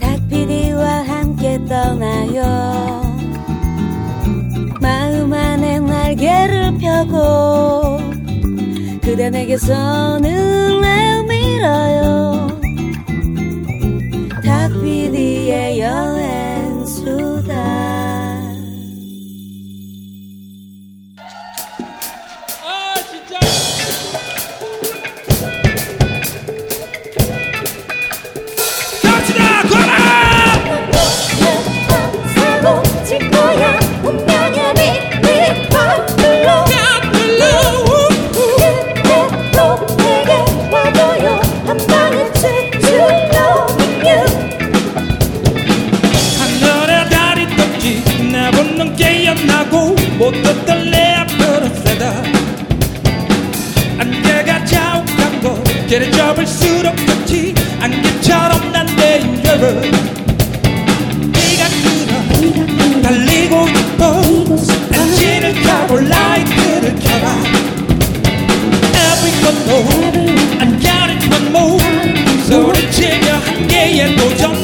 닭PD와 함께 떠나요. 마음 안에 날개를 펴고 그대 내게 손을 내밀어요. 닭PD의 여행수다. 이제는 접을수록 좋지. 안개처럼 난내 인별을 네가 끊어 달리고 싶어 당신을 타고 라이트를 켜라. Every one more 안 가는 건 more 소리치며 한계에 도전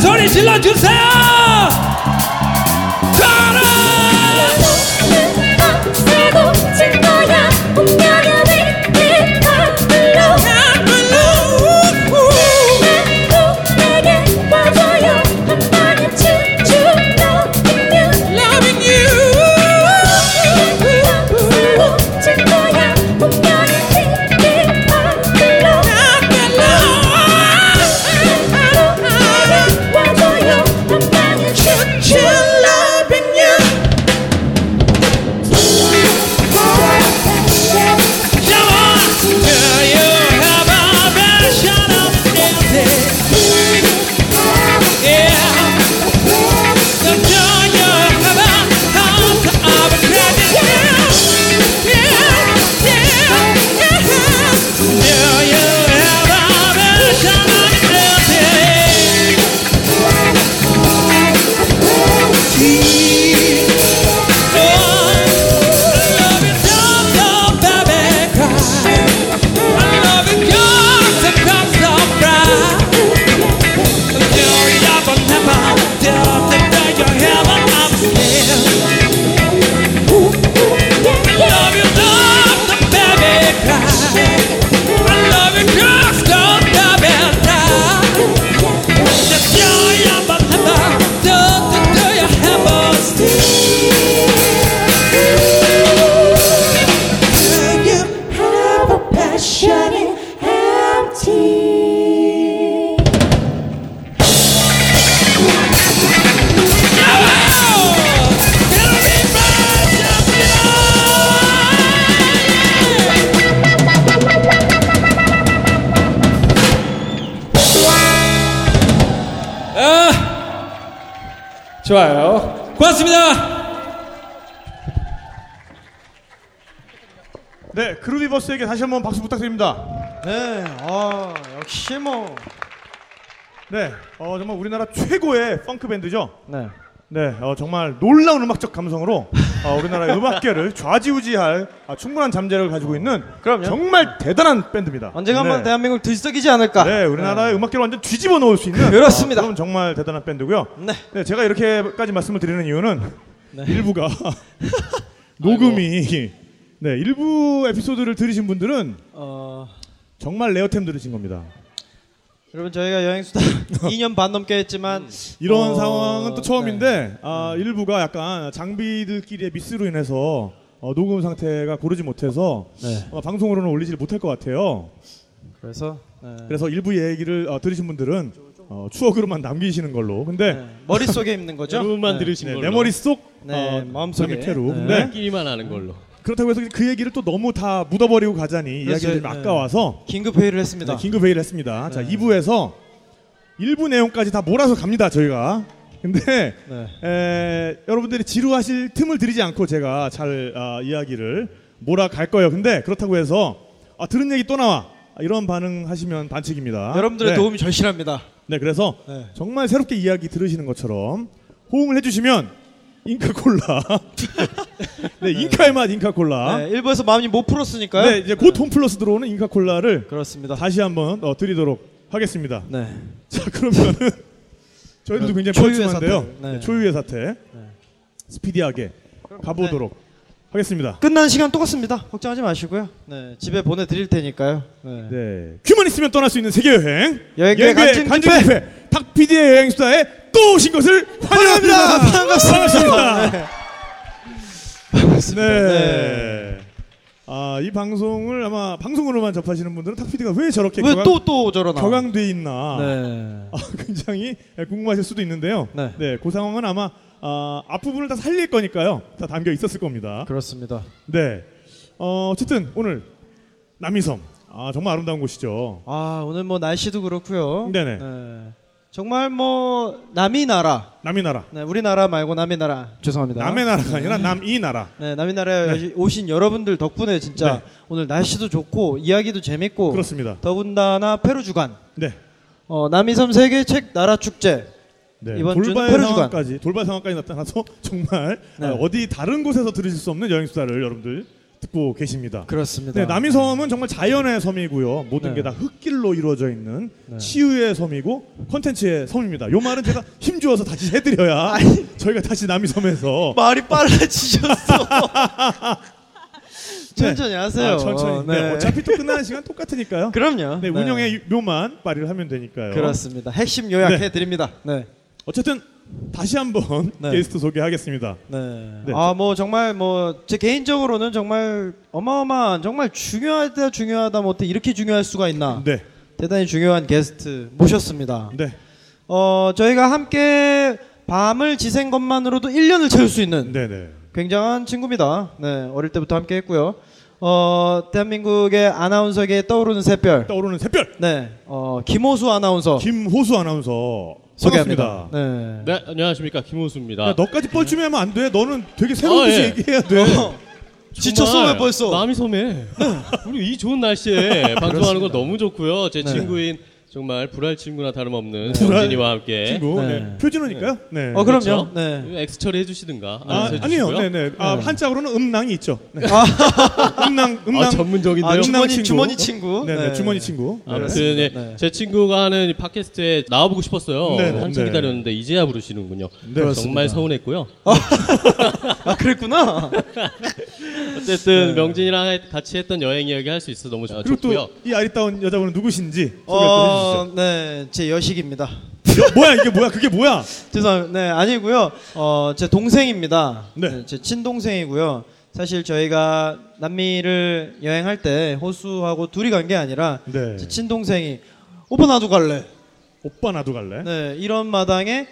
Sol, sol y. 고맙습니다. 네, 크루디버스에게 다시 한번 박수 부탁드립니다. 네, 아 역시 뭐 네, 어, 정말 우리나라 최고의 펑크 밴드죠. 네. 네, 어, 정말 놀라운 음악적 감성으로 어, 우리나라의 음악계를 좌지우지할 아, 충분한 잠재력을 가지고 있는 그럼요. 정말 대단한 밴드입니다. 언젠가 한번 네. 대한민국을 들썩이지 않을까? 네, 우리나라의 음악계를 완전 뒤집어 놓을 수 있는 그렇습니다. 어, 그런 정말 대단한 밴드고요. 네. 네, 제가 이렇게까지 말씀을 드리는 이유는 네. 일부가 녹음이 네, 일부 에피소드를 들으신 분들은 어, 정말 레어템 들으신 겁니다. 여러분 저희가 여행 수다 2년 반 넘게 했지만 이런 어, 상황은 또 처음인데 네. 아, 일부가 약간 장비들끼리의 미스로 인해서 어, 녹음 상태가 고르지 못해서 네. 아마 방송으로는 올리지 못할 것 같아요. 그래서 네. 그래서 일부 얘기를 어, 들으신 분들은 어, 추억으로만 남기시는 걸로. 근데 네. 머릿속에 있는 거죠? 여러분만 네. 들으신 네, 걸로. 내 머릿속 네, 어, 마음속에. 장미태로. 네. 근데 끼리만 아는 걸로. 그렇다고 해서 그 얘기를 또 너무 다 묻어버리고 가자니 이야기를 좀 네. 아까워서 긴급 회의를 했습니다. 네, 긴급 회의를 했습니다. 자, 네. 2부에서 일부 내용까지 다 몰아서 갑니다. 저희가. 근데 네. 에, 여러분들이 지루하실 틈을 들이지 않고 제가 잘 아, 이야기를 몰아갈 거예요. 근데 그렇다고 해서 아, 들은 얘기 또 나와 아, 이런 반응하시면 반칙입니다. 여러분들의 네. 도움이 절실합니다. 네, 그래서 네. 정말 새롭게 이야기 들으시는 것처럼 호응을 해주시면 잉카콜라. 네, 잉카의 맛 잉카콜라. 네, 일부에서 마음이 못 풀었으니까요. 네, 이제 곧 홈플러스 들어오는 잉카콜라를 그렇습니다. 다시 한번 어, 드리도록 하겠습니다. 네. 자, 그러면은 저희도 굉장히 뻘쭘한데요. 네. 네, 초유의 사태. 스피디하게 가보도록 하겠습니다. 끝나는 시간 똑같습니다. 걱정하지 마시고요. 네, 집에 보내드릴 테니까요. 네. 네. 큐만 있으면 떠날 수 있는 세계 여행. 여행계 간증 집회. 집회. 탁피디의 여행 수다에 또 오신 것을 환영합니다. 반갑습니다. 네. 반갑습니다. 네. 아, 이 방송을 아마 방송으로만 접하시는 분들은 탁피디가 왜 저렇게 왜 또 또 저러나? 격앙돼 있나 네. 아, 굉장히 궁금하실 수도 있는데요. 네. 그 상황은 아마 아, 앞부분을 다 살릴 거니까요. 다 담겨 있었을 겁니다. 그렇습니다. 네. 어, 어쨌든 오늘 남이섬 아, 정말 아름다운 곳이죠. 아 오늘 뭐 날씨도 그렇고요. 네네. 정말 뭐 남이 나라, 남이 나라. 네, 우리나라 말고 남이 나라. 죄송합니다. 남의 나라가 아니라 남이 나라. 네, 남이 나라에 오신 여러분들 덕분에 진짜 네. 오늘 날씨도 좋고 이야기도 재밌고 그렇습니다. 더군다나 페루 주간, 네. 어, 남이섬 세계 책 나라 축제. 네. 이번 돌발 페루 주간. 상황까지 돌발 상황까지 나타나서 정말 네. 어, 어디 다른 곳에서 들으실 수 없는 여행 수다를 여러분들 듣고 계십니다. 그렇습니다. 네, 남이섬은 정말 자연의 섬이고요. 모든 네. 게다 흙길로 이루어져 있는 네. 치유의 섬이고 컨텐츠의 섬입니다. 요 말은 제가 힘주어서 다시 해드려야 저희가 다시 남이섬에서 말이 빨라지셨어. 천천히 하세요. 아, 천천히. 네. 네. 어차피 또 끝나는 시간 똑같으니까요. 그럼요. 네, 운영의 묘만 발휘를 하면 되니까요. 그렇습니다. 핵심 요약해 네. 드립니다. 네. 어쨌든 다시 한번 네. 게스트 소개하겠습니다. 네. 네. 아, 뭐 정말 뭐 제 개인적으로는 정말 어마어마한 정말 중요하다 중요하다 못해 이렇게 중요할 수가 있나. 네, 대단히 중요한 게스트 모셨습니다. 네, 어, 저희가 함께 밤을 지샌 것만으로도 1년을 채울 수 있는 네, 네. 굉장한 친구입니다. 네. 어릴 때부터 함께 했고요. 어, 대한민국의 아나운서계에 떠오르는 샛별. 떠오르는 샛별 네. 어, 김호수 아나운서 김호수 아나운서 소개합니다. 네. 네, 안녕하십니까 김호수입니다. 야, 너까지 뻘쭘하면 안 돼. 너는 되게 새로운 아, 듯이 예. 얘기해야 돼. 어, 지쳤어 왜 벌써? 남이 섬에 우리 이 좋은 날씨에 방송하는 거 너무 좋고요. 제 네. 친구인 정말 불알 친구나 다름없는 불알 정진이와 함께 친구 네. 네. 표준어니까요. 네. 어, 그럼요. 그렇죠? 네. 엑스 처리 해주시든가 아, 알아서 아니요, 해주시고요. 네, 네. 아, 네. 한자로는 음낭이 있죠. 네. 음낭, 음낭, 아, 전문적인데요. 아, 음낭 주머니 친구. 주머니 친구. 네, 네, 주머니 친구. 네. 아무튼 예, 네. 제 친구가 하는 이 팟캐스트에 나와보고 싶었어요. 네, 네. 한참 네. 기다렸는데 이제야 부르시는군요. 네. 정말 서운했고요. 아, 그랬구나. 어쨌든 명진이랑 해- 같이 했던 여행 이야기 할 수 있어 너무 좋- 그리고 좋고요. 또이 아리따운 여자분은 누구신지 소개 또 어, 네. 제 여식입니다. 뭐야 이게 뭐야 그게 뭐야? 죄송합니다. 네, 아니고요. 어, 제 동생입니다. 네. 네, 제 친동생이고요. 사실 저희가 남미를 여행할 때 호수하고 둘이 간 게 아니라 네. 제 친동생이 오빠 나도 갈래. 오빠 나도 갈래? 네, 이런 마당에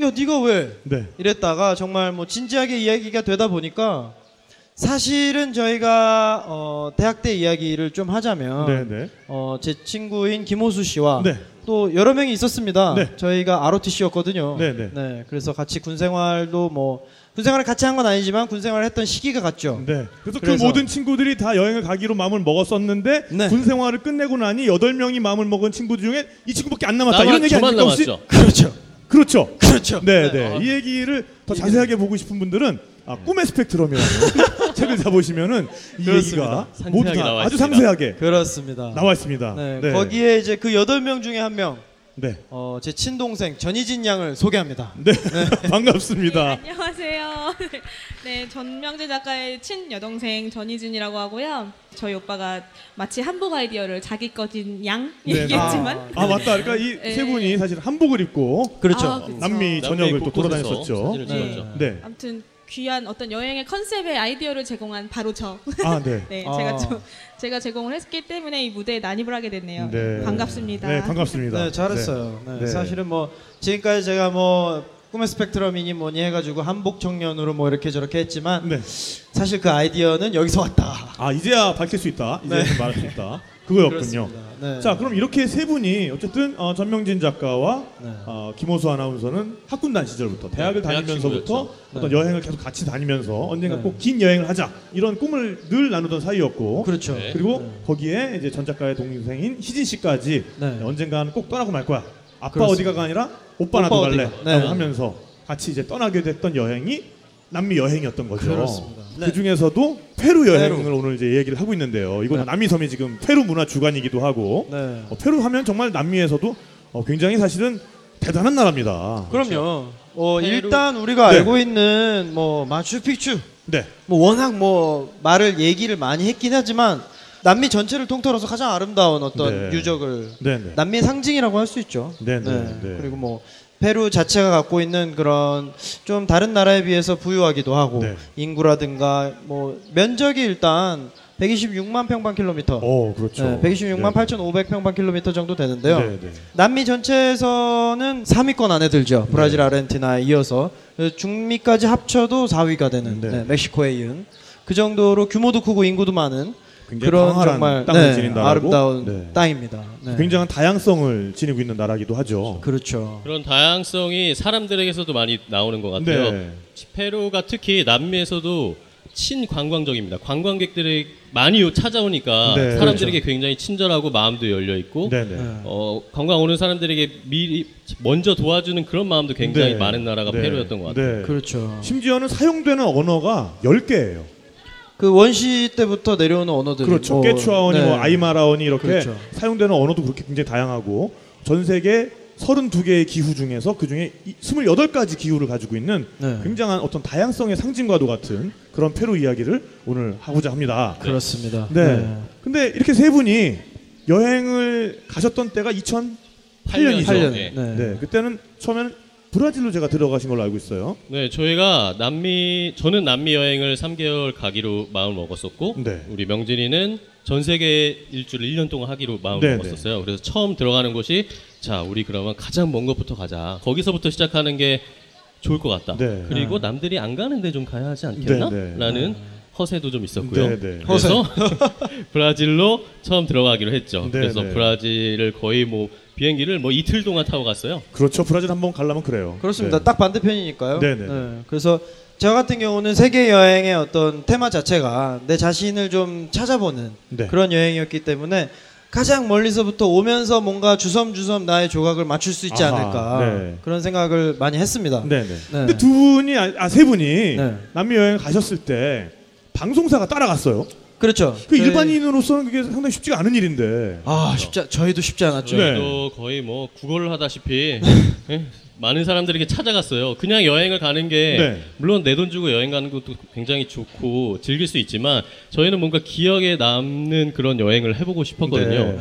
야, 네가 왜? 네. 이랬다가 정말 뭐 진지하게 이야기가 되다 보니까 사실은 저희가 어, 대학 때 이야기를 좀 하자면 네네. 어, 제 친구인 김호수 씨와 네. 또 여러 명이 있었습니다. 네. 저희가 ROTC였거든요. 네, 그래서 같이 군 생활도 뭐, 군 생활을 같이 한 건 아니지만 군 생활을 했던 시기가 같죠. 네. 그래서, 그래서- 그 모든 친구들이 다 여행을 가기로 마음을 먹었었는데 네. 군 생활을 끝내고 나니 여덟 명이 마음을 먹은 친구 중에 이 친구밖에 안 남았다. 나만 이런 얘기 아닙니까 혹시? 그렇죠. 그렇죠. 그렇죠. 네, 네. 네. 아. 이 얘기를 더 자세하게 보고 싶은 분들은 아, 꿈의 스펙트럼이라 는 책을 사 보시면은 이 그렇습니다. 얘기가 모두 상세하게 다 나와 아주 있습니다. 상세하게 그렇습니다. 나와 있습니다. 네, 네. 거기에 이제 그 여덟 명 중에 한 명, 네. 어, 제 친동생 전희진 양을 소개합니다. 네. 반갑습니다. 네, 안녕하세요. 네, 전명재 작가의 친 여동생 전희진이라고 하고요. 저희 오빠가 마치 한복 아이디어를 자기 거진 양 네. 얘기했지만 아 맞다. 그러니까 이 네. 세 분이 사실 한복을 입고 그렇죠. 아, 그쵸. 남미 전역을 또 곳곳에서 돌아다녔었죠. 사진을 찍었죠. 네. 아무튼 귀한 어떤 여행의 컨셉의 아이디어를 제공한 바로 저. 아 네. 네, 아. 제가 좀 제가 제공을 했기 때문에 이 무대에 난입을 하게 됐네요. 네. 반갑습니다. 네, 반갑습니다. 네, 잘했어요. 네, 네. 사실은 뭐 지금까지 제가 뭐 꿈의 스펙트럼이니 뭐니 해가지고 한복 청년으로 뭐 이렇게 저렇게 했지만 네. 사실 그 아이디어는 여기서 왔다. 아 이제야 밝힐 수 있다. 이제 네. 야 말할 수 있다. 그거였군요. 네. 자, 그럼 이렇게 세 분이 어쨌든 어, 전명진 작가와 네. 어, 김호수 아나운서는 학군단 시절부터 대학을 대학 다니면서부터 친구였죠. 어떤 네. 여행을 계속 같이 다니면서 언젠가 네. 꼭 긴 여행을 하자 이런 꿈을 늘 나누던 사이였고 그렇죠. 네. 그리고 네. 거기에 이제 전 작가의 동생인 희진 씨까지 네. 언젠가는 꼭 떠나고 말 거야. 아빠 그렇습니다. 어디가가 아니라 오빠 나도 오빠 갈래. 어디가. 네. 라고 하면서 같이 이제 떠나게 됐던 여행이 남미 여행이었던 거죠. 그렇습니다. 네. 그 중에서도 페루 여행을 페루. 오늘 이제 얘기를 하고 있는데요. 이건 네. 남이섬이 지금 페루 문화 주간이기도 하고 네. 어, 페루 하면 정말 남미에서도 어, 굉장히 사실은 대단한 나라입니다. 그럼요. 어, 페루- 일단 우리가 네. 알고 있는 뭐 마추픽추 네. 뭐 워낙 뭐 말을 얘기를 많이 했긴 하지만 남미 전체를 통틀어서 가장 아름다운 어떤 네. 유적을 네, 네. 남미의 상징이라고 할 수 있죠. 네, 네, 네. 그리고 뭐 페루 자체가 갖고 있는 그런 좀 다른 나라에 비해서 부유하기도 하고 네. 인구라든가 뭐 면적이 일단 126만 평방킬로미터. 어, 그렇죠. 네, 126만 8,500 평방킬로미터 정도 되는데요. 네, 네. 남미 전체에서는 3위권 안에 들죠. 브라질, 네. 아르헨티나에 이어서 중미까지 합쳐도 4위가 되는 네. 네, 멕시코에 이은 그 정도로 규모도 크고 인구도 많은 그런 정말 땅을 네, 지닌 나라고 아름다운 네. 땅입니다. 네. 굉장한 다양성을 지니고 있는 나라기도 하죠. 그렇죠. 그런 다양성이 사람들에게서도 많이 나오는 것 같아요. 네. 페루가 특히 남미에서도 친관광적입니다. 관광객들이 많이 요- 찾아오니까 네, 사람들에게 굉장히 친절하고 마음도 열려 있고 네. 어, 관광 오는 사람들에게 미리 먼저 도와주는 그런 마음도 굉장히 네. 많은 나라가 네. 페루였던 것 같아요. 네. 그렇죠. 심지어는 사용되는 언어가 10개예요. 그 원시 때부터 내려오는 언어들 그렇죠. 뭐, 깨추아원이 네. 뭐 아이마라원이 이렇게 그렇죠. 사용되는 언어도 그렇게 굉장히 다양하고 전 세계 32개의 기후 중에서 그 중에 28가지 기후를 가지고 있는 네. 굉장한 어떤 다양성의 상징과도 같은 그런 페루 이야기를 오늘 하고자 합니다. 그렇습니다. 네. 근데 이렇게 세 분이 여행을 가셨던 때가 2008년이죠. 8년. 8년. 네. 네. 네. 그때는 처음에는 브라질로 제가 들어가신 걸로 알고 있어요. 네, 저희가 남미 저는 남미 여행을 3개월 가기로 마음을 먹었었고 네. 우리 명진이는 전 세계 일주를 1년 동안 하기로 마음을 네, 먹었었어요. 그래서 처음 들어가는 곳이 자, 우리 그러면 가장 먼 곳부터 가자. 거기서부터 시작하는 게 좋을 것 같다. 네. 그리고 남들이 안 가는데 좀 가야 하지 않겠나? 네, 네. 라는 허세도 좀 있었고요. 네, 네. 그래서 브라질로 처음 들어가기로 했죠. 네, 그래서 네. 브라질을 거의 뭐 비행기를 뭐 이틀 동안 타고 갔어요. 그렇죠. 브라질 한번 가려면 그래요. 그렇습니다. 네. 딱 반대편이니까요. 네, 네. 그래서 저 같은 경우는 세계 여행의 어떤 테마 자체가 내 자신을 좀 찾아보는 네. 그런 여행이었기 때문에 가장 멀리서부터 오면서 뭔가 주섬주섬 나의 조각을 맞출 수 있지 아하, 않을까 네. 그런 생각을 많이 했습니다. 네, 네. 네. 근데 두 분이 아세 분이 네. 남미 여행 가셨을 때 방송사가 따라갔어요. 그렇죠. 그 저희- 일반인으로서는 그게 상당히 쉽지가 않은 일인데. 아 쉽지 않- 저희도 쉽지 않았죠. 네. 저희도 거의 뭐 구걸을 하다시피 예? 많은 사람들에게 찾아갔어요. 그냥 여행을 가는 게 네. 물론 내 돈 주고 여행 가는 것도 굉장히 좋고 즐길 수 있지만 저희는 뭔가 기억에 남는 그런 여행을 해보고 싶었거든요. 네.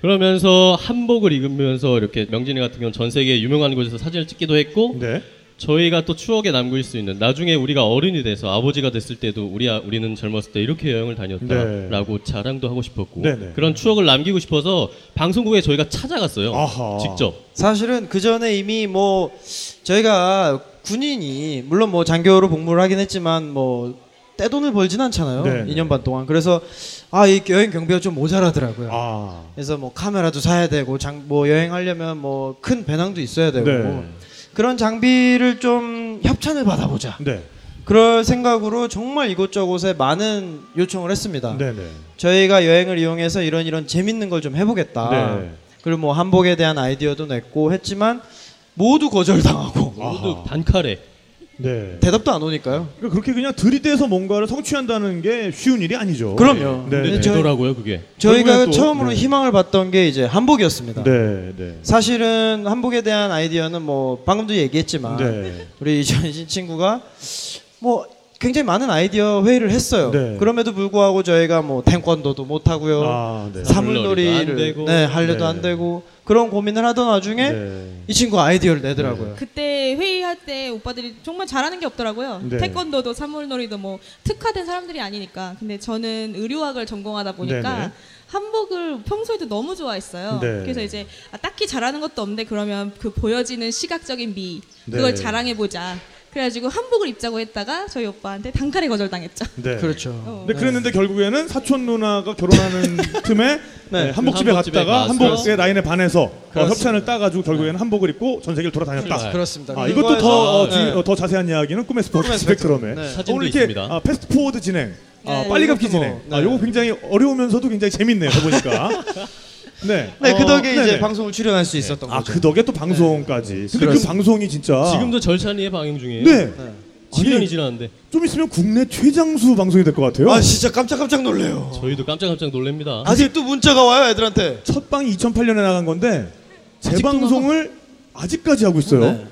그러면서 한복을 입으면서 이렇게 명진이 같은 경우는 전 세계 유명한 곳에서 사진을 찍기도 했고 네. 저희가 또 추억에 남길 수 있는 나중에 우리가 어른이 돼서 아버지가 됐을 때도 우리 아- 우리는 젊었을 때 이렇게 여행을 다녔다라고 자랑도 하고 싶었고 네, 네. 그런 추억을 남기고 싶어서 방송국에 저희가 찾아갔어요. 아하. 직접. 사실은 그 전에 이미 뭐 저희가 군인이 물론 뭐 장교로 복무를 하긴 했지만 뭐 떼돈을 벌진 않잖아요. 네. 2년 반 동안. 그래서 아, 이 여행 경비가 좀 모자라더라고요. 아. 그래서 뭐 카메라도 사야 되고 장, 뭐 여행하려면 뭐 큰 배낭도 있어야 되고 네. 그런 장비를 좀 협찬을 받아보자. 네. 그럴 생각으로 정말 이곳저곳에 많은 요청을 했습니다. 네, 네. 저희가 여행을 이용해서 이런 이런 재밌는 걸 좀 해보겠다. 네. 그리고 뭐 한복에 대한 아이디어도 냈고 했지만 모두 거절당하고 모두 아하. 단칼에 네. 대답도 안 오니까요. 그러니까 그렇게 그냥 들이대서 뭔가를 성취한다는 게 쉬운 일이 아니죠. 그럼요. 네, 네. 저희- 되더라고요 그게. 저희가 또- 처음으로 네. 희망을 봤던 게 이제 한복이었습니다. 네, 네. 사실은 한복에 대한 아이디어는 뭐 방금도 얘기했지만 네. 우리 이전신 친구가 뭐 굉장히 많은 아이디어 회의를 했어요. 네. 그럼에도 불구하고 저희가 뭐 태권도도 못 하고요. 아, 네. 사물놀이를 사물놀이도 안 되고. 네, 하려도 네. 안 되고 그런 고민을 하던 와중에 네. 이 친구 아이디어를 내더라고요. 그때 회의할 때 오빠들이 정말 잘하는 게 없더라고요. 네. 태권도도 사물놀이도 뭐 특화된 사람들이 아니니까. 근데 저는 의료학을 전공하다 보니까. 한복을 평소에도 너무 좋아했어요. 네. 그래서 이제 아, 딱히 잘하는 것도 없는데 그러면 그 보여지는 시각적인 미 그걸 네. 자랑해 보자. 그래가지고 한복을 입자고 했다가 저희 오빠한테 단칼에 거절당했죠. 네. 그렇죠. 어. 근데 그랬는데 결국에는 사촌 누나가 결혼하는 틈에 네. 네, 한복집에 한복집에 갔다가 가서 한복의 라인에 반해서 어. 협찬을 따가지고 결국에는 한복을 입고 전 세계를 돌아다녔다. 그렇습니다. 아, 이것도 더, 어, 주- 네. 어, 더 자세한 이야기는 꿈의 스포츠 스펙트럼에 네. 오늘 이렇게 있습니다. 아, fast forward 진행, 아, 네, 빨리 갚기 뭐, 진행. 네. 아, 요거 굉장히 어려우면서도 굉장히 재밌네요. 해보니까. 네. 네, 그 어, 덕에 이제 네네. 방송을 출연할 수 있었던 아, 거죠. 그 덕에 또 방송까지. 근데 그 그렇습니다. 방송이 진짜 지금도 절찬리에 방영 중이에요. 네. 네. 7년이 아니, 지났는데 좀 있으면 국내 최장수 방송이 될 것 같아요. 아 진짜 깜짝깜짝 놀래요. 저희도 깜짝깜짝 놀랍니다. 아직도 문자가 와요 애들한테. 첫 방이 2008년에 나간 건데 재방송을 아직까지 하고 있어요. 네.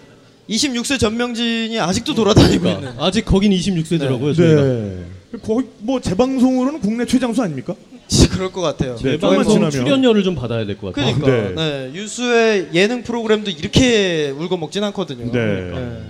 26세 전명진이 아직도 돌아다니고 있는. 그러니까 아직 거긴 26세더라고요. 저희가. 네. 거의 뭐 재방송으로는 국내 최장수 아닙니까? 그럴 것 같아요. 네, 뭐- 지나면. 출연료를 좀 받아야 될 것 같아요. 그러니까 네. 네. 유수의 예능 프로그램도 이렇게 울고 먹진 않거든요. 네.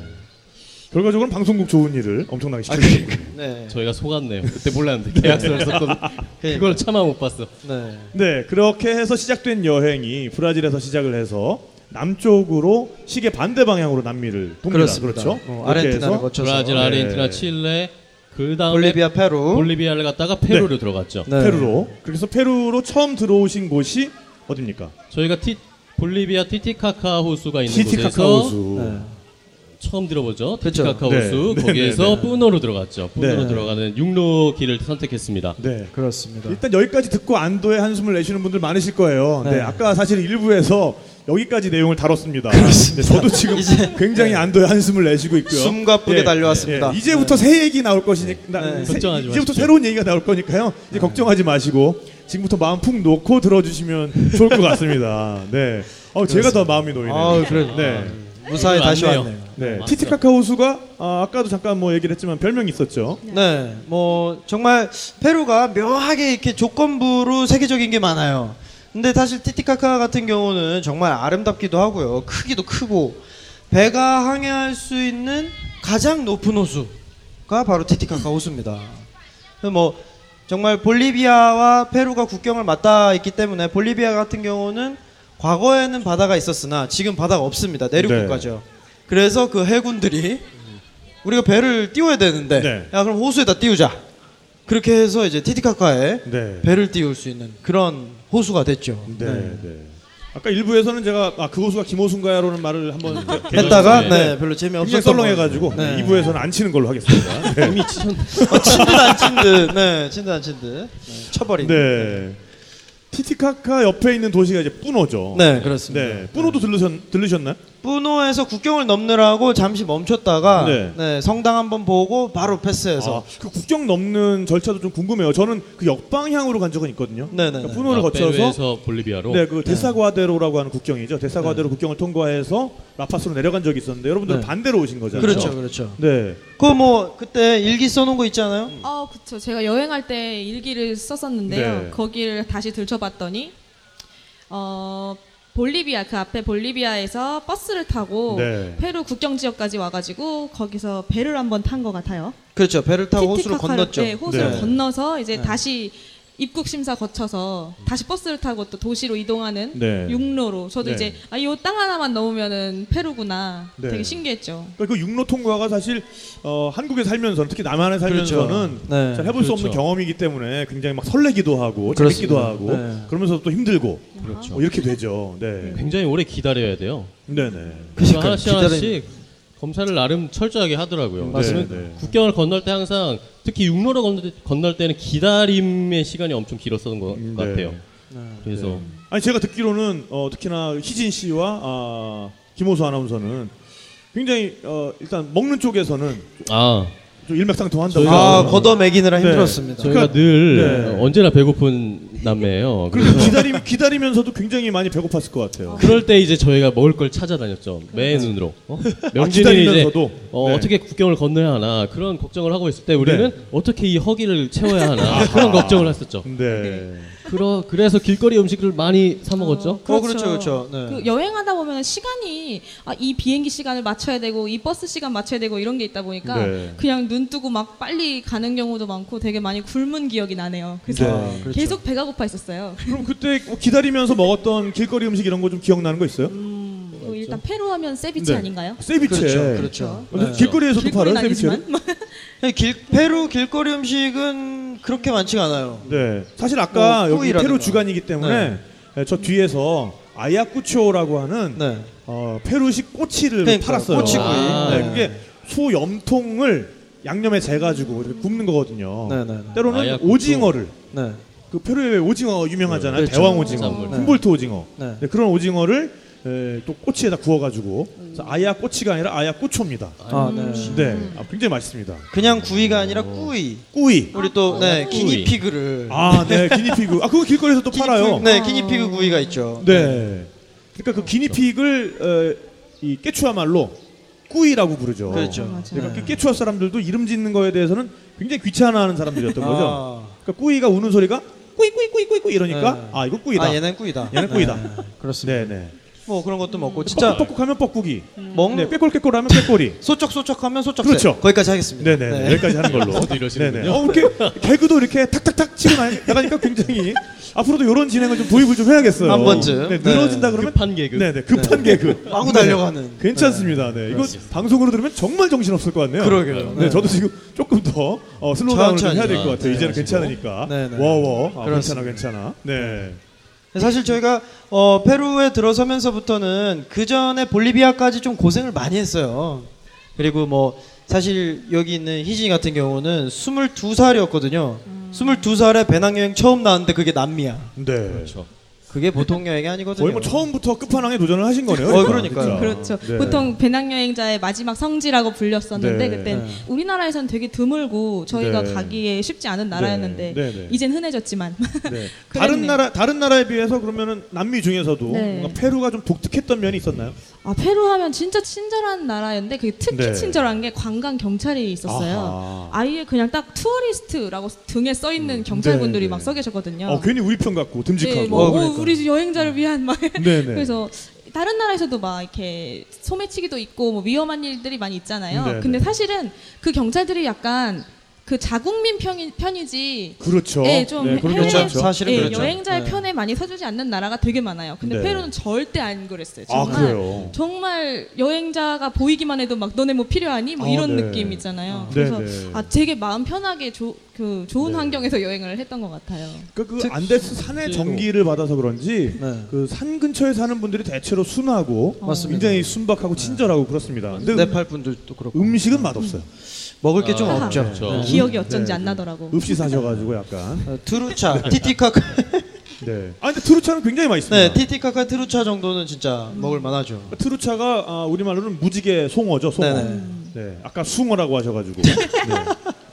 결과적으로는 방송국 좋은 일을 엄청나게 아, 시키고 그러니까. 네. 저희가 속았네요. 그때 몰랐는데 계약서를 썼거든. 그걸 차마 못 봤어. 네. 네, 그렇게 해서 시작된 여행이 브라질에서 시작을 해서 남쪽으로 시계 반대 방향으로 남미를 돕니다. 그렇습니다. 그렇죠? 어, 아르헨티나를 거쳐서 브라질, 네. 아르헨티나, 칠레, 그 다음에 볼리비아, 페루. 볼리비아를 갔다가 페루로 들어갔죠. 네. 페루로. 그래서 페루로 처음 들어오신 곳이 어딥니까? 저희가 티, 볼리비아 티티카카 호수가 있는 티티카카 곳에서 호수. 네. 처음 들어보죠. 티티카카 네. 호수 네, 거기에서 네, 네. 뿌노로 들어갔죠. 뿌노로 네. 들어가는 육로 길을 선택했습니다. 네. 그렇습니다. 일단 여기까지 듣고 안도의 한숨을 내쉬는 분들 많으실 거예요. 네. 네. 아까 사실 일부에서 여기까지 내용을 다뤘습니다. 네, 저도 지금 이제- 굉장히 안도의 한숨을 내쉬고 있고요. 숨 가쁘게 달려왔습니다. 예, 이제부터 새 얘기 나올 것이니까 네. 새- 걱정하지 이제부터 마십시오. 새로운 얘기가 나올 거니까요. 이제 걱정하지 마시고 지금부터 마음 푹 놓고 들어주시면 좋을 것 같습니다. 네. 어, 제가 더 마음이 놓이네요. 아, 그래. 네. 무사히 다시 왔네요. 왔네요. 네. 맞죠. 티티카카 호수가 아, 아까도 잠깐 뭐 얘기를 했지만 별명이 있었죠. 네, 뭐 정말 페루가 묘하게 이렇게 조건부로 세계적인 게 많아요. 근데 사실 티티카카 같은 경우는 정말 아름답기도 하고요. 크기도 크고 배가 항해할 수 있는 가장 높은 호수가 바로 티티카카 호수입니다. 그래서 뭐 정말 볼리비아와 페루가 국경을 맞닿아 있기 때문에 볼리비아 같은 경우는 과거에는 바다가 있었으나 지금 바다가 없습니다. 내륙 네. 국가죠. 그래서 그 해군들이 우리가 배를 띄워야 되는데 네. 야 그럼 호수에다 띄우자. 그렇게 해서 이제 티티카카에 네. 배를 띄울 수 있는 그런 호수가 됐죠. 네. 네. 아까 일부에서는 제가 아, 그 호수가 김호수인가요라는 말을 한번 했다가 네. 네, 별로 재미없었던 썰렁해가지고 네. 2부에서는 안 치는 걸로 하겠습니다. 네. 이미 치셨 어, 친듯 안 친 듯 네 친듯 안 친 듯 네, 쳐버린 네. 티티카카 옆에 있는 도시가 이제 뿌노죠. 네, 그렇습니다. 네. 뿌노도 들르셨, 들르셨나요? 뿌노에서 국경을 넘느라고 잠시 멈췄다가 네. 네, 성당 한번 보고 바로 패스해서 아, 그 국경 넘는 절차도 좀 궁금해요. 저는 그 역방향으로 간 적은 있거든요. 네네. 그러니까 뿌노를 거쳐서 아, 페루에서 볼리비아로 네, 그 데사과데로라고 하는 국경이죠. 데사과데로 국경을 통과해서 라파스로 내려간 적이 있었는데 여러분들 네. 반대로 오신 거잖아요. 그렇죠, 그렇죠. 네. 그뭐 그때 일기 써놓은 거 있잖아요. 아, 그쵸. 제가 여행할 때 일기를 썼었는데요. 네. 거기를 다시 들춰봤더니, 어, 볼리비아, 그 앞에 볼리비아에서 버스를 타고 네. 페루 국경 지역까지 와가지고 거기서 배를 한번 탄 것 같아요. 그렇죠. 배를 타고 호수를 건넜죠. 네, 호수를 네. 건너서 이제 네. 다시 입국 심사 거쳐서 다시 버스를 타고 또 도시로 이동하는 네. 육로로 저도 네. 이제 아이땅 하나만 넘으면은 페루구나 네. 되게 신기했죠. 그러니까 그 육로 통과가 사실 어, 한국에 살면서는 특히 남한에 살면서는 네. 잘 해볼 수 없는 그렇죠. 경험이기 때문에 굉장히 막 설레기도 하고 그렇습니다. 재밌기도 하고 네. 그러면서 또 힘들고 그렇죠. 뭐 이렇게 되죠. 네, 굉장히 오래 기다려야 돼요. 네, 네. 그래서 그러니까요. 하나씩 하나씩 검사를 나름 철저하게 하더라고요. 네, 그러면 네. 국경을 건널 때 항상 특히 육로를 건널, 건널 때는 기다림의 시간이 엄청 길었었던 것 네. 같아요. 그래서 아니 제가 듣기로는 어, 특히나 희진 씨와 아, 김호수 아나운서는 굉장히 어, 일단 먹는 쪽에서는 아 좀 일맥상통한다고. 아 걷어매기느라 네. 힘들었습니다. 저희가 그러니까- 늘 네. 어, 언제나 배고픈 남매예요. 그래서 기다리, 기다리면서도 굉장히 많이 배고팠을 것 같아요. 그럴 때 이제 저희가 먹을 걸 찾아다녔죠. 매 눈으로. 어? 명진이 이제 기다리면서도? 어, 네. 떻게 국경을 건너야 하나 그런 걱정을 하고 있을 때 우리는 네. 어떻게 이 허기를 채워야 하나 그런 걱정을 했었죠. 네. 그러, 그래서 길거리 음식을 많이 사 먹었죠. 어, 그렇죠, 그렇죠. 네. 그 여행하다 보면 시간이 아, 이 비행기 시간을 맞춰야 되고 이 버스 시간 맞춰야 되고 이런 게 있다 보니까 네. 그냥 눈 뜨고 막 빨리 가는 경우도 많고 되게 많이 굶은 기억이 나네요. 그래서 네, 그렇죠. 계속 배가 고파 있었어요. 그럼 그때 뭐 기다리면서 먹었던 길거리 음식 이런 거 좀 기억나는 거 있어요? 어, 일단 페루 하면 세비체 네. 아닌가요? 세비체. 그렇죠, 그렇죠. 근데 네. 길거리에서도 길거리는 팔아요, 세비체를? 아니지만 네, 길, 페루 길거리 음식은 그렇게 많지가 않아요. 네. 사실 아까 뭐, 여기. 페루 주간이기 때문에 네, 저 뒤에서 아야쿠초라고 하는 네. 어, 페루식 꼬치를 그러니까요, 팔았어요. 꼬치구이. 아. 네, 그게 소 염통을 양념에 재가지고 굽는 거거든요. 네, 네, 네. 때로는 아야쿠초. 오징어를 네. 그 페루의 오징어 유명하잖아요. 그렇죠. 대왕 오징어. 훔볼트 오징어. 네. 네, 그런 오징어를 에, 또 꼬치에다 구워가지고 아야 꼬치가 아니라 아야 꼬초입니다. 아, 네. 네, 아, 굉장히 맛있습니다. 그냥 구이가 아니라 꾸이. 꾸이. 우리 또 네, 꾸이. 기니피그를 아, 네, 기니피그. 아, 그거 길거리에서 또 팔아요. 네, 기니피그 구이가 있죠. 네. 그러니까 그 기니피그를 어, 이 깨추아 말로 꾸이라고 부르죠. 그렇죠. 맞아요. 그러니까 그 깨추아 사람들도 이름 짓는 거에 대해서는 굉장히 귀찮아하는 사람들이었던 거죠. 아. 그러니까 꾸이가 우는 소리가 꾸이 꾸이 꾸이 꾸이 꾸이 이러니까 네. 아 이거 꾸이다. 아, 얘는 꾸이다. 얘는 꾸이다. 네, 그렇습니다. 네, 네. 뭐 그런 것도 먹고 진짜 뻑뻑뻑하면 뻑국이. 먹 네, 꾀꼴꾀꼴 하면 꾀꼴이. 소쩍 소쩍 하면 소쩍새. 그렇죠. 거기까지 하겠습니다. 네네 네. 여기까지 하는 걸로. 저도 이러시는군요. 네네. 어, 이렇게 개그도 이렇게 탁탁탁 치고 나가니까 굉장히 앞으로도 이런 진행을 좀 도입을 좀 해야겠어요. 한 번쯤. 네, 네. 늘어진다 그러면 급한 개그. 네네 급한 개그. 마구 네. 달려가는. 괜찮습니다. 네, 이거 방송으로 들으면 정말 정신 없을 것 같네요. 그러게요. 네, 네. 저도 지금 조금 더 어, 슬로우다운을 좀 해야 될 것. 같아요. 네, 이제는 네. 괜찮으니까. 네, 네. 워워. 아, 괜찮아. 괜찮아. 네. 사실 저희가 어, 페루에 들어서면서부터는 그 전에 볼리비아까지 좀 고생을 많이 했어요. 그리고 뭐 사실 여기 있는 희진이 같은 경우는 22살이었거든요. 22살에 배낭여행 처음 나왔는데 그게 남미야. 네. 그렇죠. 그게 보통 여행이 아니거든요. 거의 뭐 처음부터 끝판왕에 도전을 하신 거네요. 어, 그러니까요. 그렇죠. 네. 보통 배낭여행자의 마지막 성지라고 불렸었는데 네. 그땐 네. 우리나라에선 되게 드물고 저희가 네. 가기에 쉽지 않은 나라였는데 네, 네. 이젠 흔해졌지만 네. 다른. 나라 다른 나라에 비해서 그러면은 남미 중에서도 네. 뭔가 페루가 좀 독특했던 면이 있었나요? 아 페루 하면 진짜 친절한 나라였는데 그게 특히 네. 친절한 게 관광 경찰이 있었어요. 아하. 아예 그냥 딱 tourist라고 등에 써 있는 경찰분들이 네, 막 네. 서 계셨거든요. 어, 괜히 우리 편 같고 듬직하고. 네, 뭐 어, 어, 그러니까. 우리 여행자를 위한 막 네, 네. 그래서 다른 나라에서도 막 이렇게 소매치기도 있고 뭐 위험한 일들이 많이 있잖아요. 네, 근데 네. 사실은 그 경찰들이 약간 그 자국민 편이, 편이지 그렇죠. 예, 좀 네, 그런 해외- 게 많죠. 사실은 예, 그렇죠. 여행자의 네. 편에 많이 서주지 않는 나라가 되게 많아요. 근데 네. 페루는 절대 안 그랬어요. 아, 정말 그래요. 정말 여행자가 보이기만 해도 막 너네 뭐 필요하니 뭐 아, 이런 네. 느낌 있잖아요. 네, 그래서 네. 아 되게 마음 편하게 조, 그 좋은 네. 환경에서 여행을 했던 것 같아요. 그러니까 그 특- 안데스 산의 실제로. 전기를 받아서 그런지 네. 그 산 근처에 사는 분들이 대체로 순하고 맞습니다. 굉장히 순박하고 친절하고 그렇습니다. 근데 네팔 분들도 그렇고 음식은 맛없어요. 먹을 게 좀 아, 없죠. 그렇죠. 네. 기억이 어쩐지 네, 안 네. 나더라고. 읍시 사셔가지고 약간. 어, trucha, 티티카카, 네. 아 근데 trucha는 굉장히 맛있습니다. 네, 티티카카 trucha 정도는 진짜 먹을 만하죠. trucha가 아, 우리말로는 무지개 송어죠. 송어. 네네. 네. 아까 숭어라고 하셔가지고. 네.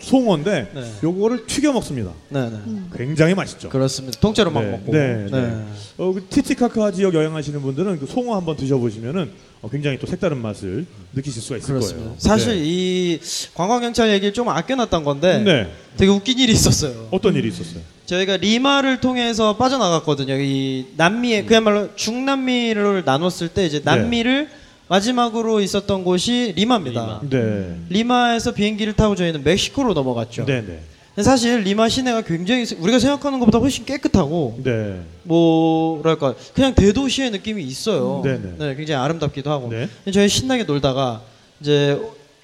송어인데 네. 요거를 튀겨 먹습니다. 네, 네. 굉장히 맛있죠. 그렇습니다. 통째로 막 네, 먹고. 네, 네. 어, 그 티티카카 지역 여행하시는 분들은 그 송어 한번 드셔보시면은 어, 굉장히 또 색다른 맛을 느끼실 수가 있을 그렇습니다. 거예요. 사실 네. 이 관광경찰 얘기를 좀 아껴놨던 건데 네. 되게 웃긴 일이 있었어요. 어떤 일이 있었어요? 저희가 리마를 통해서 빠져나갔거든요. 이 남미에 그야말로 중남미를 나눴을 때 이제 남미를 마지막으로 있었던 곳이 리마입니다. 리마. 네. 리마. 에서 비행기를 타고 저희는 멕시코로 넘어갔죠. 네, 네. 사실 리마 시내가 굉장히 세- 우리가 생각하는 것보다 훨씬 깨끗하고 네. 뭐랄까 그냥 대도시의 느낌이 있어요. 네네. 네, 굉장히 아름답기도 하고. 네. 저희 신나게 놀다가 이제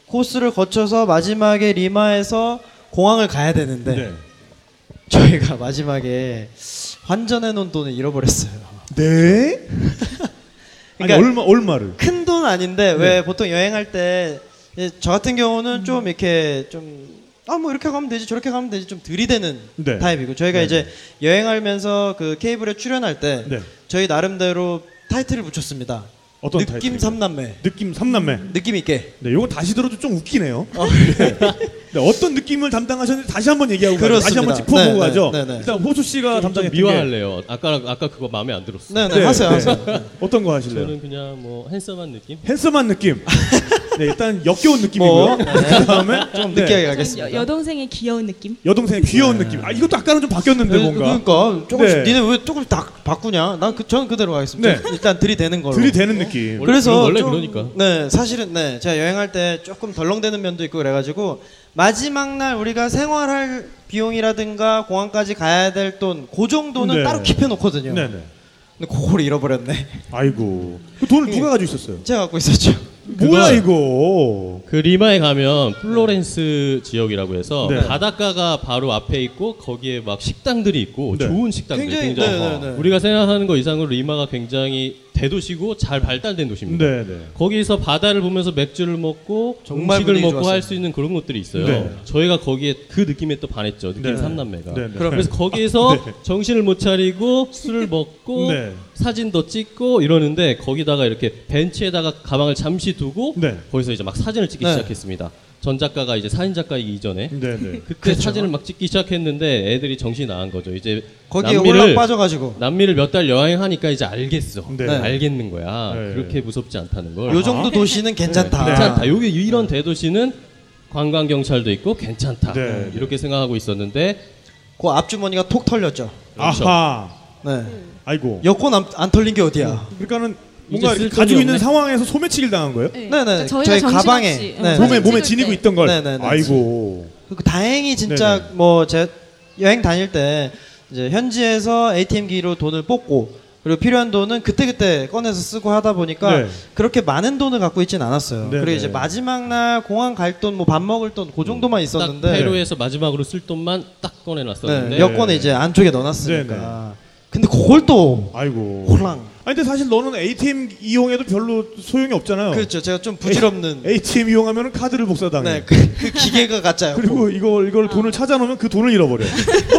코스를 거쳐서 마지막에 리마에서 공항을 가야 되는데 네. 저희가 마지막에 환전해 놓은 돈을 잃어버렸어요. 네? 아니 그러니까 얼마 얼마를? 큰 돈 아닌데 네. 왜 보통 여행할 때 저 같은 경우는 좀 이렇게 좀 아 뭐 이렇게 가면 되지 저렇게 가면 되지 좀 들이대는 네. 타입이고 저희가 네. 이제 여행하면서 그 케이블에 출연할 때 네. 저희 나름대로 타이틀을 붙였습니다. 어떤 느낌? 삼남매. 느낌 삼남매. 느낌 있게. 네, 요거 다시 들어도 좀 웃기네요. 네. 네, 어떤 느낌을 담당하셨는지 다시 한번 얘기하고 가죠. 다시. 한번 짚어보고 네, 가죠. 네, 네, 네. 일단 호수 씨가 좀 담당했던 게 미화할래요. 아까 아까 그거 마음에 안 들었어. 네네 네, 하세요 네. 하세요. 어떤 거 하실래요? 저는 그냥 뭐 핸섬한 느낌. 핸섬한 느낌. 네, 일단 역겨운 느낌이고요. 뭐, 그 다음에 좀 네, 느끼하게 여, 가겠습니다. 여 동생의 귀여운 느낌? 여동생의 귀여운 느낌. 아, 이것도 아까는 좀 바뀌었는데 네, 뭔가. 그러니까 조금씩 네. 니네 왜 조금씩 다 바꾸냐? 난 그, 저는 그대로 가겠습니다. 네. 일단 들이대는 걸로. 들이대는 느낌. 원래 그래서 원래 좀- 그러니까. 네, 사실은 네, 제가 여행할 때 조금 덜렁대는 면도 있고 그래가지고 마지막 날 우리가 생활할 비용이라든가 공항까지 가야 될 돈, 그 정도는 네. 따로 keep해놓거든요. 네네. 근데 그걸 잃어버렸네. 아이고. 그 돈을 누가 가지고 있었어요? 제가 갖고 있었죠. 뭐야 그걸- 이거? 그 리마에 가면 플로렌스 지역이라고 해서 네. 바닷가가 바로 앞에 있고 거기에 막 식당들이 있고 네. 좋은 식당들 굉장히- 굉장히, 네, 네, 네. 우리가 생각하는 것 이상으로 리마가 굉장히 대도시고 잘 발달된 도시입니다. 네 네. 거기서 바다를 보면서 맥주를 먹고 정말 음식을 먹고. 할 수 있는 그런 것들이 있어요. 네. 저희가 거기에 그 느낌에 또 반했죠. 느낌 네. 삼남매가. 네, 네. 그래서 거기에서 네. 정신을 못 차리고 술을 먹고 네. 사진도 찍고 이러는데 거기다가 이렇게 벤치에다가 가방을 잠시 두고 네. 거기서 이제 막 사진을 찍기 네. 시작했습니다. 전 작가가 이제 사진 작가이기 이전에 네네. 그때 그렇죠. 사진을 막 찍기 시작했는데 애들이 정신이 나간 거죠. 이제 거기에 남미를 올라 빠져가지고 남미를 몇 달 여행하니까 이제 알겠어. 네. 알겠는 거야. 네. 그렇게 무섭지 않다는 걸. 요 정도 도시는 괜찮다. 네. 괜찮다. 여기 이런 대도시는 관광 경찰도 있고 괜찮다. 네. 이렇게 생각하고 있었는데 그 앞주머니가 톡 털렸죠. 그렇죠. 아하. 네. 아이고. 여권 안, 안 털린 게 어디야? 그러니까는 뭔가 가지고 있는. 상황에서 소매치기를 당한 거예요? 네네. 그러니까 저희가 저희 정신없이, 가방에. 어, 네. 몸에 몸에 지니고 때. 있던 걸. 네 네 네. 아이고. 그 다행히 진짜 네네. 뭐제 여행 다닐 때 이제 현지에서 ATM기로 돈을 뽑고 그리고 필요한 돈은 그때그때 꺼내서 쓰고 하다 보니까 네. 그렇게 많은 돈을 갖고 있진 않았어요. 네네. 그리고 이제 마지막 날 공항 갈 돈, 뭐 밥 먹을 돈 그 정도만 딱 있었는데 페루에서 마지막으로 쓸 돈만 딱 꺼내놨었는데 네, 여권에 이제 안쪽에 넣어놨으니까. 네네. 근데 그걸 또 아이고. 홀랑. 아니 근데 사실 너는 ATM 이용해도 별로 소용이 없잖아요. 그렇죠. 제가 좀 부질없는. ATM 이용하면 카드를 복사당해. 네, 그, 그 기계가 가짜였고. 그리고 이걸 이걸 돈을 찾아놓으면 그 돈을 잃어버려.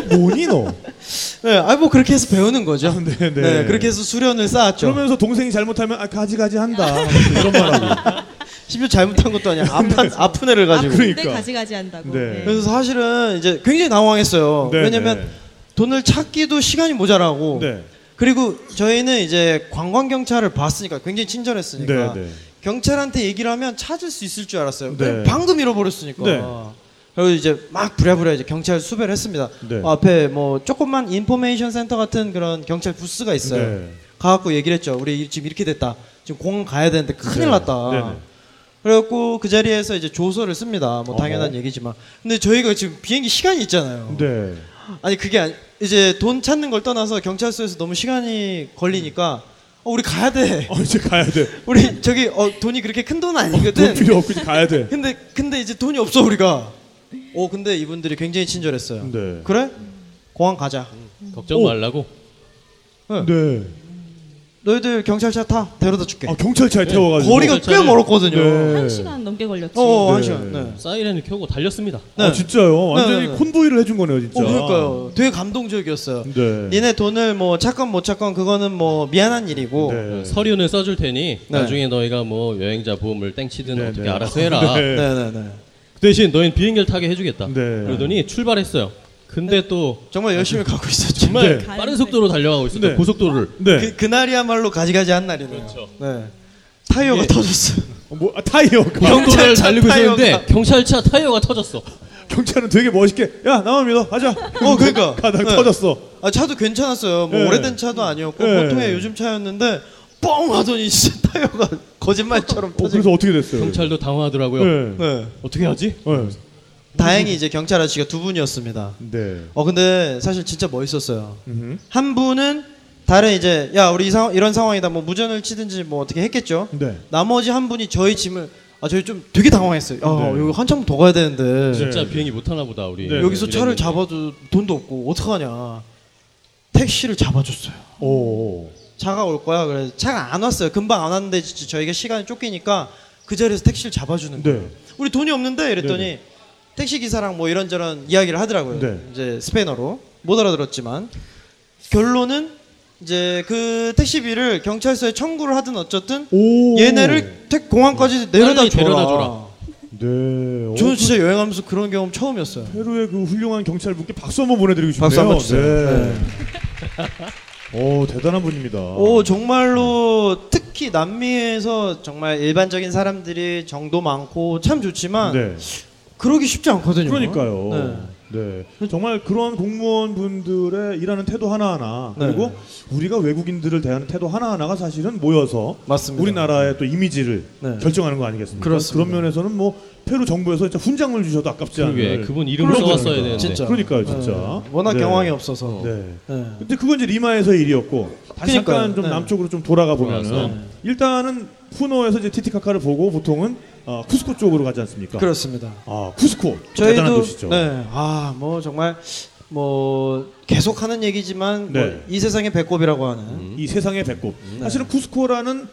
너 뭐니 너? 네, 아뭐 그렇게 해서 배우는 거죠. 네, 네. 네, 그렇게 해서 수련을 쌓았죠. 그러면서 동생이 잘못하면 아 가지 가지 한다. 이런 말하고. 심지어 잘못한 것도 아니야. 아픈 아픈 애를 가지고. 아, 그러니까. 가지가지 한다고. 네. 네. 그래서 사실은 이제 굉장히 당황했어요. 네, 왜냐면 네. 돈을 찾기도 시간이 모자라고. 네. 그리고 저희는 이제 관광 경찰을 봤으니까 굉장히 친절했으니까 네, 네. 경찰한테 얘기를 하면 찾을 수 있을 줄 알았어요. 네. 방금 잃어버렸으니까. 네. 그리고 이제 막 부랴부랴 이제 경찰 수배를 했습니다. 네. 어, 앞에 뭐 조그만 인포메이션 센터 같은 그런 경찰 부스가 있어요. 네. 가갖고 얘기를 했죠. 우리 지금 이렇게 됐다. 지금 공항 가야 되는데 큰일 네. 났다. 그래갖고 그 자리에서 이제 조서를 씁니다. 뭐 당연한 어허. 얘기지만. 근데 저희가 지금 비행기 시간이 있잖아요. 네. 아니 그게 아니, 이제 돈 찾는 걸 떠나서 경찰서에서 너무 시간이 걸리니까 어, 우리 가야 돼. 어 이제 가야 돼. 우리 저기 어, 돈이 그렇게 큰돈돈 아니거든. 필요 없고 이제 가야 돼. 근데 근데 이제 돈이 없어 우리가. 어 근데 이분들이 굉장히 친절했어요. 네. 그래? 공항 가자. 걱정 오. 말라고. 네. 너희들 경찰차 타. 데려다 줄게. 아 경찰차에 태워가지고. 거리가 꽤 멀었거든요. 네. 한 시간 넘게 걸렸지. 어, 네. 한 시간. 네. 사이렌을 켜고 달렸습니다. 네. 아 진짜요? 완전히 네, 네, 네. 콘보이를 해준 거네요 진짜. 어, 그러니까요. 되게 감동적이었어요. 네. 니네 돈을 뭐 찾건 못 찾건 그거는 뭐 미안한 일이고. 네. 서류는 써줄 테니 네. 나중에 너희가 뭐 여행자 보험을 땡치든 네, 어떻게 네. 알아서 해라. 네. 네 네네. 그 대신 너희는 비행기를 타게 해주겠다. 네. 그러더니 출발했어요. 근데 또 정말 열심히 가고 있었죠. 정말 네. 빠른 속도로 달려가고 있었죠. 네. 고속도로를. 네. 그, 그날이야말로 가지가지 한 날이네요. 그렇죠. 네. 타이어가 예. 터졌어요. 어, 뭐 아, 타이어가. 경찰차 달리고 있었는데. 경찰차 타이어가 터졌어. 경찰은 되게 멋있게 야 나만 믿어 가자. 어, 그러니까. 가다 네. 터졌어. 아, 차도 괜찮았어요. 뭐 네. 오래된 차도 아니었고 네. 보통의 요즘 차였는데 뻥 하더니 진짜 타이어가 거짓말처럼 어. 그래서 어떻게 됐어요? 경찰도 당황하더라고요. 네. 네. 어떻게 하지? 네. 다행히 이제 경찰 아저씨가 두 분이었습니다. 네. 어 근데 사실 진짜 멋있었어요. 음흠. 한 분은 다른 이제 야 우리 이 상황, 이런 상황이다 뭐 무전을 치든지 뭐 어떻게 했겠죠. 네. 나머지 한 분이 저희 짐을 아 저희 좀 되게 당황했어요. 아 네. 여기 한참 더 가야 되는데 진짜 네. 비행기 못 타나 보다 우리. 네. 여기서 차를 이랬는데. 잡아도 돈도 없고 어떡하냐. 택시를 잡아줬어요. 오. 차가 올 거야. 그래 차가 안 왔어요. 금방 안 왔는데 진짜 저희가 시간이 쫓기니까 그 자리에서 택시를 잡아주는 거예요. 네. 우리 돈이 없는데 이랬더니 네네. 택시 기사랑 뭐 이런저런 이야기를 하더라고요. 네. 이제 스페인어로 못 알아들었지만 결론은 이제 그 택시비를 경찰서에 청구를 하든 어쨌든 오. 얘네를 택 공항까지 내려다 빨리 줘라. 데려다 줘라. 네. 어, 저는 진짜 여행하면서 그런 경험 처음이었어요. 페루의 그 훌륭한 경찰분께 박수 한번 보내드리고 싶네요. 박수 한번 주세요. 네. 오 대단한 분입니다. 오 정말로 특히 남미에서 정말 일반적인 사람들이 정도 많고 참 좋지만 네. 그러기 쉽지 않거든요. 그러니까요. 네. 네. 정말 그런 공무원 분들의 일하는 태도 하나하나 네. 그리고 우리가 외국인들을 대하는 태도 하나하나가 사실은 모여서 맞습니다. 우리나라의 또 이미지를 네. 결정하는 거 아니겠습니까? 그렇습니다. 런 면에서는 뭐 페루 정부에서 진짜 훈장을 주셔도 아깝지 않은 그러게 그분 이름을 그런 써왔어야. 되는데. 진짜. 그러니까요, 진짜. 네. 워낙 네. 경황이 없어서. 네. 네. 근데 그건 이제 리마에서의 일이었고 다시 그러니까요. 잠깐 좀 네. 남쪽으로 좀 돌아가 보면은. 일단은 푸노에서 이제 티티카카를 보고 보통은 어, 쿠스코 쪽으로 가지 않습니까? 그렇습니다. 아 쿠스코 대단한 도시죠. 네. 아, 뭐 정말 뭐 계속 하는 얘기지만 뭐 네. 이 세상의 배꼽이라고 하는 이 세상의 배꼽. 사실은 쿠스코라는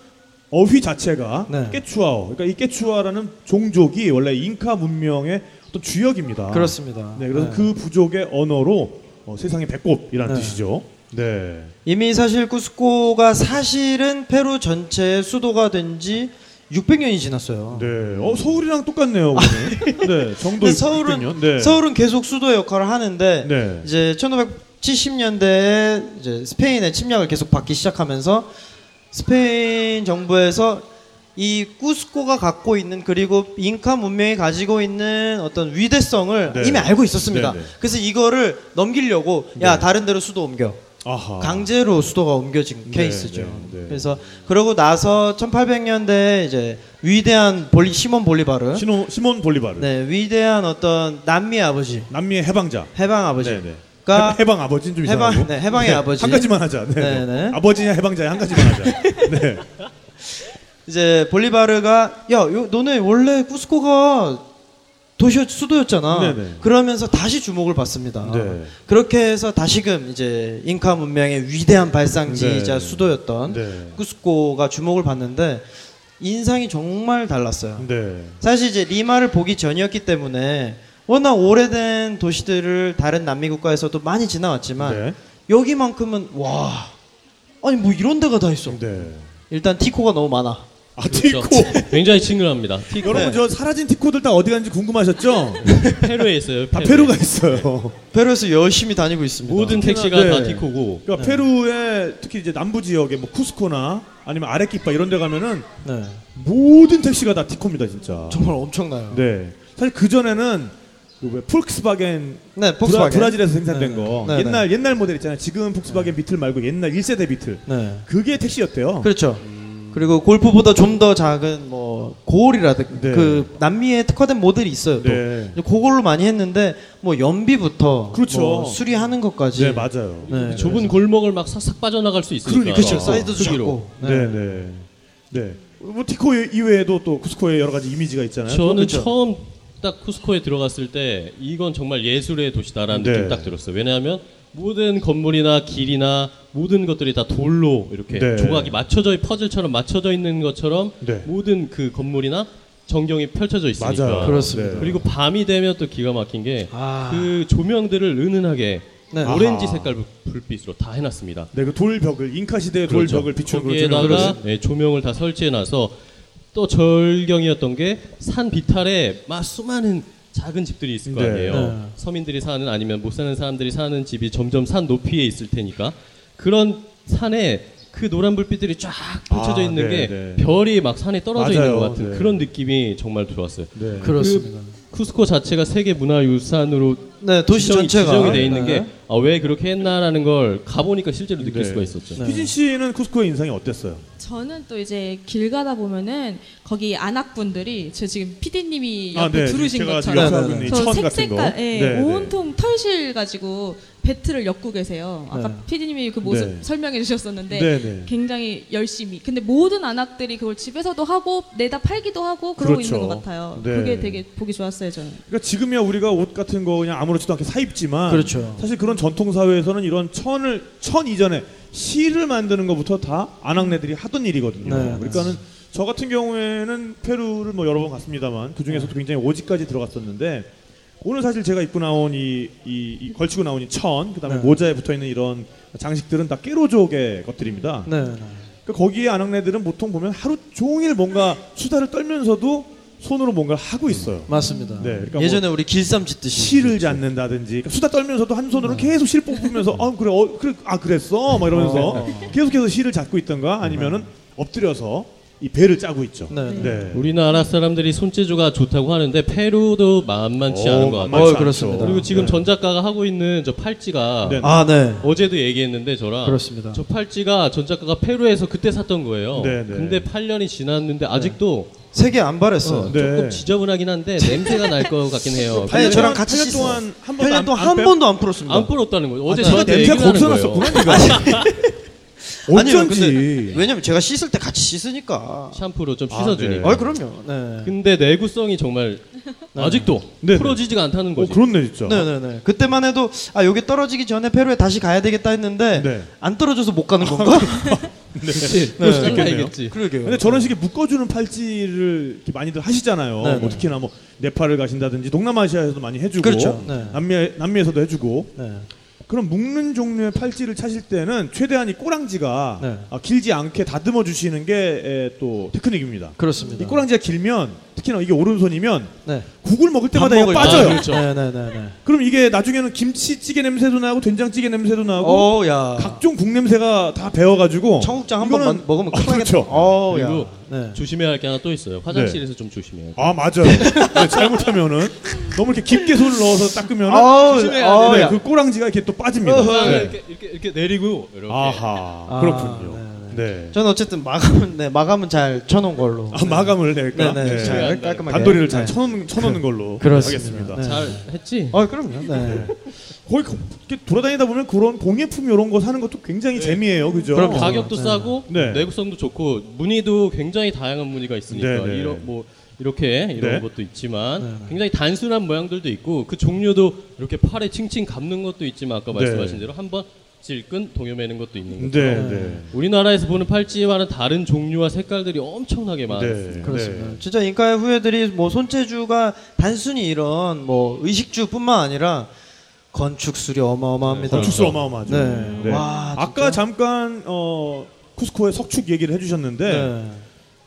어휘 자체가 네. 깨추아어. 그러니까 이 깨추아라는 종족이 원래 잉카 문명의 어떤 주역입니다. 그렇습니다. 네, 그래서 네. 그 부족의 언어로 어, 세상의 배꼽이라는 네. 뜻이죠. 네. 이미 사실 쿠스코가 사실은 페루 전체의 수도가 된 지 600년이 지났어요. 네. 어, 서울이랑 똑같네요. 그러면. 네. 정도 근데 서울은 600년. 네. 서울은 계속 수도의 역할을 하는데 네. 이제 1570년대에 이제 스페인의 침략을 계속 받기 시작하면서 스페인 정부에서 이 쿠스코가 갖고 있는 그리고 잉카 문명이 가지고 있는 어떤 위대성을 네. 이미 알고 있었습니다. 네, 네. 그래서 이거를 넘기려고 야 네. 다른 데로 수도 옮겨. 아하. 강제로 수도가 옮겨진 네, 케이스죠. 네, 네. 그래서 그러고 나서 1800년대에 이제 위대한 볼리 시몬 볼리바르 시노, 시몬 볼리바르. 네, 위대한 어떤 남미의 아버지, 남미의 해방자. 해방 아버지. 네, 네. 가 해, 방 아버지는 좀 해방- 이상하고. 네, 해방의 아버지. 한 가지만 하자. 네. 네, 네. 아버지냐 해방자야 한 가지만 하자. 네. 이제 볼리바르가 야, 요, 너네 원래 쿠스코가 도시 수도였잖아. 네네. 그러면서 다시 주목을 받습니다. 네. 그렇게 해서 다시금 이제 잉카 문명의 위대한 발상지이자 네. 수도였던 네. 쿠스코가 주목을 받는데 인상이 정말 달랐어요. 네. 사실 이제 리마를 보기 전이었기 때문에 워낙 오래된 도시들을 다른 남미 국가에서도 많이 지나왔지만 네. 여기만큼은 와 아니 뭐 이런 데가 다 있어. 네. 일단 티코가 너무 많아. 아, 티코. 그렇죠. 굉장히 친근합니다. 티코 여러분 저 사라진 티코들 다 어디 갔는지 궁금하셨죠? 페루에 있어요. 다 페루에. 페루가 있어요. 페루에서 열심히 다니고 있습니다. 모든 택시가 네. 다 티코고 그러니까 페루의 특히 이제 남부 지역에 뭐 쿠스코나 아니면 아레키파 이런 데 가면은 네. 모든 택시가 다 티코입니다, 진짜. 정말 엄청나요. 네. 사실 그 전에는 그 폴크스바겐 네, 브라, 폭스바겐. 브라질에서 생산된 네. 거 네, 옛날 옛날 모델 있잖아요. 지금 폭스바겐 비틀 말고 옛날 1세대 비틀. 네. 그게 택시였대요. 그렇죠. 그리고 골프보다 좀 더 작은 뭐 고올이라든가 네. 그 남미에 특화된 모델이 있어요. 또. 네. 그걸로 많이 했는데 뭐 연비부터 그렇죠. 뭐 수리하는 것까지 네, 맞아요. 네. 좁은 골목을 막 싹싹 빠져나갈 수 있으니까. 그러니까. 그렇죠. 사이즈도. 작고. 네, 네. 네. 뭐 티코 이외에도 또 쿠스코의 여러 가지 이미지가 있잖아요. 저는 그렇죠. 처음 딱 쿠스코에 들어갔을 때 이건 정말 예술의 도시다라는 네. 느낌 딱 들었어요. 왜냐하면 모든 건물이나 길이나 모든 것들이 다 돌로 이렇게 네. 조각이 맞춰져 퍼즐처럼 맞춰져 있는 것처럼 네. 모든 그 건물이나 전경이 펼쳐져 있으니까. 맞아요. 그렇습니다. 네. 그리고 밤이 되면 또 기가 막힌 게그 아. 조명들을 은은하게 네. 오렌지 아하. 색깔 불- 불빛으로 다 해놨습니다. 네, 그 돌벽을 잉카 시대의 그렇죠. 돌벽을 비추는 그 거기에다가 조명을 네, 조명을 다 설치해놔서 또 절경이었던 게 산 비탈에 막 수많은 작은 집들이 있을 거 네. 아니에요. 네. 서민들이 사는 아니면 못 사는 사람들이 사는 집이 점점 산 높이에 있을 테니까 그런 산에 그 노란 불빛들이 쫙 펼쳐져 아, 있는 네, 게 네. 별이 막 산에 떨어져 있는 맞아요. 것 같은 네. 그런 느낌이 정말 좋았어요. 네. 그렇습니다. 쿠스코 자체가 세계 문화유산으로 네, 도시 지정이, 전체가 지정이 돼 있는 네. 게 아, 왜 그렇게 했나라는 걸 가보니까 실제로 느낄 네. 수가 있었죠. 네. 희진 씨는 쿠스코의 인상이 어땠어요? 저는 또 이제 길 가다 보면은 거기 안악분들이 저 지금 PD님이 아, 옆에 네. 두르신 제가 지금 것처럼 네, 하고 네, 있는 이저천 같은 거. 색색깔, 예, 네, 네. 온통 털실 가지고 배트를 엮고 계세요. 아까 네. PD님이 그 모습 네. 설명해 주셨었는데 네, 네. 굉장히 열심히. 근데 모든 안악들이 그걸 집에서도 하고 내다 팔기도 하고 그러고 그렇죠. 있는 것 같아요. 네. 그게 되게 보기 좋았어요, 저는. 그러니까 지금이야 우리가 옷 같은 거 그냥 아무렇지도 않게 사 입지만 그렇죠. 사실 그런 전통 사회에서는 이런 천을 천 이전에 실을 만드는 것부터 다 안악내들이 하던 일이거든요. 네. 그러니까는 저 같은 경우에는 페루를 뭐 여러 번 갔습니다만 그 중에서도 굉장히 오지까지 들어갔었는데 오늘 사실 제가 입고 나온 이, 이- 이 걸치고 나온 이 천, 그다음에 네. 모자에 붙어 있는 이런 장식들은 다 깨로족의 것들입니다. 네. 네. 그 거기에 안악내들은 보통 보면 하루 종일 뭔가 수다를 떨면서도 손으로 뭔가를 하고 있어요. 맞습니다. 네, 그러니까 예전에 우리 길쌈 짓듯이 실을 잡는다든지 그러니까 수다 떨면서도 한 손으로 계속 실 뽑으면서 아 그래 어 그래 아 그랬어 막 이러면서 계속해서 실을 잡고 있던가 아니면은 엎드려서 이 배를 짜고 있죠. 네. 네. 네. 우리나라 사람들이 손재주가 좋다고 하는데 페루도 만만치 오, 않은 것 같아요. 어, 그렇습니다. 그리고 지금 네. 전 작가가 하고 있는 저 팔찌가 네. 아, 네. 어제도 얘기했는데 저랑 그렇습니다. 저 팔찌가 전 작가가 페루에서 그때 샀던 거예요. 네, 네. 근데 8년이 지났는데 아직도 세 개 안 바랬어. 어, 네. 조금 지저분하긴 한데 냄새가 날 것 같긴 해요. 아니, 저랑 같이 8년 씻어. 동안 한 번도 8년 안- 동안 안 한 빼- 번도 안 풀었습니다. 안 풀었다는 거예요. 어제 아, 저한테 냄새 얘기를 하는 거기서 거예요. 났었구나 네가. 아니요, 어쩐지. 왜냐면 제가 씻을 때 같이 씻으니까. 샴푸로 좀 아, 씻어주니까. 네. 아, 그럼요. 네. 근데 내구성이 정말 아직도 네, 네. 풀어지지가 않다는 어 거지. 그렇네 진짜. 네네네. 그때만 해도 아 여기 떨어지기 전에 페루에 다시 가야 되겠다 했는데 네. 안 떨어져서 못 가는 건가? 그치? 그럴 수도 네. 있겠네요. 알겠지. 그러게요. 근데 저런 식의 묶어주는 팔찌를 이렇게 많이들 하시잖아요. 네, 뭐 네. 특히나 뭐 네팔을 가신다든지 동남아시아에서도 많이 해주고, 그렇죠. 네. 남미 남미에서도 해주고. 네. 그럼 묶는 종류의 팔찌를 차실 때는 최대한 이 꼬랑지가 네. 아, 길지 않게 다듬어 주시는 게 또 테크닉입니다. 그렇습니다. 이 꼬랑지가 길면 특히나 이게 오른손이면 네. 국을 먹을 때마다 밥 이거 먹을 때. 빠져요. 아, 그렇죠. 네 네 네 네. 그럼 이게 나중에는 김치찌개 냄새도 나고 된장찌개 냄새도 나고 오, 야. 각종 국 냄새가 다 배어가지고 청국장 한 이거는- 번만 먹으면 아, 큰일 나겠다. 그렇죠. 어. 그리고 네. 조심해야 할 게 하나 또 있어요. 화장실에서 좀 조심해야 돼. 아 맞아요. 네, 잘못하면은 너무 이렇게 깊게 손을 넣어서 닦으면 아우, 조심해야 아우, 네, 야. 그 꼬랑지가 이렇게 또 빠집니다. 어허. 네. 이렇게, 이렇게 이렇게 내리고 이렇게. 아하 아, 그렇군요. 네, 네. 저는 어쨌든 마감은 네 마감은 잘 쳐놓은 걸로. 아, 마감을 낼까? 네네. 네. 잘 깔끔하게. 단도리를 네. 잘 쳐놓는, 쳐놓는 걸로 그렇습니다. 하겠습니다. 네. 잘 했지? 어, 그럼요. 네. 거기 그- 이렇게 돌아다니다 보면 그런 공예품 이런 거 사는 것도 굉장히 재미예요, 그죠? 그럼요. 어, 가격도 네. 싸고 네. 내구성도 좋고 무늬도 굉장히 다양한 무늬가 있으니까 네, 네. 이런 뭐 이렇게 이런 네. 것도 있지만 네, 네. 굉장히 단순한 모양들도 있고 그 종류도 이렇게 팔에 칭칭 감는 것도 있지만 아까 네. 말씀하신 대로 한번 질끈 동여매는 것도 있는 네, 것처럼 네. 우리나라에서 보는 팔찌와는 다른 종류와 색깔들이 엄청나게 많았어요. 네. 그렇습니다. 네. 진짜 인카의 후예들이 뭐 손재주가 단순히 이런 뭐 의식주뿐만 아니라 건축술이 어마어마합니다. 건축술 어마어마하죠. 네. 네. 와, 아까? 잠깐 어, 쿠스코의 석축 얘기를 해주셨는데 네.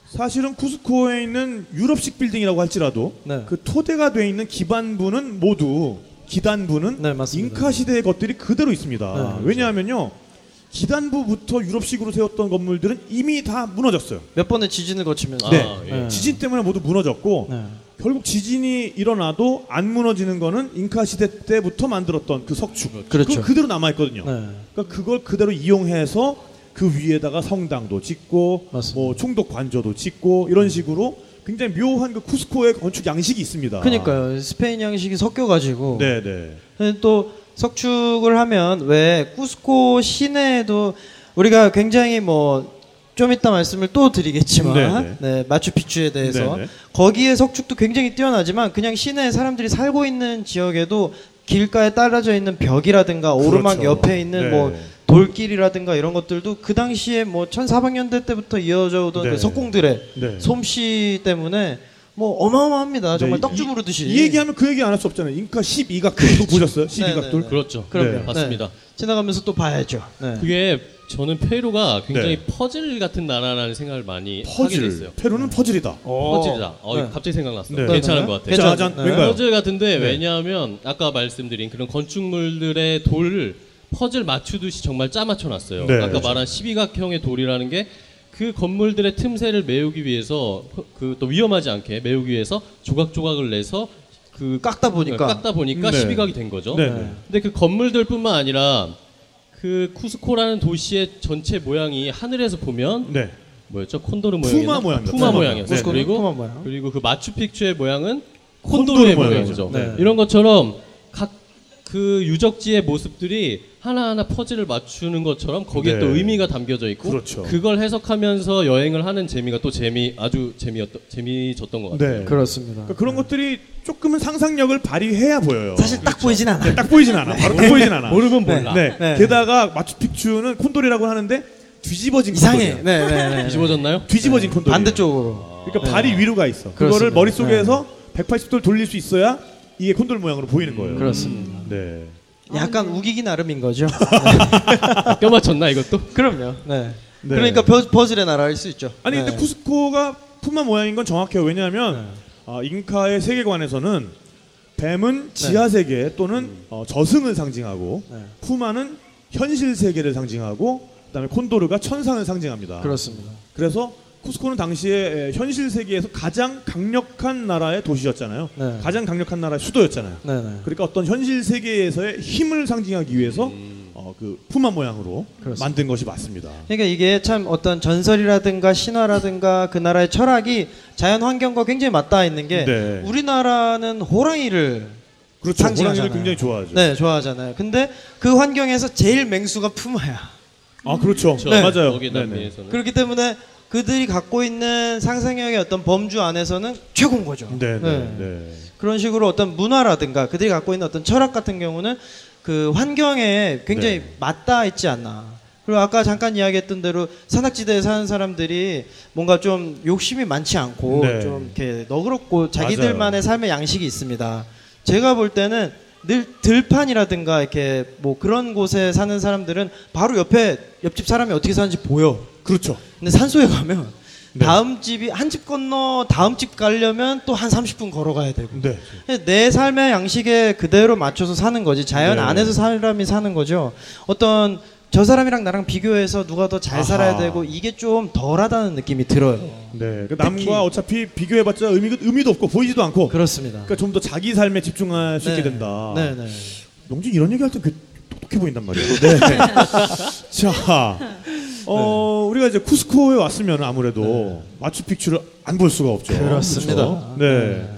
사실은 쿠스코에 있는 유럽식 빌딩이라고 할지라도 네. 그 토대가 돼 있는 기반부는 모두 기단부는 네. 잉카 시대의 것들이 그대로 있습니다. 네, 그렇죠. 왜냐하면요 기단부부터 유럽식으로 세웠던 건물들은 이미 다 무너졌어요. 몇 번의 지진을 거치면서. 아, 네. 예. 지진 때문에 모두 무너졌고 네. 결국 지진이 일어나도 안 무너지는 거는 잉카 시대 때부터 만들었던 그 석축 그렇죠. 그거 그대로 남아 있거든요. 네. 그러니까 그걸 그대로 이용해서 그 위에다가 성당도 짓고 맞습니다. 뭐 총독 관저도 짓고 이런 식으로 굉장히 묘한 그 쿠스코의 건축 양식이 있습니다. 그러니까요. 스페인 양식이 섞여가지고. 네, 네. 또 석축을 하면 왜 쿠스코 시내에도 우리가 굉장히 뭐 좀 이따 말씀을 또 드리겠지만 네네. 네, 마추픽추에 대해서 네네. 거기에 석축도 굉장히 뛰어나지만 그냥 시내에 사람들이 살고 있는 지역에도 길가에 따라져 있는 벽이라든가 오르막 그렇죠. 옆에 있는 네. 뭐 돌길이라든가 이런 것들도 그 당시에 뭐 1400년대 때부터 이어져 오던 네. 그 석공들의 네. 솜씨 때문에 뭐 어마어마합니다. 정말 네, 떡주 이- 부르듯이. 이 얘기하면 그 얘기 안 할 수 없잖아요. 잉카 12각돌 그거 보셨어요? 12각돌? 네네네. 그렇죠. 그럼요. 네. 맞습니다. 지나가면서 또 봐야죠. 네. 그게 저는 페루가 굉장히 네. 퍼즐 같은 나라라는 생각을 많이 하게 퍼즐. 됐어요. 페루는 퍼즐이다. 퍼즐이다. 어, 네. 갑자기 생각났어. 네. 괜찮은 네. 것 같아요. 네. 왠가요? 퍼즐 같은데 네. 왜냐하면 아까 말씀드린 그런 건축물들의 돌을 퍼즐 맞추듯이 정말 짜 맞춰 놨어요. 네. 아까 그렇죠. 말한 12각형의 돌이라는 게 그 건물들의 틈새를 메우기 위해서 그 또 위험하지 않게 메우기 위해서 조각조각을 내서 그 깎다 보니까. 깎다 보니까 네. 12각이 된 거죠. 네, 네. 근데 그 건물들뿐만 아니라 그 쿠스코라는 도시의 전체 모양이 하늘에서 보면 네. 뭐였죠? 콘도르 푸마 모양이었나? 모양이다. 푸마 푸마 모양이었어요. 모양. 그리고 푸마 모양. 그리고 그 마추픽추의 모양은 콘도르 콘도르의 모양이죠. 모양이죠. 네. 이런 것처럼 각 그 유적지의 모습들이 하나하나 퍼즐을 맞추는 것처럼 거기에 네. 또 의미가 담겨져 있고 그렇죠. 걸 해석하면서 여행을 하는 재미가 또 재미 아주 재미였던 재미졌던 것 같아요. 네. 그렇습니다. 그러니까 그런 것들이 조금은 상상력을 발휘해야 보여요. 사실 딱 보이진 않아요. 네, 딱 보이진 않아. 바로 딱 보이진 않아. 모르면 네. 몰라. 네. 네. 게다가 마추픽추는 콘돌이라고 하는데 뒤집어진 이상해. 콘돌이야. 네, 네, 네. 뒤집어졌나요? 뒤집어진 콘돌. 반대쪽으로. 그러니까 발이 위로 가 있어. 그거를. 머릿속에서 180도를 돌릴 수 있어야 이게 콘돌 모양으로 보이는 거예요. 그렇습니다. 네. 약간 우기기 나름인 거죠. 껴 맞췄나 이것도? 그럼요. 네. 네. 그러니까 퍼- 퍼즐의 나라일 수 있죠. 아니 근데 네. 쿠스코가 푸마 모양인 건 정확해요. 왜냐하면 아, 잉카의 세계관에서는 뱀은 지하 세계 또는 어, 저승을 상징하고 네. 푸마는 현실 세계를 상징하고 그다음에 콘도르가 천상을 상징합니다. 그렇습니다. 그래서 쿠스코는 당시에 에, 현실 세계에서 가장 강력한 나라의 도시였잖아요. 네. 가장 강력한 나라의 수도였잖아요. 네, 네. 그러니까 어떤 현실 세계에서의 힘을 상징하기 위해서 어, 그 푸마 모양으로 그렇습니다. 만든 것이 맞습니다. 그러니까 이게 참 어떤 전설이라든가 신화라든가 그 나라의 철학이 자연 환경과 굉장히 맞닿아 있는 게 네. 우리나라는 호랑이를 그렇죠. 상징하잖아요. 호랑이를 굉장히 좋아하죠. 네, 좋아하잖아요. 근데 그 환경에서 제일 맹수가 푸마야. 아 그렇죠. 저, 네. 맞아요. 거기 네네. 남미에서는 그렇기 때문에 그들이 갖고 있는 상상력의 어떤 범주 안에서는 최고인 거죠. 네, 네, 네. 네. 그런 식으로 어떤 문화라든가 그들이 갖고 있는 어떤 철학 같은 경우는 그 환경에 굉장히 네. 맞닿아 있지 않나. 그리고 아까 잠깐 이야기했던 대로 산악지대에 사는 사람들이 뭔가 좀 욕심이 많지 않고 네. 좀 이렇게 너그럽고 자기들만의 삶의 양식이 있습니다. 제가 볼 때는 늘 들판이라든가 이렇게 뭐 그런 곳에 사는 사람들은 바로 옆에 옆집 사람이 어떻게 사는지 보여. 그렇죠. 근데 산소에 가면 네. 다음 집이 한 집 건너 다음 집 가려면 또 한 30분 걸어가야 되고 네. 내 삶의 양식에 그대로 맞춰서 사는 거지 자연 네. 안에서 사람이 사는 거죠 어떤 저 사람이랑 나랑 비교해서 누가 더 잘. 살아야 되고 이게 좀 덜하다는 느낌이 들어요 네. 그 특히- 남과 어차피 비교해봤자 의미 의미도 없고 보이지도 않고. 그렇습니다 그러니까 좀 더 자기 삶에 집중할 수 있게 네. 된다. 네네 용진 이런 얘기할 때 그, 똑똑해 보인단 말이에요. 네. 자, 어 우리가 이제 쿠스코에 왔으면 아무래도 마추픽추를 안 볼 수가 없죠. 네. 그렇습니다. 그렇죠? 네.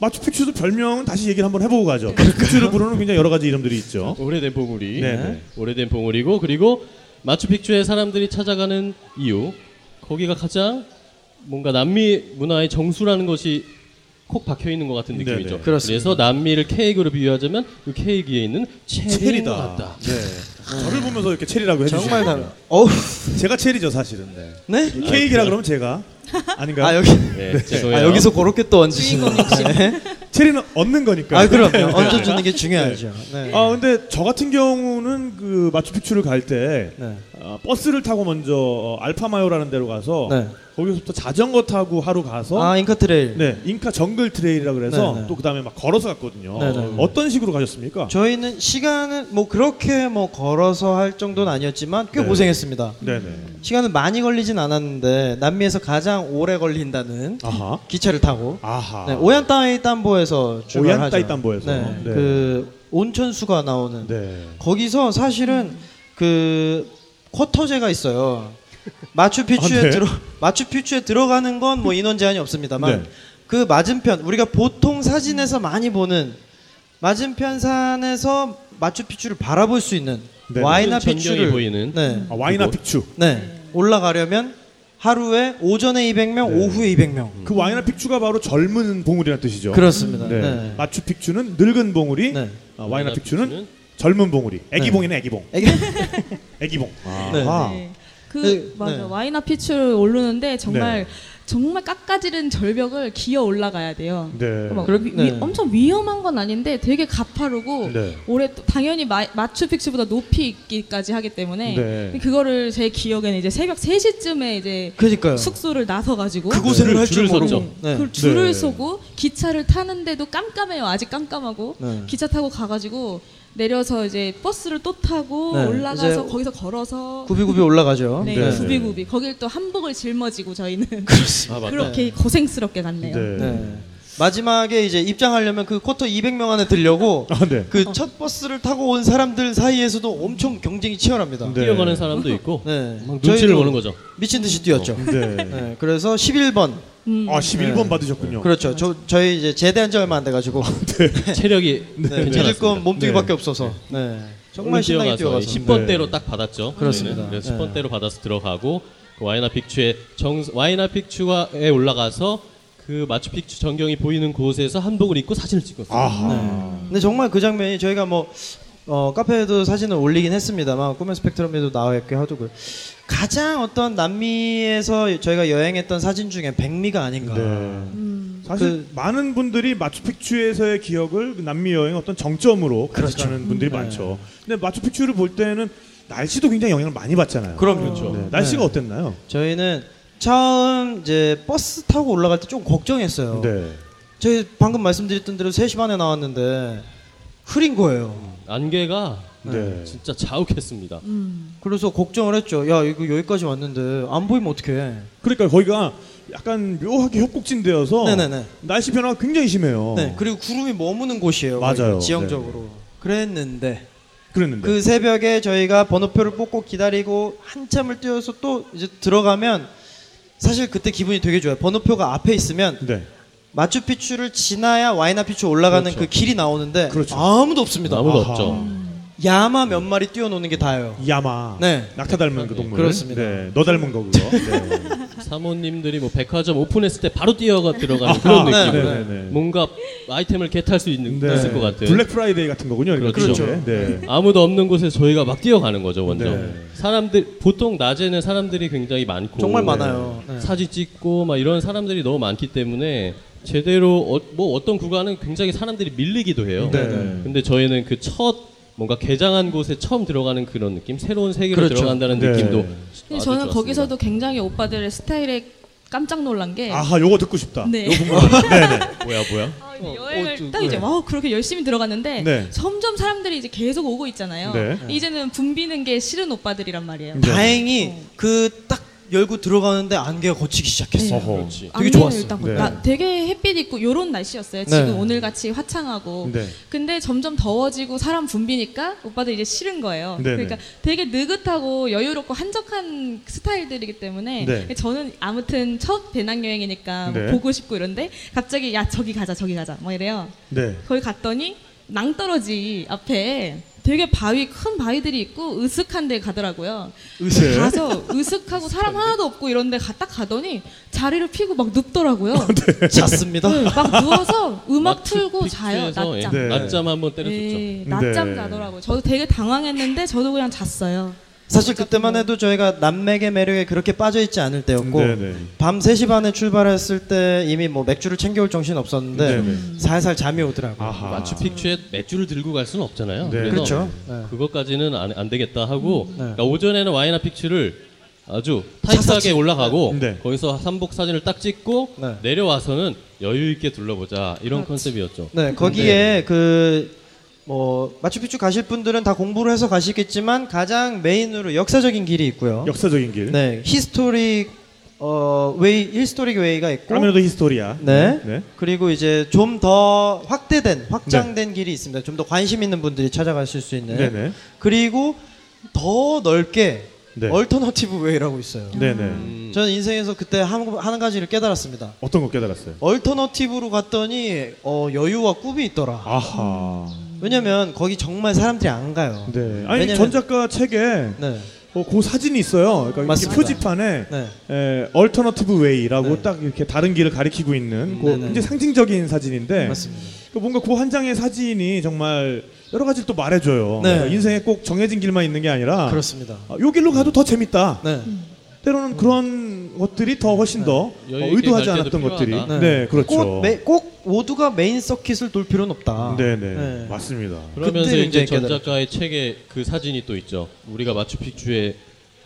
마추픽추도 별명은 다시 얘기를 한번 해보고 가죠. 픽추를 부르는 굉장히 여러 가지 이름들이 있죠. 오래된 봉우리. 네. 오래된 봉우리고 그리고 마추픽추에 사람들이 찾아가는 이유 거기가 가장 뭔가 남미 문화의 정수라는 것이 콕 박혀 있는 것 같은 느낌이죠. 네네. 그렇습니다. 래서 남미를 케이크로 비유하자면 그 케이크 위에 있는 체리다. 같다. 네. 저를 보면서 이렇게 체리라고 해주시죠. 정말 다른 어우 제가 체리죠 사실은. 네. 네? 케이크라 그러면 제가 아닌가요? 아 여기 네, 죄송해요. 아 여기서 그렇게 또 얹으시는 네. 체리는 얻는 거니까. 아 그럼요 얹어 주는 게 중요하죠 네. 아 근데 저 같은 경우는 그 마추픽추를 갈때 네. 어, 버스를 타고 먼저 어, 알파마요라는 데로 가서 네. 거기서부터 자전거 타고 하루 가서 아 잉카 trail 네 잉카 정글 trail이라 그래서 네, 네. 또 그다음에 막 걸어서 갔거든요. 네, 네. 어떤 식으로 가셨습니까? 저희는 시간은 뭐 그렇게 뭐 걸어서 할 정도는 아니었지만 꽤 네. 고생했습니다. 네네. 시간은 많이 걸리진 않았는데 남미에서 가장 오래 걸린다는 아하. 기차를 타고 아하. 네, 오얀따이 땀보에서 출발하죠. 오얀따이 땀보에서. 네, 네. 그 온천수가 나오는 네. 거기서 사실은 그 쿼터제가 있어요. 마추픽추에 아, 네. 들어 마추픽추에 들어가는 건 뭐 인원 제한이 없습니다만 네. 그 맞은편 우리가 보통 사진에서 많이 보는 맞은편 산에서 마추픽추를 바라볼 수 있는 네. 와이나 픽추를 보이는 네, 아, 와이나 픽추. 네 올라가려면 하루에 오전에 200명, 네. 오후에 200명. 그 와이나 픽추가 바로 젊은 봉우리라는 뜻이죠. 그렇습니다. 네. 네. 마추 픽추는 늙은 봉우리. 네. 아, 와이나 픽추는 젊은 봉우리. 애기봉이네 애기봉. 애기- 애기봉. 아. 네. 아. 네. 그 네, 맞아 네. 와이나 피추를 오르는데 정말 네. 정말 깎아지른 절벽을 기어 올라가야 돼요. 네. 막 그렇- 위- 네. 위- 엄청 위험한 건 아닌데 되게 가파르고 네. 올해 또 당연히 마, 마추픽추보다 높이 있기까지 하기 때문에 네. 그거를 제 기억에는 이제 새벽 3시쯤에 이제 그러니까요. 숙소를 나서 가지고 그 고생을 네. 할줄 줄을 모르고. 섰죠. 네. 그 줄을 네. 서고 기차를 타는데도 깜깜해요. 아직 깜깜하고 네. 기차 타고 가 가지고 내려서 이제 버스를 또 타고 네, 올라가서 거기서 걸어서 구비구비 올라가죠. 네, 네. 구비구비 거길 또 한복을 짊어지고 저희는 아. 그렇게 고생스럽게 갔네요. 네. 네. 마지막에 이제 입장하려면 그 쿼터 200명 안에 들려고 아, 네. 그첫 버스를 타고 온 사람들 사이에서도 엄청 경쟁이 치열합니다. 네. 뛰어가는 사람도 있고 네. 막 눈치를 보는 거죠. 미친 듯이 뛰었죠. 네. 네. 그래서 11번. 음. 아, 11번 네. 받으셨군요. 그렇죠. 저 저희 이제 제대한 지 얼마 안 돼가지고 체력이 네, 괜찮았습니다. 믿을 건 몸뚱이밖에 네. 없어서. 네. 정말 정말 신나게 뛰어가서 뛰어가서. 10번대로 딱 받았죠. 그렇습니다. 그래서 네. 10번대로 받아서 들어가고 그 와이나 픽추에 정 와이나 픽추에 올라가서 그 마추픽추 전경이 보이는 곳에서 한복을 입고 사진을 찍었어요. 근데 정말 그 장면이 저희가 뭐 어, 카페에도 사진을 올리긴 했습니다만 꿈의 스펙트럼에도 나와 있게 하도록 가장 어떤 남미에서 저희가 여행했던 사진 중에 백미가 아닌가. 네. 음. 사실 많은 분들이 마추픽추에서의 기억을 그 남미 여행 어떤 정점으로 그렇죠. 가져가는 분들이 네. 많죠. 근데 마추픽추를 볼 때는 날씨도 굉장히 영향을 많이 받잖아요. 그럼요. 네. 날씨가 네. 어땠나요? 저희는 처음 이제 버스 타고 올라갈 때 좀 걱정했어요. 네. 저희 방금 말씀드렸던 대로 3시 반에 나왔는데 흐린 거예요. 안개가 네. 진짜 자욱했습니다. 음. 그래서 걱정을 했죠. 야, 이거 여기까지 왔는데 안 보이면 어떡해. 그러니까 거기가 약간 묘하게 협곡진되어서 네네네. 날씨 변화가 굉장히 심해요. 네, 그리고 구름이 머무는 곳이에요. 맞아요. 거기 지형적으로. 그랬는데 그랬는데. 그 새벽에 저희가 번호표를 뽑고 기다리고 한참을 뛰어서 또 이제 들어가면 사실 그때 기분이 되게 좋아요. 번호표가 앞에 있으면 네. 마추픽추를 지나야 와이나피추 올라가는 그렇죠. 그 길이 나오는데 그렇죠. 아무도 없습니다. 아무도 아하. 없죠. 야마 몇 마리 뛰어노는 게 다예요. 야마. 네. 낙타 닮은 그 동물. 그렇습니다. 네. 너 닮은 거 그거. 네. 사모님들이 뭐 백화점 오픈했을 때 바로 뛰어가 들어가는 그런 네, 느낌으로 네, 네, 네. 뭔가 아이템을 get할 수 있는 네. 있을 것 같은 블랙 프라이데이 같은 거군요. 그러니까 그렇죠. 그게. 네. 아무도 없는 곳에서 저희가 막 뛰어가는 거죠 먼저 네. 사람들 보통 낮에는 사람들이 굉장히 많고 정말 많아요. 네. 사진 찍고 막 이런 사람들이 너무 많기 때문에 제대로 어, 뭐 어떤 구간은 굉장히 사람들이 밀리기도 해요. 네. 근데 저희는 그첫 뭔가 개장한 곳에 처음 들어가는 그런 느낌, 새로운 세계로 그렇죠. 들어간다는 네. 느낌도. 근데 아주 저는 좋았습니다. 거기서도 굉장히 오빠들의 스타일에 깜짝 놀란 게 아하, 요거 듣고 싶다. 네. 요거 궁금하다. 네, 네. 뭐야 뭐야? 아, 어, 여행을 어, 저- 딱 이제 네. 와 그렇게 열심히 들어갔는데 네. 점점 사람들이 이제 계속 오고 있잖아요. 네. 이제는 붐비는 게 싫은 오빠들이란 말이에요. 네. 다행히 그딱 열고 들어가는데 안개가 걷히기 시작했어요. 어허. 그렇지. 되게 안개는 좋았어. 일단 네. 나- 되게 햇빛 있고 요런 날씨였어요. 네. 지금 오늘 같이 화창하고. 네. 근데 점점 더워지고 사람 붐비니까 오빠들 이제 싫은 거예요. 네네. 그러니까 되게 느긋하고 여유롭고 한적한 스타일들이기 때문에 네. 저는 아무튼 첫 배낭여행이니까 뭐 네. 보고 싶고 이런데 갑자기 야 저기 가자 저기 가자 뭐 이래요. 네. 거기 갔더니 낭떠러지 앞에 되게 바위 큰 바위들이 있고 으슥한 데 가더라고요. 으슥. 가서 으슥하고 사람 하나도 없고 이런 데딱 가더니 자리를 피고 막 눕더라고요. 잤습니다. 네, 막 누워서 음악 틀고 자요. 낮잠. 네. 낮잠 한번 때려줬죠. 네, 낮잠 네. 자더라고요. 저도 되게 당황했는데 저도 그냥 잤어요. 사실 그때만 해도 저희가 남맥의 매력에 그렇게 빠져 있지 않을 때였고 네, 네. 밤 3시 반에 출발했을 때 이미 뭐 맥주를 챙겨올 정신 없었는데 네, 네. 살살 잠이 오더라고요. 아하. 마추픽추에 맥주를 들고 갈 수는 없잖아요. 네. 그래서 그렇죠. 네. 그것까지는 안, 안 되겠다 하고 네. 그러니까 오전에는 와이나 픽추를 아주 타이트하게. 올라가고 네. 거기서 삼복 사진을 딱 찍고 네. 내려와서는 여유 있게 둘러보자 이런 컨셉이었죠. 네, 거기에 그 뭐 마추픽추 가실 분들은 다 공부를 해서 가시겠지만 가장 메인으로 역사적인 길이 있고요. 역사적인 길. 네, historic 어 way historic way가 있고 까메라도 historia. 네. 네. 그리고 이제 좀 더 확대된 확장된 길이 있습니다. 좀 더 관심 있는 분들이 찾아가실 수 있는. 네, 네. 그리고 더 넓게 네. alternative way라고 있어요. 네, 네. 음, 저는 인생에서 그때 한, 한 가지를 깨달았습니다. 어떤 거 깨달았어요? alternative로 갔더니 어, 여유와 꿈이 있더라. 아하. 왜냐면 거기 정말 사람들이 안 가요. 네. 아니 왜냐면- 전 작가 책에 네. 어, 그 사진이 있어요. 그러니까. 표지판에 네. 에, alternative way라고 네. 딱 이렇게 다른 길을 가리키고 있는 그 네, 네. 굉장히 상징적인 사진인데 맞습니다. 그 뭔가 그 한 장의 사진이 정말 여러 가지를 또 말해줘요. 네. 그러니까 인생에 꼭 정해진 길만 있는 게 아니라 그렇습니다. 아, 요 길로 가도 더 재밌다. 네. 때로는 그런 것들이 더 훨씬 더 어, 의도하지 않았던 것들이. 네, 그렇죠. 꼭, 메, 꼭 모두가 메인 서킷을 돌 필요는 없다. 네, 네, 네. 맞습니다. 그러면서 그때 이제 굉장히 전 깨달았죠. 작가의 책에 그 사진이 또 있죠. 우리가 마추픽추에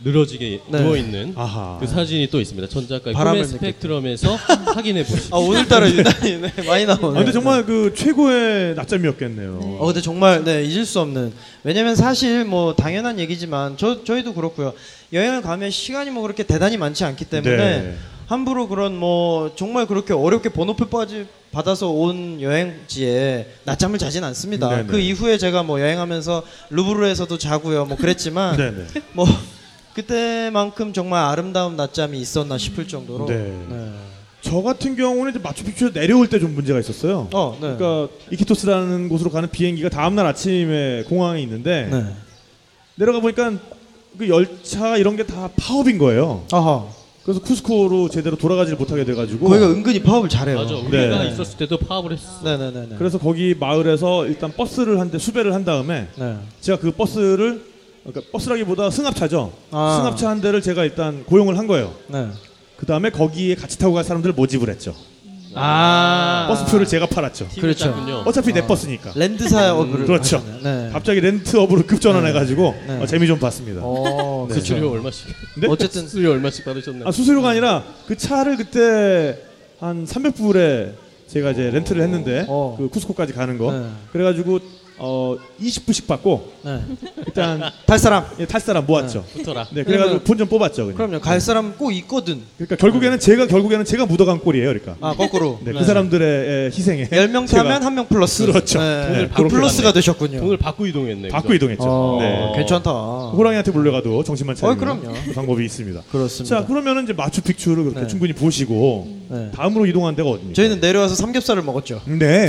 늘어지게 네. 누워 있는 아하. 그 사진이 또 있습니다. 전 작가의 바람을 꿈의 스펙트럼에서 확인해 보시죠. 아 오늘따라 유난히 네, 많이 나오네요. 아, 근데 정말 그 최고의 낮잠이었겠네요. 어, 근데 정말 네 잊을 수 없는. 왜냐면 사실 뭐 당연한 얘기지만 저 저희도 그렇고요. 여행을 가면 시간이 뭐 그렇게 대단히 많지 않기 때문에 네. 함부로 그런 뭐 정말 그렇게 어렵게 번호표 빠지 받아서 온 여행지에 낮잠을 자진 않습니다. 네네. 그 이후에 제가 뭐 여행하면서 루브르에서도 자고요. 뭐 그랬지만 네네. 뭐 그때만큼 정말 아름다운 낮잠이 있었나 싶을 정도로. 네. 저 같은 경우는 이제 마추픽추에 내려올 때 좀 문제가 있었어요. 어, 네. 그러니까 이키토스라는 곳으로 가는 비행기가 다음 날 아침에 공항에 있는데 네. 내려가 보니까 그 열차 이런 게 다 파업인 거예요. 아하. 그래서 쿠스코로 제대로 돌아가지를 못하게 돼가지고 거기가 은근히 파업을 잘해요. 맞아. 우리가 네. 있었을 때도 파업을 했어. 네네네. 그래서 거기 마을에서 일단 버스를 한 대 수배를 한 다음에 네. 제가 그 버스를 그러니까 버스라기보다 승합차죠. 아. 승합차 한 대를 제가 일단 고용을 한 거예요. 네. 그 다음에 거기에 같이 타고 갈 사람들을 모집을 했죠. 아. 버스표를 제가 팔았죠. 그렇죠. 짰군요. 어차피 내 버스니까. 렌트 사업을 그렇죠. 하시네요. 네. 갑자기 렌트업으로 급전환해가지고 네. 어, 재미 좀 봤습니다. 어, 네. 그렇죠. 수수료 얼마씩? 네? 어쨌든 수수료 얼마씩 받으셨나요? 아, 수수료가 아니라 그 차를 그때 한 300불에 제가 이제 렌트를 했는데 어. 그 쿠스코까지 가는 거. 네. 그래가지고 어 20불씩 받고 네. 일단 탈 사람. 예, 탈 사람 모았죠. 붙어라. 네, 그래가지고 그러면- 본좀 뽑았죠. 그냥. 그럼요. 갈 사람 꼭 있거든. 그러니까 결국에는 제가 결국에는 제가 묻어간 꼴이에요. 그러니까. 아, 거꾸로. 네, 그 사람들의 예, 희생에 10명 제가 타면 한 명 플러스. 그렇죠. 네. 돈을 그 받고 플러스가. 되셨군요. 돈을 받고 이동했네. 받고 그죠? 이동했죠. 어, 네. 괜찮다. 호랑이한테 물려가도 정신만 차리는 어, 그럼요. 그 방법이 있습니다. 그렇습니다. 자, 그러면은 이제 마추픽추를 그렇게 네. 충분히 보시고 네. 다음으로 이동한 데가 어디입니까? 저희는 내려와서 삼겹살을 먹었죠. 네.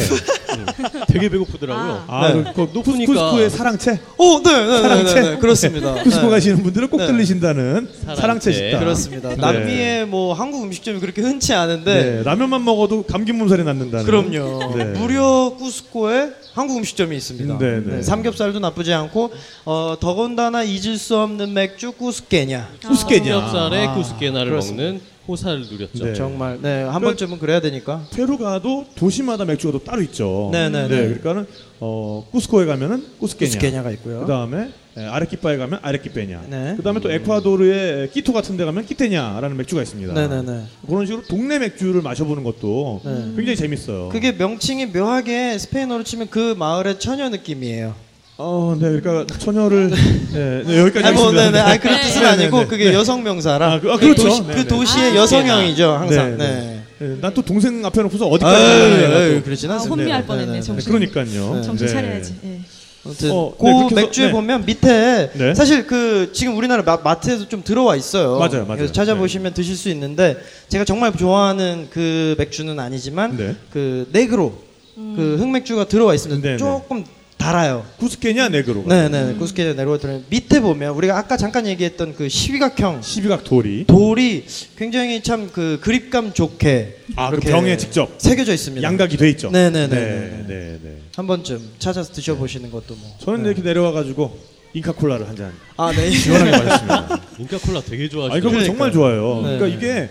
되게 배고프더라고요. 아, 네. 그, 그 높으니까. 쿠스코의 사랑채. 오, 네, 네, 네, 사랑채. 네, 네, 그렇습니다. 쿠스코 네. 가시는 분들은 꼭 네. 들리신다는 사랑채. 식당. 그렇습니다. 네. 남미에 뭐 한국 음식점이 그렇게 흔치 않은데 네, 라면만 먹어도 감기 몸살이 낫는다는. 그럼요. 네. 무려 쿠스코에 한국 음식점이 있습니다. 네, 네. 삼겹살도 나쁘지 않고 어, 더군다나 잊을 수 없는 맥주 쿠스케냐. 쿠스케냐. 삼겹살에 아, 그렇습니다. 먹는 호사를 누렸죠. 네. 정말 네, 한 그- 번쯤은 그래야 되니까. 페루 가도 도시마다 맥주가 또 따로 있죠. 네, 네, 네. 그러니까는 어, 쿠스코에 가면은 쿠스케냐. 쿠스케냐가 있고요. 그다음에 에, 아레키파에 가면 아레키페냐. 네. 그다음에 또 에콰도르의 끼토 같은 데 가면 끼테냐라는 맥주가 있습니다. 네, 네, 네. 그런 식으로 동네 맥주를 마셔보는 것도 네. 굉장히 재밌어요. 그게 명칭이 묘하게 스페인어로 치면 그 마을의 처녀 느낌이에요. 어, 네, 그러니까 처녀를 네, 네, 여기까지 아니, 뭐, 하겠습니다. 네네. 아니, 그런 뜻은 네, 아니고 네, 네. 그게 여성 명사라. 아, 그- 아, 그 그렇죠. 도시, 네, 그 네. 도시의 아, 여성형이죠, 항상. 네, 네. 네. 난 또 동생 앞에 놓고서 어디까지. 그러진 아, 않습니다. 혼미할 네, 뻔했네. 네, 네. 정신. 그러니까요. 네. 정신 네. 차려야지. 예. 아무튼 어, 그 네, 맥주에 네. 보면 밑에 네. 사실 그 지금 우리나라 마, 마트에도 좀 들어와 있어요. 맞아요, 맞아요. 그래서 찾아보시면 드실 수 있는데 제가 정말 좋아하는 그 맥주는 아니지만 네. 그 네그로 그 흑맥주가 들어와 있습니다. 네, 네. 조금 달아요. 쿠스케냐 네그로. 네네 구스케자 네그로 들어 밑에 보면 우리가 아까 잠깐 얘기했던 그 시비각형 12각 돌이. 돌이 굉장히 참 그 그립감 좋게 아, 그 이렇게 병에 직접 새겨져 있습니다. 양각이 돼 있죠. 네네네. 네, 네, 네. 한 번쯤 찾아서 드셔보시는 것도 뭐. 저는 네. 이렇게 내려와 가지고 잉카 콜라를 한 잔 아 네. 시원하게 마셨습니다. 인카콜라 되게 좋아하시죠. 아, 이거 그러니까요. 정말 좋아요. 네. 그러니까 이게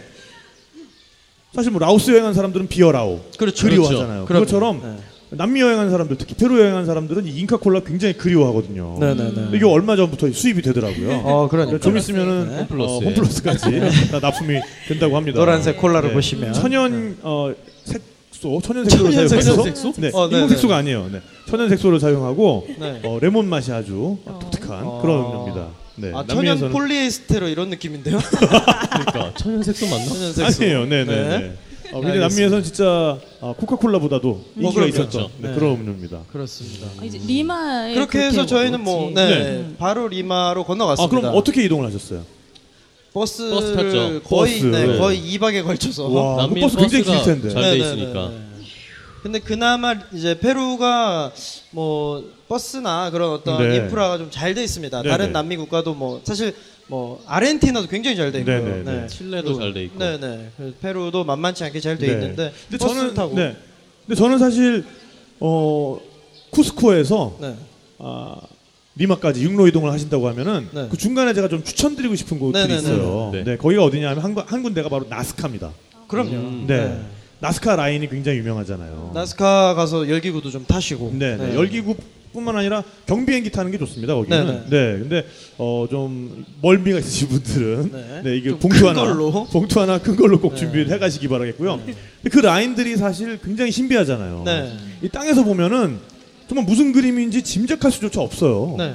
사실 뭐 라오스 여행한 사람들은 비어라오 그렇죠. 그리워하잖아요. 그럼요. 그것처럼 네. 남미 여행한 사람들, 특히 페루 여행한 사람들은 이 잉카 콜라 굉장히 그리워하거든요. 네네네. 근데 이게 얼마 전부터 수입이 되더라고요. 어 그러니까. 좀 있으면은 네. 홈플러스에. 어, 홈플러스까지 다 납품이 된다고 합니다. 노란색 콜라를 네. 보시면 천연 어, 색소, 천연 색소를 천연 사용해서 색소? 네, 어. 인공 색소가 아니에요. 네. 천연 색소를 사용하고 네. 어, 레몬 맛이 아주 독특한 어. 그런 음료입니다. 네. 아 천연 남미에서는- 폴리에스테르 이런 느낌인데요? 그러니까 천연색소 맞나? 천연 색소. 아니에요. 네, 네, 네. 네. 어, 근데. 남미에서는 진짜 어, 코카콜라보다도 인기가 그럼요. 있었죠. 네, 네. 그런 음료입니다. 그렇습니다. 아, 이제 리마에 그렇게 해서 저희는 뭐 먹었지. 네, 네. 바로 리마로 아, 건너갔습니다. 그럼 어떻게 이동을 하셨어요? 버스를 버스 탔죠. 거의 버스. 네, 네. 거의 2박에 걸쳐서 와, 그 남미 버스 굉장히 길 버스가 텐데. 잘 네, 돼 네, 있으니까. 네, 네. 근데 그나마 이제 페루가 뭐 버스나 그런 어떤 네. 인프라가 좀 잘 돼 있습니다. 네, 다른 네. 남미 국가도 뭐 사실 뭐 아르헨티나도 굉장히 잘 돼 있고요. 네, 네, 네. 칠레도 잘 돼 있고. 네네. 그 페루도 만만치 않게 잘 돼 네. 있는데 근데 저는 타고 네. 근데 저는 사실 어 쿠스코에서 네. 아, 리마까지 육로 이동을 하신다고 하면은 네. 그 중간에 제가 좀 추천드리고 싶은 곳들이 네, 네, 네, 있어요. 네. 네. 거기가 어디냐면 한, 군- 한 군데가 바로 나스카입니다. 그럼요. 음. 네. 나스카 라인이 굉장히 유명하잖아요. 나스카 가서 열기구도 좀 타시고. 네, 네. 열기구 뿐만 아니라 경비행기 타는 게 좋습니다. 거기는. 네, 네, 근데 어 좀 멀미가 있으신 분들은 네. 네, 이게 좀 봉투 큰 하나 걸로. 봉투 하나 큰 걸로 꼭 네. 준비를 해 가시기 바라겠고요. 근데 그 라인들이 사실 굉장히 신비하잖아요. 네. 이 땅에서 보면은 정말 무슨 그림인지 짐작할 수조차 없어요. 네.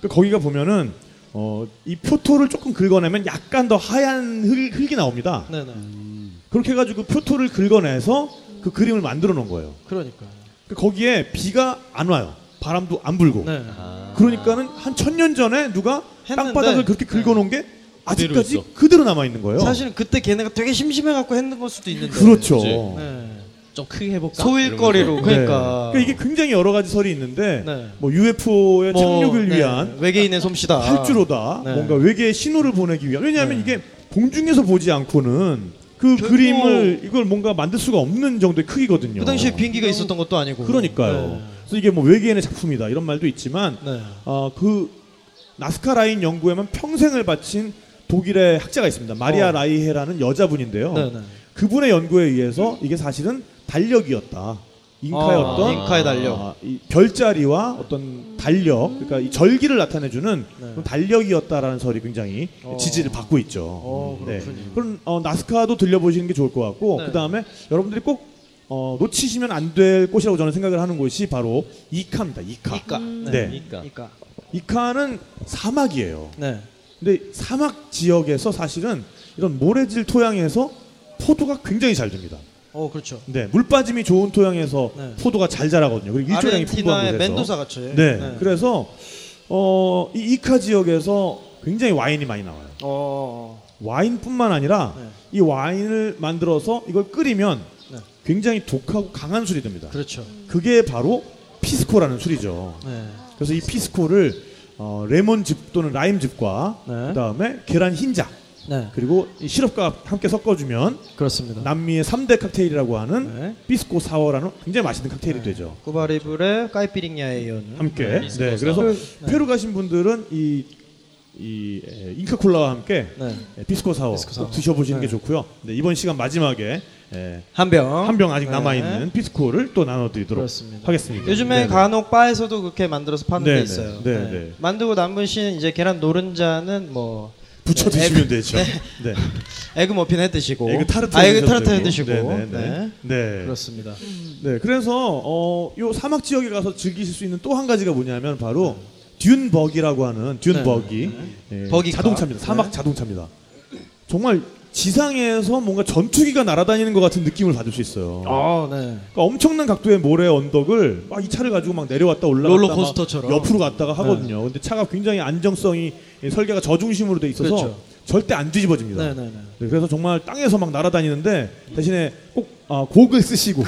그 거기가 보면은 어, 이 표토를 조금 긁어내면 약간 더 하얀 흙, 흙이 나옵니다. 네, 네. 그렇게 해 가지고 표토를 긁어내서 그 그림을 만들어 놓은 거예요. 그러니까. 그 거기에 비가 안 와요. 바람도 안 불고. 네. 그러니까는 한 천년 전에 누가 했는데 땅바닥을 그렇게 긁어놓은 게 아직까지 있어. 그대로 남아 있는 거예요. 사실은 그때 걔네가 되게 심심해 갖고 했는 걸 수도 있는데. 그렇죠. 그치. 네. 좀 크게 해볼까? 소일거리로 이러면서. 그러니까. 네. 이게 굉장히 여러 가지 설이 있는데 네. 뭐 UFO의 뭐, 착륙을 네, 위한 외계인의 솜씨다. 활주로다. 네. 뭔가 외계의 신호를 보내기 위한. 왜냐하면 네. 이게 공중에서 보지 않고는 그 그림을 이걸 뭔가 만들 수가 없는 정도의 크기거든요. 그 당시에 비행기가 있었던 것도 아니고. 그러니까요. 네. 그래서 이게 뭐 외계인의 작품이다 이런 말도 있지만 네. 어, 그 나스카 라인 연구에만 평생을 바친 독일의 학자가 있습니다. 마리아 어. 라이헤라는 여자분인데요. 네, 네. 그분의 연구에 의해서 이게 사실은 달력이었다. 인카의 아, 어떤 인카의 달력. 아, 이 별자리와 어떤 달력, 그러니까 이 절기를 나타내주는 네. 달력이었다라는 설이 굉장히 어. 지지를 받고 있죠. 어, 그렇군요. 그럼 어, 나스카도 들려보시는 게 좋을 것 같고 네. 그 다음에 여러분들이 꼭 어, 놓치시면 안 될 곳이라고 저는 생각을 하는 곳이 바로 이카입니다. 이카. 이까. 네. 이까. 이까. 이카는 사막이에요. 네. 근데 사막 지역에서 사실은 이런 모래질 토양에서 포도가 굉장히 잘 됩니다. 어, 그렇죠. 네, 물 빠짐이 좋은 토양에서 네. 포도가 잘 자라거든요. 그리고 일조량이 풍부한 곳에서. 멘도사 같이. 네, 그래서 어, 이 이카 지역에서 굉장히 와인이 많이 나와요. 어. 와인뿐만 아니라 네. 이 와인을 만들어서 이걸 끓이면 네. 굉장히 독하고 강한 술이 됩니다. 그렇죠. 그게 바로 피스코라는 술이죠. 네. 그래서 이 피스코를 어, 레몬즙 또는 라임즙과 네. 그다음에 계란 흰자 네. 그리고 이 시럽과 함께 섞어주면 그렇습니다. 남미의 3대 칵테일이라고 하는 네. pisco sour라는 굉장히 맛있는 칵테일이 되죠. Cuba libre 까이피링야에 이어는 함께. 네, 네, 그래서. 페루 가신 분들은 이, 이 에, 잉카콜라와 함께 네. 에, pisco sour pisco sour. 꼭 드셔보시는 네. 게 좋고요. 네, 이번 시간 마지막에 에, 한 병. 한 병 아직 네. 남아 있는 피스코를 또 나눠드리도록 그렇습니다. 하겠습니다. 요즘에 네네. 간혹 바에서도 그렇게 만들어서 파는 네, 데 네. 있어요. 네, 네. 만들고 남은 신 이제 계란 노른자는 뭐 부쳐 네, 드시면 egg- 되죠. 네. egg 머핀 해 드시고 egg 타르트 아, egg 타르트 해. 드시고 네, 네, 네, 네. 네. 그렇습니다. 네, 그래서 어, 요 사막 지역에 가서 즐기실 수 있는 또 한 가지가 뭐냐면 바로 듄 버기라고 하는 듄 네. 버기 예. 자동차입니다. 사막 네. 자동차입니다. 정말 지상에서 뭔가 전투기가 날아다니는 것 같은 느낌을 받을 수 있어요. 아, 네. 그러니까 엄청난 각도의 모래 언덕을 막 이 차를 가지고 막 내려왔다 올라갔다 롤러코스터처럼. 막 옆으로 갔다가 하거든요. 근데 차가 굉장히 안정성이 이 설계가 저중심으로 돼 있어서 그렇죠. 절대 안 뒤집어집니다. 네, 네, 네. 네, 그래서 정말 땅에서 막 날아다니는데 대신에 꼭 아, 곡을 쓰시고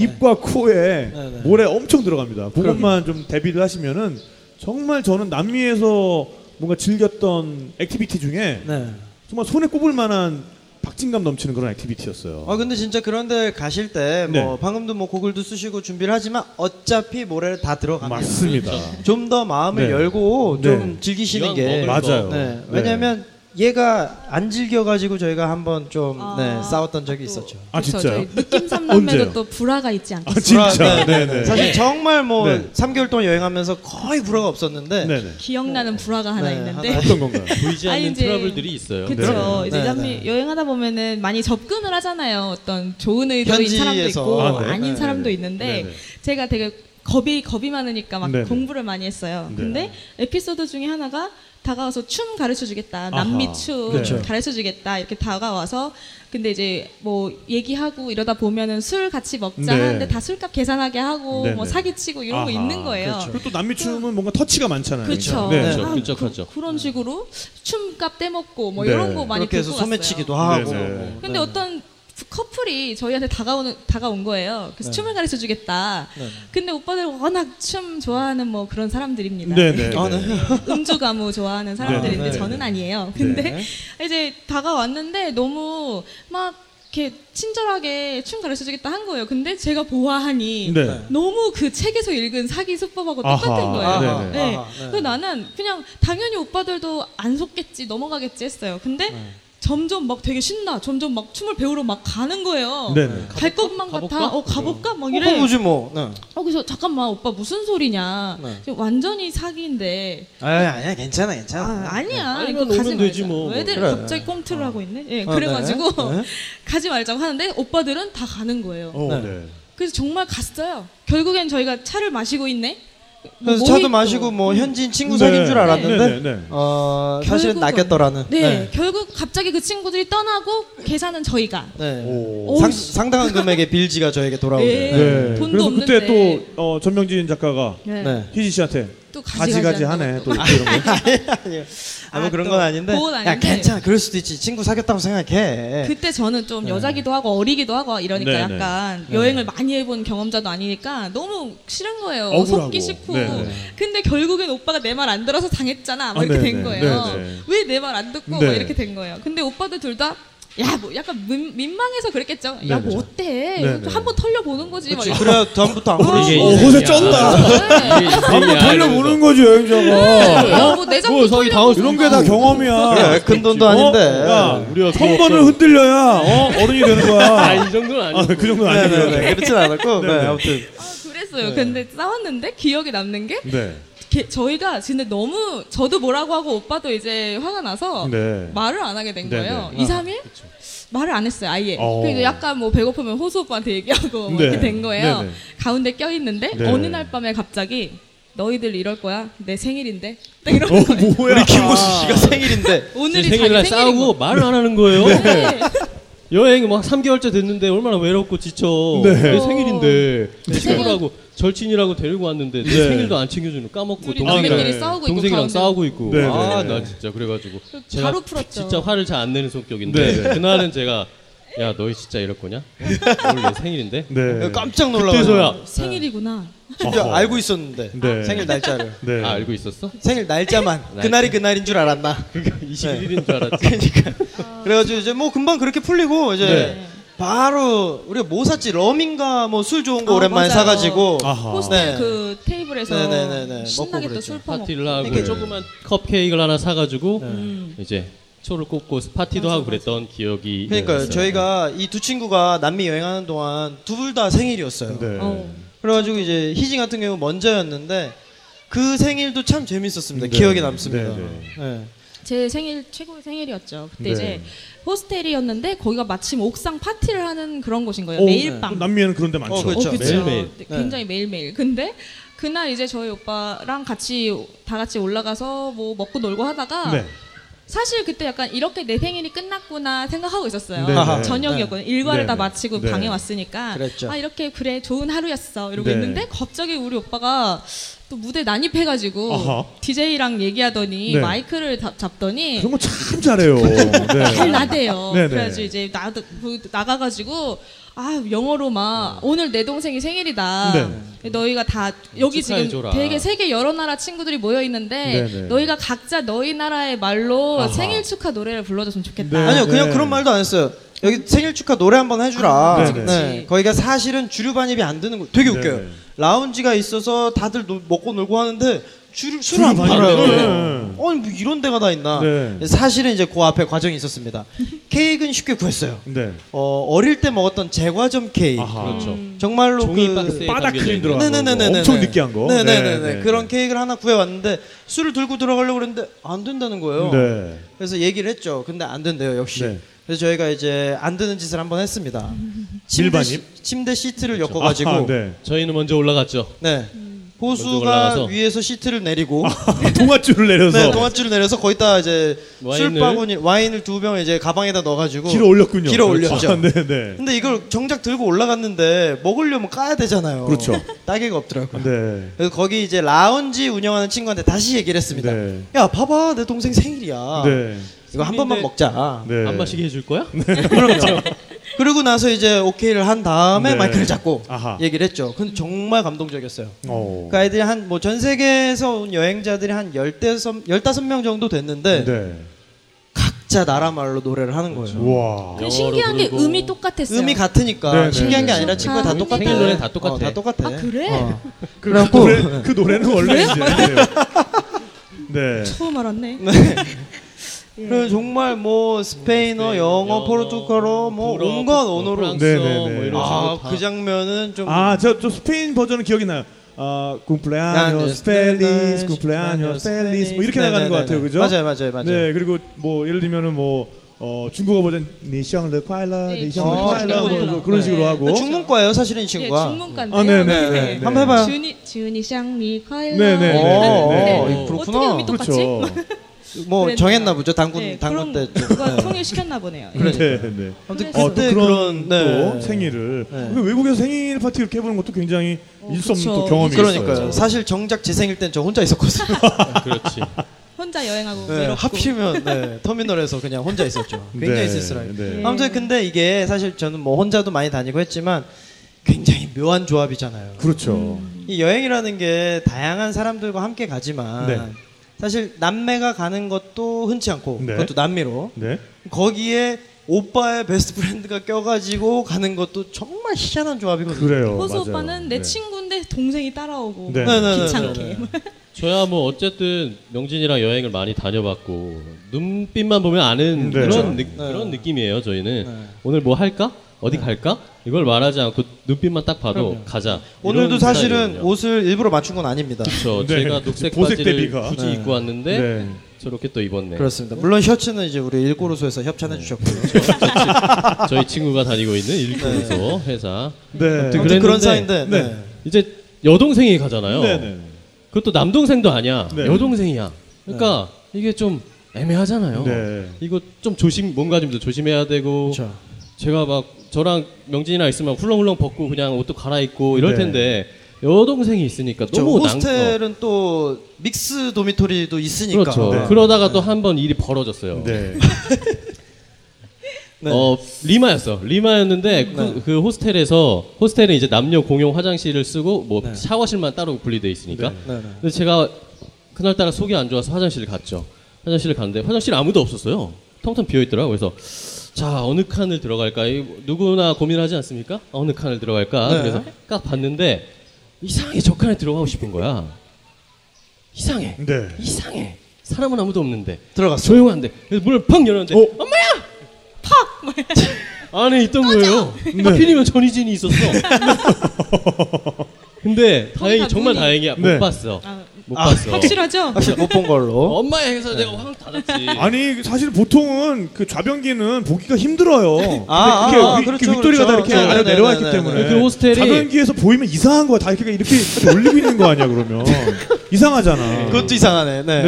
입과 코에 네, 네. 모래 엄청 들어갑니다. 그것만 좀 대비를 하시면은 정말 저는 남미에서 뭔가 즐겼던 activity 중에 네. 정말 손에 꼽을 만한 박진감 넘치는 그런 activity였어요. 아 근데 진짜 그런데 가실 때뭐 네. 방금도 뭐 고글도 쓰시고 준비를 하지만 어차피 모래를 다 들어갑니다. 맞습니다. 좀 더 마음을 네. 열고 네. 좀 즐기시는 이왕 게 맞아요. 거. 네. 왜냐면 얘가 안 즐겨가지고 저희가 한번 좀 아, 네, 싸웠던 적이 있었죠. 아 진짜요? 느낌? 삼남매도 또 불화가 있지 아 않겠어요? 진짜. 네, 네네. 사실 정말 뭐 네. 3개월 동안 여행하면서 거의 불화가 없었는데 네네. 기억나는 불화가 하나 네, 있는데 하나. 어떤 건가요? 보이지 아니, 않는 이제 트러블들이 있어요. 그렇죠. 네. 이제 네, 네. 여행하다 보면은 많이 접근을 하잖아요. 어떤 좋은 의도인 현지에서. 사람도 있고 아, 네. 아닌 네, 사람도 네. 있는데 네네. 제가 되게 겁이 겁이 많으니까 막 네네. 공부를 많이 했어요. 네. 근데 에피소드 중에 하나가 다가와서 춤 가르쳐 주겠다. 남미 춤 그렇죠. 가르쳐 주겠다. 이렇게 다가와서 근데 이제 뭐 얘기하고 이러다 보면은 술 같이 먹자 네. 하는데 다 술값 계산하게 하고 네네. 뭐 사기치고 이런 거 아하. 있는 거예요. 그렇죠. 그리고 또 남미 춤은 뭔가 터치가 많잖아요. 그렇죠. 네. 그렇죠. 아, 그렇죠. 그, 그렇죠. 그 런 식으로 춤값 떼먹고 뭐 네. 이런 거 많이 그렇게 해서 듣고 소매치기도. 하고. 네네. 근데 네. 어떤 커플이 저희한테 다가오는 다가온 거예요. 그래서 네. 춤을 가르쳐 주겠다. 네. 근데 오빠들 워낙 춤 좋아하는 뭐 그런 사람들입니다. 네네. 아, 네. 음주 가무 좋아하는 사람들인데 네, 네, 저는 네. 아니에요. 근데 네. 이제 다가왔는데 너무 막 이렇게 친절하게 춤 가르쳐 주겠다 한 거예요. 근데 제가 보아하니 네. 너무 그 책에서 읽은 사기 수법하고 아하. 똑같은 거예요. 아하. 네. 아하, 네. 그래서 나는 그냥 당연히 오빠들도 안 속겠지 넘어가겠지 했어요. 근데 네. 점점 막 되게 신나. 점점 막 춤을 배우러 막 가는 거예요. 네네. 갈 것만 가볼까? 같아. 어 가볼까? 막 어, 이래. 그거지 뭐. 네. 어 그래서 잠깐만 오빠 무슨 소리냐? 네. 지금 완전히 사기인데. 아, 아니야, 괜찮아, 괜찮아. 아, 아니야. 아니면 이거 가지 오면 되지 말자. 뭐. 왜들 그래. 갑자기 꽁트를 하고 있네? 예, 아, 그래가지고 네. 네. 가지 말자고 하는데 오빠들은 다 가는 거예요. 어, 네. 네. 그래서 정말 갔어요. 결국엔 저희가 차를 마시고 있네. 그래서. 차도 마시고 뭐 현지인 친구 네. 사귄 줄 알았는데 네, 네, 네. 어 사실은 낚였더라는. 네, 결국 갑자기 그 친구들이 떠나고 계산은 저희가. 네. 오. 오, 상, 씨. 상당한 금액의 빌지가 저에게 돌아오네요. 네. 네. 돈도 그래서 그때 없는데. 또 어, 전명진 작가가 네. 네. 희지 씨한테 또 가지가지 하네 또 이렇게 이런 거. 아니요. 아, 뭐 아, 그런 또건 아닌데. 그건 야, 아닌데. 괜찮아. 그럴 수도 있지. 친구 사귀었다고 생각해. 그때 저는 좀 여자기도 하고 어리기도 하고 이러니까 네, 네. 약간 여행을 많이 해본 경험자도 아니니까 너무 싫은 거예요. 억울하고. 속기 싫고. 네, 네. 근데 결국엔 오빠가 내 말 안 들어서 당했잖아. 막 아, 이렇게 네, 된 네, 거예요. 네, 네. 왜내 말 안 듣고 네. 막 이렇게 된 거예요. 근데 오빠들 둘 다 야, 뭐 약간 민, 민망해서 그랬겠죠. 야, 네, 뭐 네. 어때? 네, 네. 한번 털려 보는 거지. 막 그렇지. 이렇게. 그래야 다음부터 안 그러지. 이게 어. 호세 쩐다. 네. 한번 돌려보는 거지 여행자가. 야, 뭐 내장도 뭐 자기 털려보는 이런 거. 게다 경험이야. 그래, 큰 돈도 어? 아닌데. 야, 우리가 천 그거 번을 없잖아. 흔들려야 어? 어른이 되는 거야. 아, 이 정도는 아니고. 아, 그 정도는 네, 네. 네. 그렇진 않았고. 네, 아무튼. 아, 그랬어요. 근데 싸웠는데 기억에 남는 게 네. 게- 저희가 근데 너무 저도 뭐라고 하고 오빠도 이제 화가 나서 네. 말을 안 하게 된 네, 거예요. 네. 2, 3일? 말을 안 했어요, 아예. 어. 그래서 약간 뭐 배고프면 호수 오빠한테 얘기하고 막 네. 이렇게 된 거예요. 네, 네. 가운데 껴있는데 네. 어느 날 밤에 갑자기 너희들 이럴 거야? 내 생일인데? 딱 이러는 어, 거예요. 뭐야? 우리 김호수 씨가 생일인데. 오늘이 제 생일날 싸우고 거. 말을 안 하는 거예요. 네. 여행 막 3개월째 됐는데 얼마나 외롭고 지쳐. 네. 내 생일인데 네. 친구라고 절친이라고 데리고 왔는데 내 네. 생일도 안 챙겨주는 까먹고 동생이랑. 싸우고 있고 동생이랑 가운데. 싸우고 있고. 네, 아, 네. 나 진짜 그래가지고 바로 제가 풀었죠. 진짜 화를 잘 안 내는 성격인데 네. 그날은 제가 야 너희 진짜 이럴 거냐? 오늘 내 생일인데. 네. 깜짝 놀라서. 그때서야 생일이구나. 심지어 어허. 알고 있었는데. 네. 생일 날짜를. 네. 아 알고 있었어? 생일 날짜만. 날짜. 그날이 그날인 줄 알았나. 그러니까 21일인 줄 알았지. 그러니까. 그래가지고 이제 뭐 금방 그렇게 풀리고 이제 네. 바로 우리가 뭐 샀지 러민가 뭐 술 좋은 거 아, 오랜만에 맞아요. 사가지고 아하. 호스텔 네. 그 테이블에서 네, 네, 네, 네. 신나게 먹고 또술 그랬죠. 퍼먹고. 파티를 하고 네. 조그만 컵케이크를 하나 사가지고 음. 이제 초를 꽂고 파티도 하고 그랬던 기억이 그러니까 요 있어요. 저희가 이 두 친구가 남미 여행하는 동안 둘 다 생일이었어요 네. 어. 그래가지고 이제 희진 같은 경우 먼저였는데 그 생일도 참 재밌었습니다 네. 기억에 남습니다 네, 네. 제 생일 최고의 생일이었죠. 그때 네. 이제 호스텔이었는데 거기가 마침 옥상 파티를 하는 그런 곳인 거예요. 오, 매일 또 밤. 남미에는 그런 데 많죠. 어, 그렇죠. 매일매일. 네, 굉장히 매일매일. 근데 그날 이제 저희 오빠랑 같이 다 같이 올라가서 뭐 먹고 놀고 하다가 네. 사실 그때 약간 이렇게 내 생일이 끝났구나 생각하고 있었어요. 네, 네. 저녁이었거든요. 일과를 네, 다 네. 마치고 네. 방에 왔으니까 그랬죠. 아 이렇게 그래 좋은 하루였어 이러고 네. 있는데 갑자기 우리 오빠가 또 무대 난입해가지고 아하. DJ랑 얘기하더니 네. 마이크를 다- 잡더니 그런 거 참 잘해요. 네. 잘 나대요. 네네. 그래가지고 이제 나 나가가지고 아 영어로 막 오늘 내 동생이 생일이다. 너희가 다 여기 지금 축하해줘라. 되게 세계 여러 나라 친구들이 모여 있는데 네네. 너희가 각자 너희 나라의 말로 아하. 생일 축하 노래를 불러줬으면 좋겠다. 네. 아니요 그냥 그런 말도 안 했어요 여기 생일 축하 노래 한번 해주라 아. 네. 거기가 사실은 주류 반입이 안 되는 거 되게 네, 웃겨요 네. 라운지가 있어서 다들 노- 먹고 놀고 하는데 주류 술을 안 팔아요 네. 아니 뭐 이런 데가 다 있나 네. 사실은 이제 그 앞에 과정이 있었습니다 케이크는 쉽게 구했어요 네. 어, 어릴 때 먹었던 제과점 케이크 아하. 그렇죠. 정말로 종이 그 바닥 크림 들어간 거. 네네네네네. 엄청 느끼한 거. 네네네네. 네, 네, 그런 네. 케이크를 하나 구해왔는데 술을 들고 들어가려고 그랬는데 안 된다는 거예요. 네. 그래서 얘기를 했죠. 근데 안 된대요, 역시. 네. 그래서 저희가 이제 안 되는 짓을 한번 했습니다. 시- 침대 시트를 엮어가지고 아하, 네. 저희는 먼저 올라갔죠. 네. 호수가. 위에서 시트를 내리고 동아줄을 내려서 네, 동아줄을 내려서 거기다 이제 와인을? 술바구니 와인을 두 병 이제 가방에다 넣어가지고 길어 올렸군요. 길어 그렇죠. 올렸죠. 아, 네, 네. 근데 이걸 정작 들고 올라갔는데 먹으려면 까야 되잖아요. 그렇죠. 따개가 없더라고요. 네. 그래서 거기 이제 라운지 운영하는 친구한테 다시 얘기를 했습니다. 네. 야, 봐봐, 내 동생 생일이야. 네. 이거 한 번만 먹자. 네. 안 마시게 해줄 거야? 그 러고 나서 이제 오케이를 한 다음에 네. 마이크를 잡고 아하. 얘기를 했죠. 근데 정말 감동적이었어요. 어. 그 아이들이 한 뭐 전 세계에서 온 여행자들이 한 열대섯, 열다섯 명 정도 됐는데 네. 각자 나라 말로 노래를 하는 거예요. 와. 그 신기한 게 부르고. 음이 똑같았어요. 음이 같으니까 네, 네. 신기한 게 아니라 친구가 다 축하. 똑같아. 생일 노래는 다 똑같아. 어, 다 똑같아. 아, 그래? 어. 그, 그래갖고- 그, 노래, 그 노래는 원래 이제. 네. 처음 알았네. 그리고 정말 뭐 스페인어, 스페인, 영어, 영어, 포르투갈어 뭐 불어, 온갖 뭐 언어로 프랑스어 네, 네, 네. 뭐 이런 아, 식으로 다그 장면은 좀 아, 저, 저 스페인 버전은 기억이 나요. 아, cumpleaños feliz, cumpleaños feliz 뭐 이렇게 나가는 것 같아요, 그죠? 맞아요, 맞아요, 맞아요. 네, 그리고 뭐 예를 들면은 뭐 어, 중국어 버전 你生日 네, 你生日 아, 快乐 뭐 중국어로. 그런 식으로 네. 하고. 중문과예요, 사실은 이 예, 친구가. 중문과인데요. 아, 네, 네, 네. 한번 해봐요. 祝你 祝你生日快乐. 네, 네, 어, 네, 어, 네. 그렇구나. 어떻게 우리 똑같이? 그렇죠. 뭐 그랬나? 정했나 보죠, 당군 네, 당군 때. 좀. 그거 네. 통일시켰나 보네요. 예. 그러니까요. 네, 네. 아무튼 어, 또 그때 그런 그런 네. 또 생일을 네. 외국에서 생일 파티 이렇게 해보는 것도 굉장히 어, 일수 없는 그쵸. 또 경험이 그러니까요. 있어요. 사실 정작 제 생일 땐 저 혼자 있었거든요. 그렇지. 혼자 여행하고 네, 외롭고. 하필이면 네, 터미널에서 그냥 혼자 있었죠. 굉장히 네, 쓸쓸하게. 네. 네. 아무튼 근데 이게 사실 저는 뭐 혼자도 많이 다니고 했지만 굉장히 묘한 조합이잖아요. 그렇죠. 이 여행이라는 게 다양한 사람들과 함께 가지만 네. 사실 남매가 가는 것도 흔치 않고 네. 그것도 남미로 네. 거기에 오빠의 best friend가 껴가지고 가는 것도 정말 희한한 조합이거든요. 그래요. 호수 맞아요. 오빠는 내 네. 친구인데 동생이 따라오고 네. 네네네. 귀찮게. 저야 뭐 어쨌든 명진이랑 여행을 많이 다녀봤고 눈빛만 보면 아는 네. 그런, 느, 네. 그런 느낌이에요. 저희는 네. 오늘 뭐 할까? 어디 갈까? 이걸 말하지 않고 눈빛만 딱 봐도 그럼요. 가자. 오늘도 사실은 스타일이거든요. 옷을 일부러 맞춘 건 아닙니다. 그렇죠. 네. 제가 녹색 보색 바지를 대비가. 굳이 네. 입고 왔는데 네. 저렇게 또 입었네. 그렇습니다. 물론 셔츠는 이제 우리 일고로소에서 협찬해 주셨고요. 저희 친구가 다니고 있는 일꾼소 회사. 네. 아무튼 아무튼 그랬는데- 그런 사이인데 네. 네. 이제 여동생이 가잖아요. 네, 네. 그것도 남동생도 아니야. 네. 여동생이야. 그러니까 이게 좀 애매하잖아요. 네. 이거 좀 조심 뭔가 좀 더 조심해야 되고 그렇죠. 제가 막 저랑 명진이랑 있으면 훌렁훌렁 벗고 그냥 옷도 갈아입고 이럴 네. 텐데 여동생이 있으니까 저 너무 낭- 호스텔은 또 mix dormitory도 어, 있으니까. 그렇죠. 네. 그러다가 또 한 번 일이 벌어졌어요. 네. 네. 어 리마였어. 리마였는데 그, 네. 그 호스텔에서 호스텔은 이제 남녀 공용 화장실을 쓰고 뭐 네. 샤워실만 따로 분리돼 있으니까. 네, 네. 근데 제가 그날따라 속이 안 좋아서 화장실을 갔죠. 화장실을 갔는데 화장실 아무도 없었어요. 텅텅 비어 있더라고. 그래서 자 어느 칸을 들어갈까? 이 누구나 고민하지 않습니까? 어느 칸을 들어갈까? 네. 그래서 딱 봤는데 이상하게 저 칸에 들어가고 싶은 거야. 이상해. 네. 이상해. 사람은 아무도 없는데 들어갔어. 조용한데 그래서 문을 팍 열었는데 어? 엄마야! 팍! 안에 있던 거예요. 하필이면 전희진이 있었어. 근데 다행히 다 정말 다행이야. 네. 못 봤어. 아, 못 아, 봤어. 확실하죠? 확실히 못본 걸로. 엄마야 해서 내가 확 닫았지. 아니 사실 보통은 그 좌변기는 보기가 힘들어요. 아, 이렇게, 아, 위- 그렇죠, 이렇게 윗도리가 다 그렇죠. 이렇게 아래 네, 네, 내려와 네, 있기 네, 때문에 네. 그 호스텔이- 좌변기에서 보이면 이상한 거야. 다 이렇게 이렇게, 올리고 있는 거 아니야 그러면 이상하잖아. 그것도 이상하네. 네.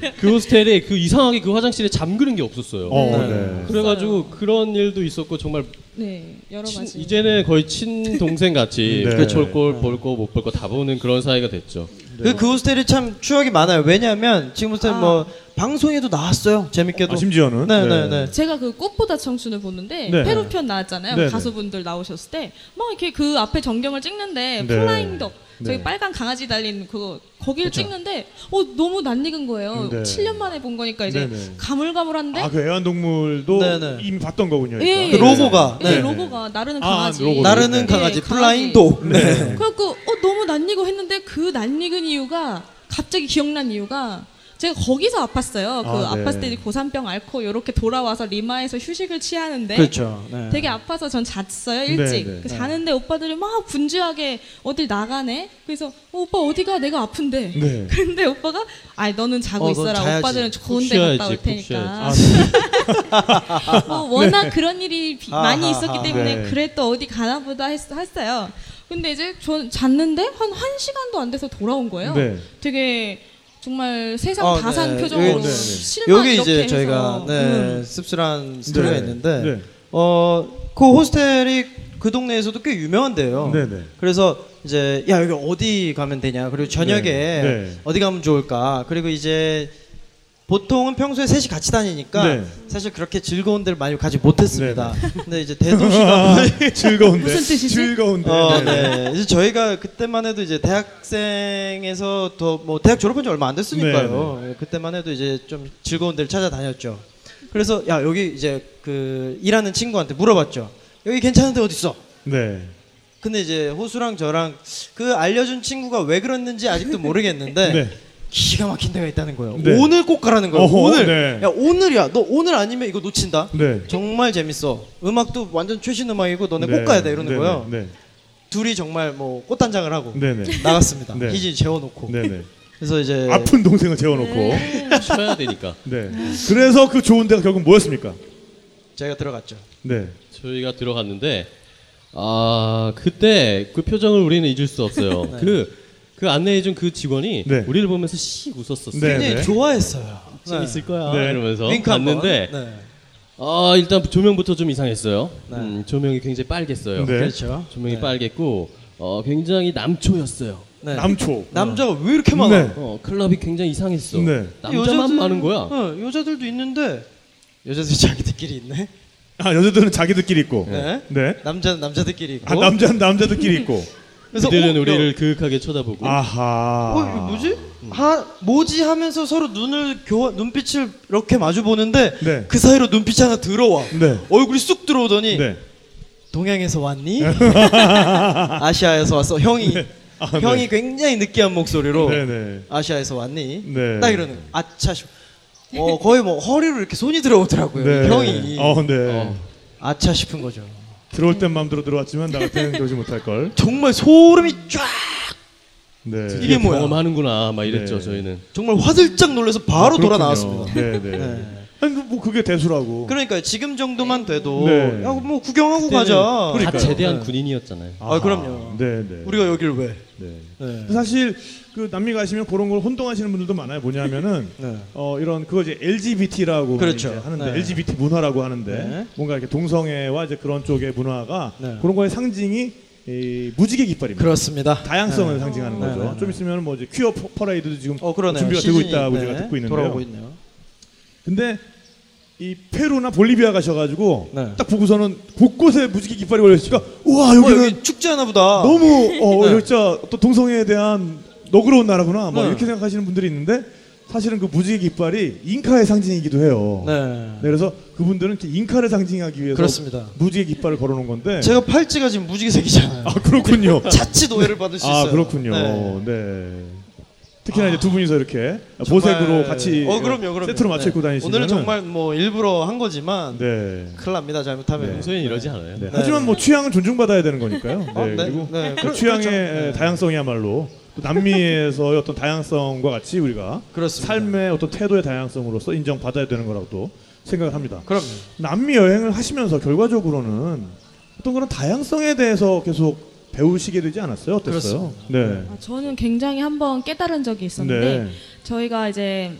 네. 그 호스텔에 그 이상하게 그 화장실에 잠그는 게 없었어요. 어, 네. 네. 그래가지고 그런 일도 있었고 정말 네, 여러 친- 가지. 이제는 거의 친동생 같이 네. 그 볼걸 볼거 못 볼 거 다 보는 그런 사이가 됐죠. 그, 그 호스텔이 참 추억이 많아요. 왜냐하면 지금 호스텔 아. 뭐 방송에도 나왔어요. 재밌게도. 아, 심지어는 네, 네, 네. 제가 그 꽃보다 청춘을 보는데 네. 페루 편 나왔잖아요. 네, 네. 가수분들 나오셨을 때 막 이렇게 그 앞에 전경을 찍는데 네. Flying Dog 저기 네. 빨간 강아지 달린 그거 거기를 찍는데 어 너무 낯익은 거예요. 네. 7년 만에 본 거니까 이제 네, 네. 가물가물한데 아 그 애완동물도 네, 네. 이미 봤던 거군요. 예, 그러니까. 예. 그 로고가. 예, 네. 로고가 나르는 아, 강아지. 로고. 나르는 네. 강아지, 예, 플라잉 강아지. 도. 네. 그래갖고 어 너무 낯익어 했는데 그 낯익은 이유가 갑자기 기억난 이유가 제가 거기서 아팠어요. 그 아, 네. 아, 팠을 때 고산병 앓고 이렇게 돌아와서 리마에서 휴식을 취하는데 그렇죠. 네. 되게 아파서 전 잤어요 일찍. 네, 네. 그 자는데 오빠들이 막 분주하게 어딜 나가네. 그래서 어, 오빠 어디가 내가 아픈데. 네. 근데 오빠가 아 너는 자고 어, 넌 있어라. 자야지. 오빠들은 좋은데 쉬어야지, 갔다 올푹 테니까. 쉬어야지. 뭐 워낙 그런 일이 비- 많이. 있었기 때문에 네. 그래 또 어디 가나 보다 했, 했어요. 근데 이제 전 잤는데 한한 시간도 안 돼서 돌아온 거예요. 네. 되게 정말 세상 어, 다산 네. 표정으로 여기- 네, 네. 실망 여기 이렇게 이제 해서 저희가 네, 음. 씁쓸한 스토리가 네. 있는데 네. 어, 그 호스텔이 그 동네에서도 꽤 유명한데요. 네, 네. 그래서 이제 야 여기 어디 가면 되냐 그리고 저녁에 네, 네. 어디 가면 좋을까 그리고 이제 보통은 평소에 셋이 같이 다니니까 네. 사실 그렇게 즐거운 데를 많이 가지 못했습니다. 근데 이제 대도시가 즐거운데. 무슨 뜻이지? 즐거운데. 어, 네. 이제 저희가 그때만 해도 이제 대학생에서 더 뭐 대학 졸업한 지 얼마 안 됐으니까요. 예, 그때만 해도 이제 좀 즐거운 데를 찾아다녔죠. 그래서 야 여기 이제 그 일하는 친구한테 물어봤죠. 여기 괜찮은데 어디 있어? 네. 근데 이제 호수랑 저랑 그 알려준 친구가 왜 그랬는지 아직도 모르겠는데 네. 기가 막힌 데가 있다는 거예요. 네. 오늘 꼭 가라는 거예요. 어허, 오늘. 네. 야 오늘이야. 너 오늘 아니면 이거 놓친다. 네. 정말 재밌어. 음악도 완전 최신 음악이고 너네 네. 꼭 가야 돼 이러는 네, 거예요. 네. 둘이 정말 뭐 꽃단장을 하고 네, 네. 나갔습니다. 네. 희진 재워놓고. 네, 네. 그래서 이제 아픈 동생을 재워놓고. 네. 쉬어야 되니까. 네. 그래서 그 좋은 데가 결국 뭐였습니까? 제가 들어갔죠. 네. 저희가 들어갔는데 아 그때 그 표정을 우리는 잊을 수 없어요. 네. 그, 그 안내해준 그 직원이 네. 우리를 보면서 씩 웃었었어요. 네, 굉장히 네. 좋아했어요. 재밌을 거야 네. 이러면서 네. 아 일단 조명부터 좀 이상했어요. 네. 음, 조명이 굉장히 빨갰어요. 네. 그렇죠. 조명이 네. 빨갰고 어, 굉장히 남초였어요. 네. 남초. 남자가 왜 이렇게 많아? 네. 어, 클럽이 굉장히 이상했어. 네. 남자만 여자들- 많은 거야. 어, 여자들도 있는데 여자들이 자기들끼리 있네. 아 여자들은 자기들끼리 있고. 네. 네. 남자는 남자들끼리 있고. 아 남자는 남자들끼리 있고. 그래서 그들은 어, 우리를 그윽하게 쳐다보고 아하. 어, 이거 뭐지? 하, 뭐지 하면서 서로 눈을 교환, 눈빛을 이렇게 마주 보는데 네. 그 사이로 눈빛이 하나 들어와. 네. 얼굴이 쑥 들어오더니 네. 동양에서 왔니? 아시아에서 왔어. 형이 아, 형이 굉장히 느끼한 목소리로 네 네. 아시아에서 왔니? 네. 딱 이러는. 거. 아차 싶. 어 거의 뭐 허리로 이렇게 손이 들어오더라고요. 네. 형이 어, 네. 어. 아차 싶은 거죠. 들어올 땐 마음대로 들어왔지만 나갈 때는 그러지 못할 걸. 정말 소름이 쫙 네. 이게 뭐야? 경험하는구나 막 이랬죠 네. 저희는. 정말 화들짝 놀라서 바로 아, 돌아. 나왔습니다. 네, 네. 네. 아니 뭐 그게 대수라고. 그러니까 지금 정도만 돼도 네. 야, 뭐 구경하고 가자. 다 그러니까요. 제대한 네. 군인이었잖아요. 아, 그럼요. 네, 네. 우리가 여길 왜? 네. 네. 사실 그 남미 가시면 그런 걸 혼동하시는 분들도 많아요. 뭐냐면은 네. 어 이런 그거 이제 LGBT라고 그렇죠. 하는데 네. LGBT 문화라고 하는데 네. 뭔가 이렇게 동성애와 이제 그런 쪽의 문화가 네. 그런 거의 상징이 이 무지개 깃발입니다. 그렇습니다. 다양성을 네. 상징하는 네, 거죠. 네, 네. 좀 있으면 뭐 이제 퀴어 퍼- 퍼레이드도 지금 어. 준비가 되고 있다고 네, 제가 듣고 있는데요. 돌아오고 있네요. 근데 이 페루나 볼리비아 가셔가지고 네. 딱 보고서는 곳곳에 무지개 깃발이 걸려있으니까 우와 어, 여기는 여기 축제 하나 보다. 너무 어 네. 여기 진짜 또 동성애에 대한 너그러운 나라구나 뭐 네. 이렇게 생각하시는 분들이 있는데 사실은 그 무지개 깃발이 잉카의 상징이기도 해요. 네. 네, 그래서 그분들은 이렇게 잉카를 상징하기 위해서 그렇습니다. 무지개 깃발을 걸어놓은 건데 제가 팔찌가 지금 무지개색이잖아요. 아 그렇군요. 자칫 오해를 받을 수 있어요. 아 그렇군요. 네. 네. 특히나 이제 두 분이서 이렇게 보색으로 정말- 같이 어 그럼요, 그럼요. 세트로 맞춰 입고 네. 다니시면 오늘은 정말 뭐 일부러 한 거지만 네. 큰일 납니다. 잘못하면. 평소에는 이러지 않아요. 네. 하지만 뭐 취향은 존중받아야 되는 거니까요. 네. 어, 네. 그리고 네. 그 그렇- 취향의 그렇죠. 네. 다양성이야말로 또 남미에서의 어떤 다양성과 같이 우리가 그렇습니다. 삶의 어떤 태도의 다양성으로서 인정받아야 되는 거라고도 생각을 합니다. 그럼요. 남미 여행을 하시면서 결과적으로는 어떤 그런 다양성에 대해서 계속 배우시게 되지 않았어요? 어땠어요? 네. 아, 저는 굉장히 한번 깨달은 적이 있었는데 네. 저희가 이제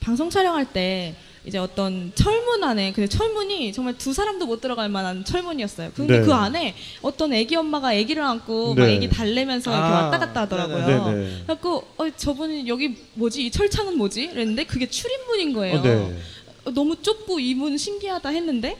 방송 촬영할 때 이제 어떤 철문 안에 근데 철문이 정말 두 사람도 못 들어갈 만한 철문이었어요. 근데 네. 그 안에 어떤 애기 엄마가 애기를 안고 막 네. 애기 달래면서 이렇게 아, 왔다 갔다 하더라고요. 네네. 네. 그래갖고 어, 저분이 여기 뭐지 이 철창은 뭐지? 이랬는데 그게 출입문인 거예요. 어, 네. 어, 너무 좁고 이 문 신기하다 했는데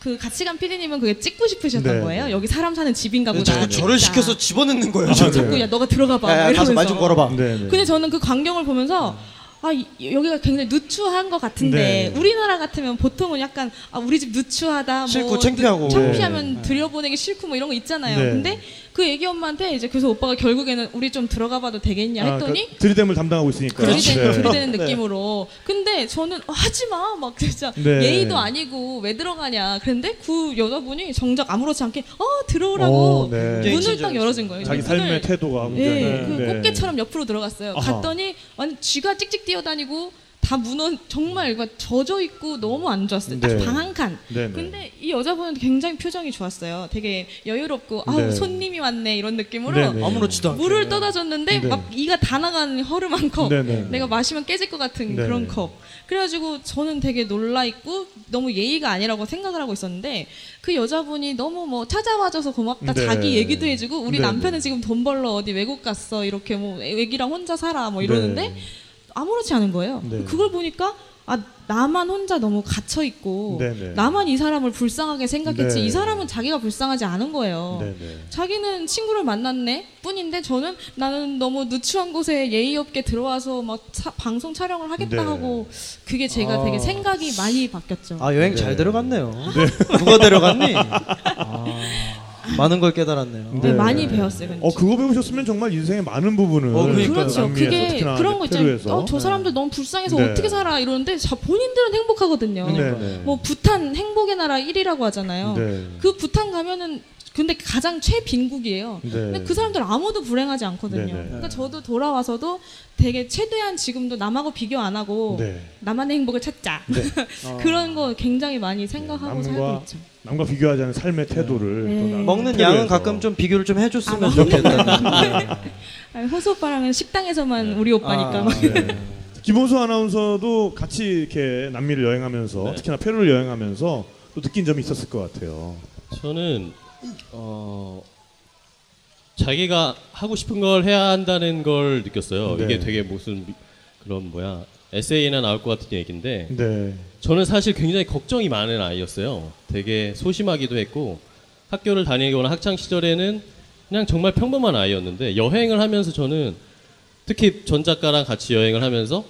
그 같이 간 PD님은 그게 찍고 싶으셨던 네. 거예요. 여기 사람 사는 집인가 보다. 자꾸 저를 진짜. 시켜서 집어넣는 거예요. 아. 자꾸 야 너가 들어가 봐. 야, 야, 막 가서 말. 좀 걸어봐. 네. 네. 근데 저는 그 광경을 보면서 아 이- 여기가 굉장히 누추한 것 같은데 네. 우리나라 같으면 보통은 약간 아 우리 집 누추하다 싫고 뭐 창피하고. 창피하면 네. 들여보내기 싫고 뭐 이런 거 있잖아요. 네. 근데 그 애기 엄마한테 이제 그래서 오빠가 결국에는 우리 좀 들어가 봐도 되겠냐 아, 했더니 그 들이댐을 담당하고 있으니까. 들이대, 네. 들이대는 네. 느낌으로. 근데 저는 어, 하지 마. 막 진짜 네. 예의도 아니고 왜 들어가냐. 그런데 그 여자분이 정작 아무렇지 않게 어 들어오라고 어, 네. 문을 딱 열어준 거예요. 자기 문을- 삶의 태도가 네, 굉장히 그 네. 꽃게처럼 옆으로 들어갔어요. 아하. 갔더니 완 쥐가 찍찍 뛰어다니고 다 문어 정말 막 젖어 있고 너무 안 좋았어요. 딱 네. 방한 칸. 네, 네. 근데 이 여자분은 굉장히 표정이 좋았어요. 되게 여유롭고 아우 네. 손님이 왔네 이런 느낌으로 네, 네. 아무렇지도 않게. 물을 떠다 줬는데 네. 막 이가 다 나가는 허름한 컵. 네, 네. 내가 마시면 깨질 것 같은 네. 그런 컵. 그래가지고 저는 되게 놀라 있고 너무 예의가 아니라고 생각을 하고 있었는데 그 여자분이 너무 뭐 찾아와줘서 고맙다 네. 자기 얘기도 해주고 우리 네, 남편은 네. 지금 돈 벌러 어디 외국 갔어 이렇게 뭐 애기랑 혼자 살아 뭐 이러는데 네. 아무렇지 않은 거예요. 네. 그걸 보니까 아 나만 혼자 너무 갇혀 있고 네, 네. 나만 이 사람을 불쌍하게 생각했지 네. 이 사람은 자기가 불쌍하지 않은 거예요. 네, 네. 자기는 친구를 만났네 뿐인데 저는 나는 너무 누추한 곳에 예의 없게 들어와서 막 차- 방송 촬영을 하겠다 네. 하고 그게 제가 아. 되게 생각이 많이 바뀌었죠. 아 여행 네. 잘 들어갔네요. 누가 데려갔니? 아, 많은 걸 깨달았네요. 네, 네. 많이 배웠어요. 근데. 어 그거 배우셨으면 정말 인생의 많은 부분을 어. 그렇죠. 그게 특히나 그런 거 있잖아요. 어, 저 사람들 너무 불쌍해서 네. 어떻게 살아 이러는데 자, 본인들은 행복하거든요. 네, 네. 뭐 부탄 행복의 나라 1위라고 하잖아요. 네. 그 부탄 가면은 근데 가장 최빈국이에요. 네. 근데 그 사람들 아무도 불행하지 않거든요. 네네. 그러니까 저도 돌아와서도 되게 최대한 지금도 남하고 비교 안 하고 네. 나만의 행복을 찾자. 어. 그런 거 굉장히 많이 생각하고 살고 있죠. 남과 비교하지 않은 삶의 태도를 네. 또 나름 먹는. 양은 가끔 좀 비교를 좀 해줬으면 아, 좋겠다. 아니, 호수 오빠랑은 식당에서만 우리 오빠니까. 아, 막. 네. 김원수 아나운서도 같이 이렇게 남미를 여행하면서 네. 특히나 페루를 여행하면서 또 느낀 점이 있었을 것 같아요. 저는 어 자기가 하고 싶은 걸 해야 한다는 걸 느꼈어요. 네. 이게 되게 무슨 미- 그런 뭐야 에세이나 나올 것 같은 얘기인데 네. 저는 사실 굉장히 걱정이 많은 아이였어요. 되게 소심하기도 했고 학교를 다니거나 학창 시절에는 그냥 정말 평범한 아이였는데 여행을 하면서 저는 특히 전 작가랑 같이 여행을 하면서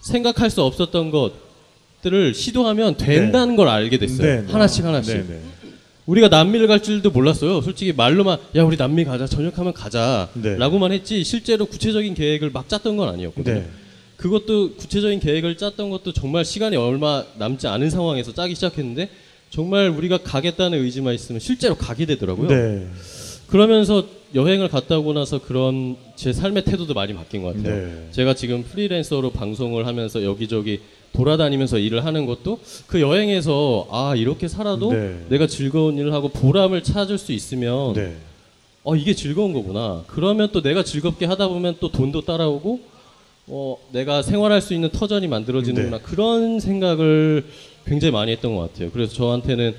생각할 수 없었던 것들을 시도하면 된다는 걸 알게 됐어요. 네, 네. 하나씩 하나씩. 네, 네. 우리가 남미를 갈 줄도 몰랐어요. 솔직히 말로만 야 우리 남미 가자 저녁하면 가자라고만 했지 실제로 구체적인 계획을 막 짰던 건 아니었거든요. 네. 그것도 구체적인 계획을 짰던 것도 정말 시간이 얼마 남지 않은 상황에서 짜기 시작했는데 정말 우리가 가겠다는 의지만 있으면 실제로 가게 되더라고요. 네. 그러면서 여행을 갔다 오고 나서 그런 제 삶의 태도도 많이 바뀐 것 같아요. 네. 제가 지금 프리랜서로 방송을 하면서 여기저기 돌아다니면서 일을 하는 것도 그 여행에서 아 이렇게 살아도 네. 내가 즐거운 일을 하고 보람을 찾을 수 있으면 네. 어 이게 즐거운 거구나. 그러면 또 내가 즐겁게 하다 보면 또 돈도 따라오고 어 내가 생활할 수 있는 터전이 만들어지는구나. 네. 그런 생각을 굉장히 많이 했던 것 같아요. 그래서 저한테는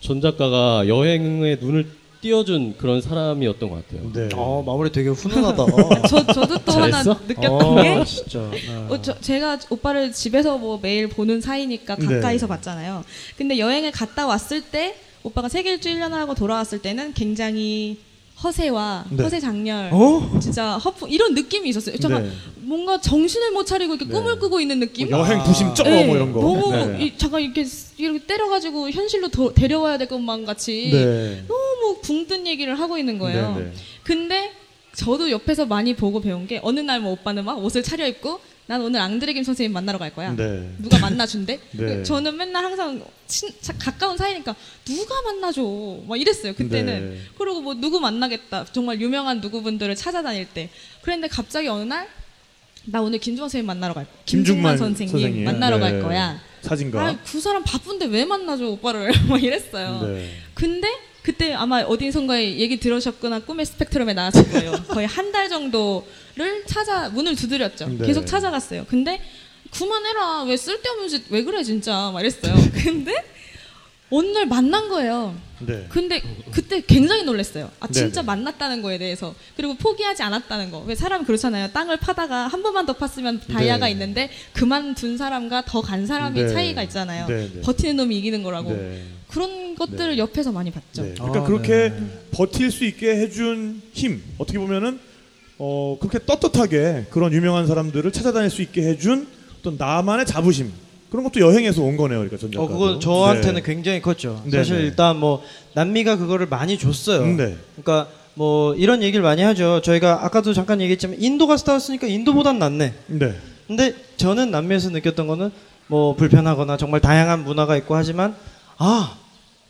전 작가가 여행에 눈을 띄워준 그런 사람이었던 것 같아요. 네. 어, 마무리 되게 훈훈하다. 저, 저도 또 하나 잘했어? 느꼈던 어, 게 진짜. 네. 어, 저, 제가 오빠를 집에서 뭐 매일 보는 사이니까 네. 가까이서 봤잖아요. 근데 여행을 갔다 왔을 때 오빠가 세계 일주 1년을 하고 돌아왔을 때는 굉장히 허세와 네. 허세 장렬 어? 진짜 허풍 이런 느낌이 있었어요. 잠깐 네. 뭔가 정신을 못 차리고 이렇게 네. 꿈을 꾸고 있는 느낌? 뭐 여행 부심 쩌 네, 뭐 이런 거. 너무 네. 이, 잠깐 이렇게 이렇게 때려가지고 현실로 더, 데려와야 될 것만 같이 네. 너무 붕뜬 얘기를 하고 있는 거예요. 네, 네. 근데 저도 옆에서 많이 보고 배운 게 어느 날 뭐 오빠는 막 옷을 차려입고 난 오늘 앙드레 김 선생님 만나러 갈 거야. 네. 누가 만나준대? 네. 저는 맨날 항상 친, 자- 가까운 사이니까 누가 만나줘? 막 이랬어요. 그때는. 네. 그리고 뭐 누구 만나겠다. 정말 유명한 누구분들을 찾아다닐 때. 그랬는데 갑자기 어느 날 나 오늘 김중만 선생님 만나러 갈 거야. 김중만 선생님, 만나러 네. 갈 거야. 사진가. 아, 그 사람 바쁜데 왜 만나줘 오빠를? 막 이랬어요. 네. 근데 그때 아마 어딘선가에 얘기 들으셨거나 꿈의 스펙트럼에 나왔을 거예요. 거의 한 달 정도 를 찾아 문을 두드렸죠. 네. 계속 찾아갔어요. 근데 그만해라. 왜 쓸데없는 짓 왜 그래 진짜 막 이랬어요. 근데 어느 날 만난 거예요. 네. 근데 그때 굉장히 놀랐어요. 아 네네. 진짜 만났다는 거에 대해서 그리고 포기하지 않았다는 거. 왜 사람 그렇잖아요. 땅을 파다가 한 번만 더 팠으면 다이아가 네. 있는데 그만둔 사람과 더 간 사람이 네. 차이가 있잖아요. 네, 네. 버티는 놈이 이기는 거라고. 네. 그런 것들을 네. 옆에서 많이 봤죠. 네. 그러니까 아, 그렇게 네. 버틸 수 있게 해준 힘 어떻게 보면은 어 그렇게 떳떳하게 그런 유명한 사람들을 찾아다닐 수 있게 해준 어떤 나만의 자부심 그런 것도 여행에서 온 거네요, 그러니까 전 작가. 어, 그거 저한테는 굉장히 컸죠. 네, 사실 네. 일단 뭐 남미가 그거를 많이 줬어요. 네. 그러니까 뭐 이런 얘기를 많이 하죠. 저희가 아까도 잠깐 얘기했지만 인도 갔다 왔으니까 인도보단 낫네. 네. 근데 저는 남미에서 느꼈던 거는 뭐 불편하거나 정말 다양한 문화가 있고 하지만 아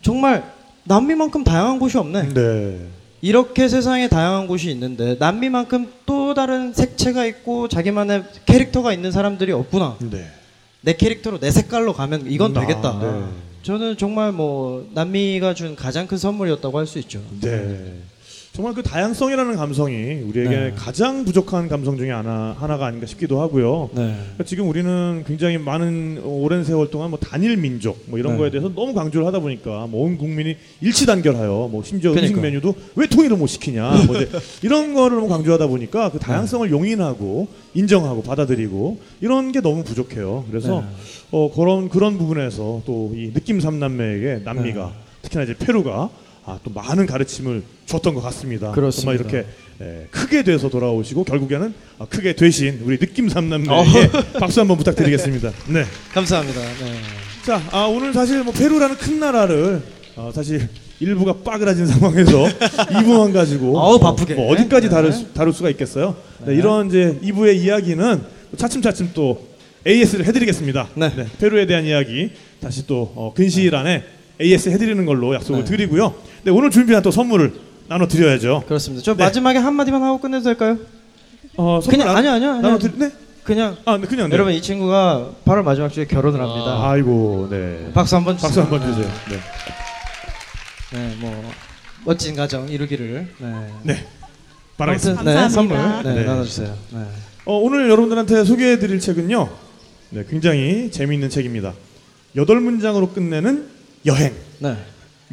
정말 남미만큼 다양한 곳이 없네. 네. 이렇게 세상에 다양한 곳이 있는데 남미만큼 또 다른 색채가 있고 자기만의 캐릭터가 있는 사람들이 없구나. 네. 내 캐릭터로 내 색깔로 가면 이건 아, 되겠다. 네. 저는 정말 뭐 남미가 준 가장 큰 선물이었다고 할 수 있죠. 네. 정말 그 다양성이라는 감성이 우리에게 네. 가장 부족한 감성 중에 하나 하나가 아닌가 싶기도 하고요. 네. 그러니까 지금 우리는 굉장히 많은 어, 오랜 세월 동안 뭐 단일 민족 뭐 이런 네. 거에 대해서 너무 강조를 하다 보니까 뭐 온 국민이 일치 단결하여 뭐 심지어 음식 그러니까. 메뉴도 왜 통일을 못 시키냐 뭐 이제 이런 거를 너무 강조하다 보니까 그 다양성을 용인하고 인정하고 받아들이고 이런 게 너무 부족해요. 그래서 네. 어 그런 그런 부분에서 또 이 느낌 삼남매에게 남미가 네. 특히나 이제 페루가 아, 또 많은 가르침을 줬던 것 같습니다. 그렇습니다. 정말 이렇게 에, 크게 돼서 돌아오시고 결국에는 아, 크게 되신 우리 느낌 어. 삼남매에게 박수 한번 부탁드리겠습니다. 네. 감사합니다. 네. 자, 아, 오늘 사실 뭐 페루라는 큰 나라를 어, 사실 일부가 빠그라진 상황에서 2부만 가지고 아우, 바쁘게. 뭐 어디까지 네. 다룰, 수, 다룰 수가 있겠어요. 네, 네. 이런 이제 2부의 이야기는 차츰차츰 또 AS를 해드리겠습니다. 네. 페루에 대한 이야기 다시 또 어, 근시일 안에 AS 해드리는 걸로 약속을 네. 드리고요. 네, 오늘 준비한 또 선물을 나눠 드려야죠. 그렇습니다. 저 네. 마지막에 한 마디만 하고 끝내도 될까요? 어, 선물 그냥 나- 아니요 아니요 나눠 아니요. 드리 네? 그냥 아, 네, 그냥 네. 여러분 이 친구가 8월 마지막 주에 결혼을 합니다. 아 이고, 네. 박수 한번 주세요. 박수 한번 주세요. 네. 네, 뭐 멋진 가정 이루기를. 네. 네. 바라겠습니다. 아무튼, 네, 감사합니다. 선물 네, 네. 나눠주세요. 네. 어, 오늘 여러분들한테 소개해 드릴 책은요. 네, 굉장히 재미있는 책입니다. 여덟 문장으로 끝내는 여행. 네.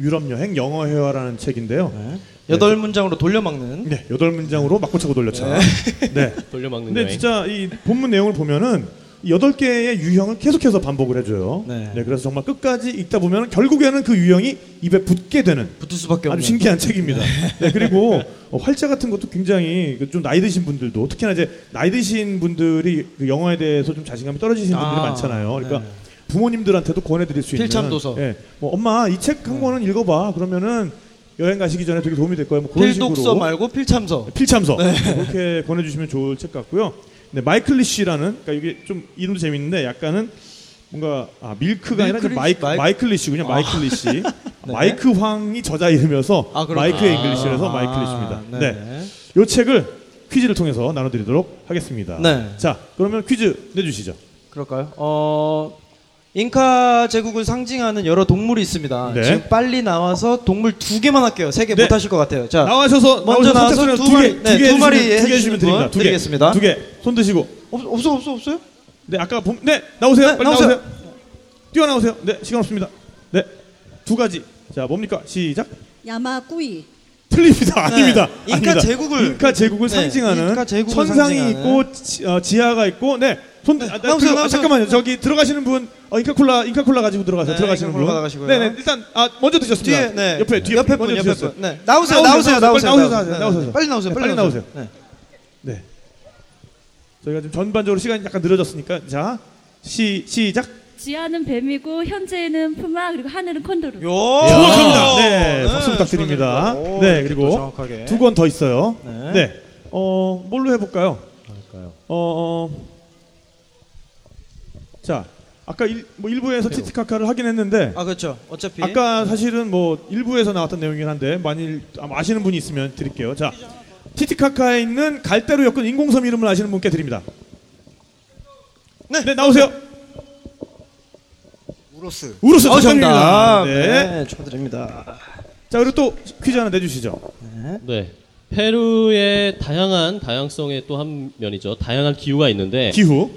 유럽 여행 영어 회화라는 책인데요. 네. 여덟 문장으로 돌려막는. 네, 여덟 문장으로 막고차고 돌려차. 네. 돌려막는 근데 여행. 진짜 이 본문 내용을 보면은 이 여덟 개의 유형을 계속해서 반복을 해줘요. 네. 그래서 정말 끝까지 읽다 보면 결국에는 그 유형이 입에 붙게 되는 붙을 수밖에 없는. 아주 신기한 책입니다. 네, 그리고 어, 활자 같은 것도 굉장히 그좀 나이 드신 분들도 특히나 이제 나이 드신 분들이 그 영어에 대해서 좀 자신감이 떨어지시는 분들이 아, 많잖아요. 그러니까 네. 부모님들한테도 권해드릴 수 있는 필참 도서. 예, 뭐 엄마 이 책 한 권은 읽어봐. 그러면은 여행 가시기 전에 되게 도움이 될 거예요. 뭐 그런 필독서 식으로 말고 필참서. 필참서 그렇게 보내주시면 좋을 책 같고요. 네, 마이클리쉬라는 그러니까 이게 좀 이름도 재밌는데 약간은 뭔가 아, 밀크가 아니라 이제 밀크리쉬? 마이크 마이크- 마이클리쉬군요. 마이클리쉬. 네. 마이크 황이 저자 이름이어서 아, 그렇구나. 마이크 English라서 아, 마이클리쉬입니다. 네. 네. 이 책을 퀴즈를 통해서 나눠드리도록 하겠습니다. 네. 자, 그러면 퀴즈 내주시죠. 그럴까요? 어 잉카 제국을 상징하는 여러 동물이 있습니다. 네. 지금 빨리 나와서 동물 두 개만 할게요. 세 개 네. 못 하실 것 같아요. 자, 나와셔서 먼저 나와서 두 마리, 개, 네, 두개 두 마리 해주시면, 드립니다. 분두 개. 드리겠습니다. 두 개. 손 드시고. 없, 없어 없어 없어요? 네, 아까 봄, 네, 나오세요. 네, 빨리 나오세요. 나오세요. 뛰어 나오세요. 네, 시간 없습니다. 네, 두 가지. 자, 뭡니까? 시작. 야마꾸이 틀립니다. 아닙니다. 네. 잉카 아닙니다. 제국을- 잉카 제국을 네, 상징하는 잉카 제국을 천상이 상징하는. 있고 지, 어, 지하가 있고 네. 손 아, 나, 나오세요, 들어- 아, 나오세요. 잠깐만요. 저기 들어가시는 분 어, 잉카 콜라 잉카 콜라 가지고 들어가세요. 네, 들어가시는 분. 가가시고요. 네, 네. 일단 아, 먼저 드셨습니다. 뒤에 네. 옆에 뒤에 옆에 분 옆에. 분. 네. 나오세요. 나오세요, 나오세요. 나오세요. 나오세요. 빨리 나오세요, 네. 네. 빨리 나오세요. 네, 빨리 나오세요. 네. 네. 저희가 지금 전반적으로 시간이 약간 늦어졌으니까 자, 시 시작. 지하는 뱀이고 현재는 푸마 그리고 하늘은 콘도르. 요. 정확합니다. 네, 박수 부탁드립니다. 오, 네, 이렇게 그리고 또 정확하게. 두 권 더 있어요. 네. 네. 어, 뭘로 해볼까요? 어, 어, 자, 아까 일, 뭐 일부에서 티티카카를 하긴 했는데, 아 그렇죠. 어차피 아까 사실은 뭐 일부에서 나왔던 내용이긴 한데, 만일 아마 아시는 분이 있으면 드릴게요. 자, 티티카카에 있는 갈대로 엮은 인공섬 이름을 아시는 분께 드립니다. 네. 네, 나오세요. 우로스. 우르스 어, 정답입니다. 정답. 네. 네, 축하드립니다. 자, 그리고 또 퀴즈 하나 내주시죠. 네. 페루의 다양한 다양성의 또 한 면이죠. 다양한 기후가 있는데 기후.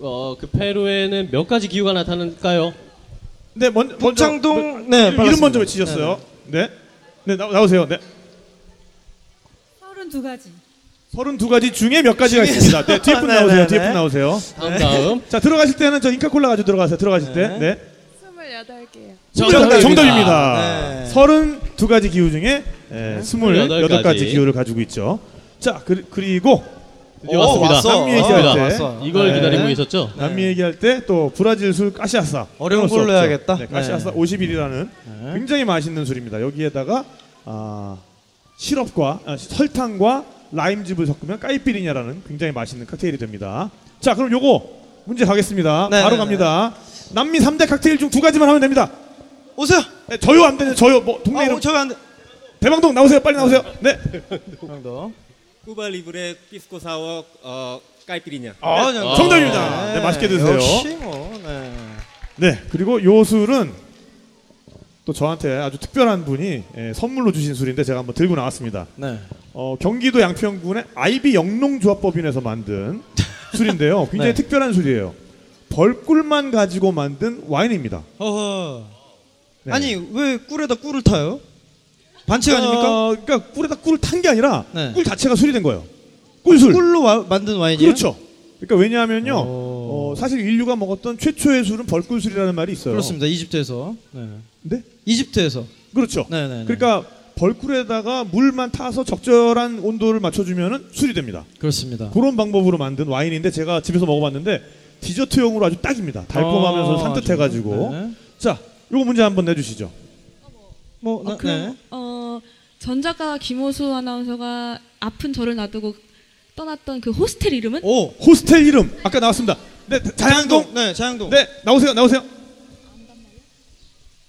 어, 그 페루에는 몇 가지 기후가 나타날까요? 네, 먼저 북창동 먼저- 네, 이름 빨랐습니다. 먼저 외치셨어요. 네. 네, 나, 나오세요. 네. 서른 두 가지. 32가지 중에 몇 가지가 있습니다. 네, 뒤에 분 네, 나오세요. 네, 뒤에 네. 분 나오세요. 다음 다음. 자, 들어가실 때는 저 잉카콜라 가지고 들어가세요. 들어가실 때. 네. 네. 28개요. 정답입니다. 정답입니다. 네. 32가지 기후 중에 예, 28가지 28가지 기후를 가지고 있죠. 자, 그, 그리고 드디어 오, 왔습니다. 왔어. 남미. 얘기할 때 왔어. 이걸 네. 기다리고 계셨죠? 남미 얘기할 때 또 브라질 술 까시아사 어려운 걸로. 해야겠다. 네, 까시아사 네. 50일이라는 굉장히 맛있는 술입니다. 여기에다가 아, 시럽과 아, 설탕과 라임즙을 섞으면 까이피리냐라는 굉장히 맛있는 칵테일이 됩니다. 자, 그럼 요거 문제 가겠습니다. 네, 바로 네, 갑니다. 남미 3대 칵테일 중 두 가지만 하면 됩니다. 오세요. 네, 저요 안 되는 저요 뭐 동네 아, 이름 어, 저기 안 돼. 대방동 나오세요. 빨리 나오세요. 네. 정도. 쿠바 리브레 피스코 사워 어 까이피리냐. 아, 정도. 정답입니다. 네, 맛있게 드세요. 역시 뭐. 네. 네, 그리고 요 술은 또 저한테 아주 특별한 분이 예, 선물로 주신 술인데 제가 한번 들고 나왔습니다. 네. 어, 경기도 양평군의 아이비 영농조합법인에서 만든 술인데요. 굉장히 네. 특별한 술이에요. 벌꿀만 가지고 만든 와인입니다. 허허. 네. 아니 왜 꿀에다 꿀을 타요? 반칙 아닙니까? 어, 그러니까 꿀에다 꿀을 탄 게 아니라 네. 꿀 자체가 술이 된 거예요. 꿀술. 꿀로 와- 만든 와인이에요? 그렇죠. 그러니까 왜냐하면요. 오. 어, 사실 인류가 먹었던 최초의 술은 벌꿀술이라는 말이 있어요. 그렇습니다. 이집트에서. 네. 네? 이집트에서. 그렇죠. 네, 네, 네. 그러니까 벌꿀에다가 물만 타서 적절한 온도를 맞춰주면 술이 됩니다. 그렇습니다. 그런 방법으로 만든 와인인데 제가 집에서 먹어봤는데 디저트용으로 아주 딱입니다. 달콤하면서 아, 산뜻해가지고. 네. 자, 요거 문제 한번 내주시죠. 뭐 어, 네. 그럼 어, 전작가 김호수 아나운서가 아픈 저를 놔두고 떠났던 그 호스텔 이름은? 오. 호스텔 이름 아까 나왔습니다. 네, 자양동. 네, 자양동. 네, 나오세요, 나오세요.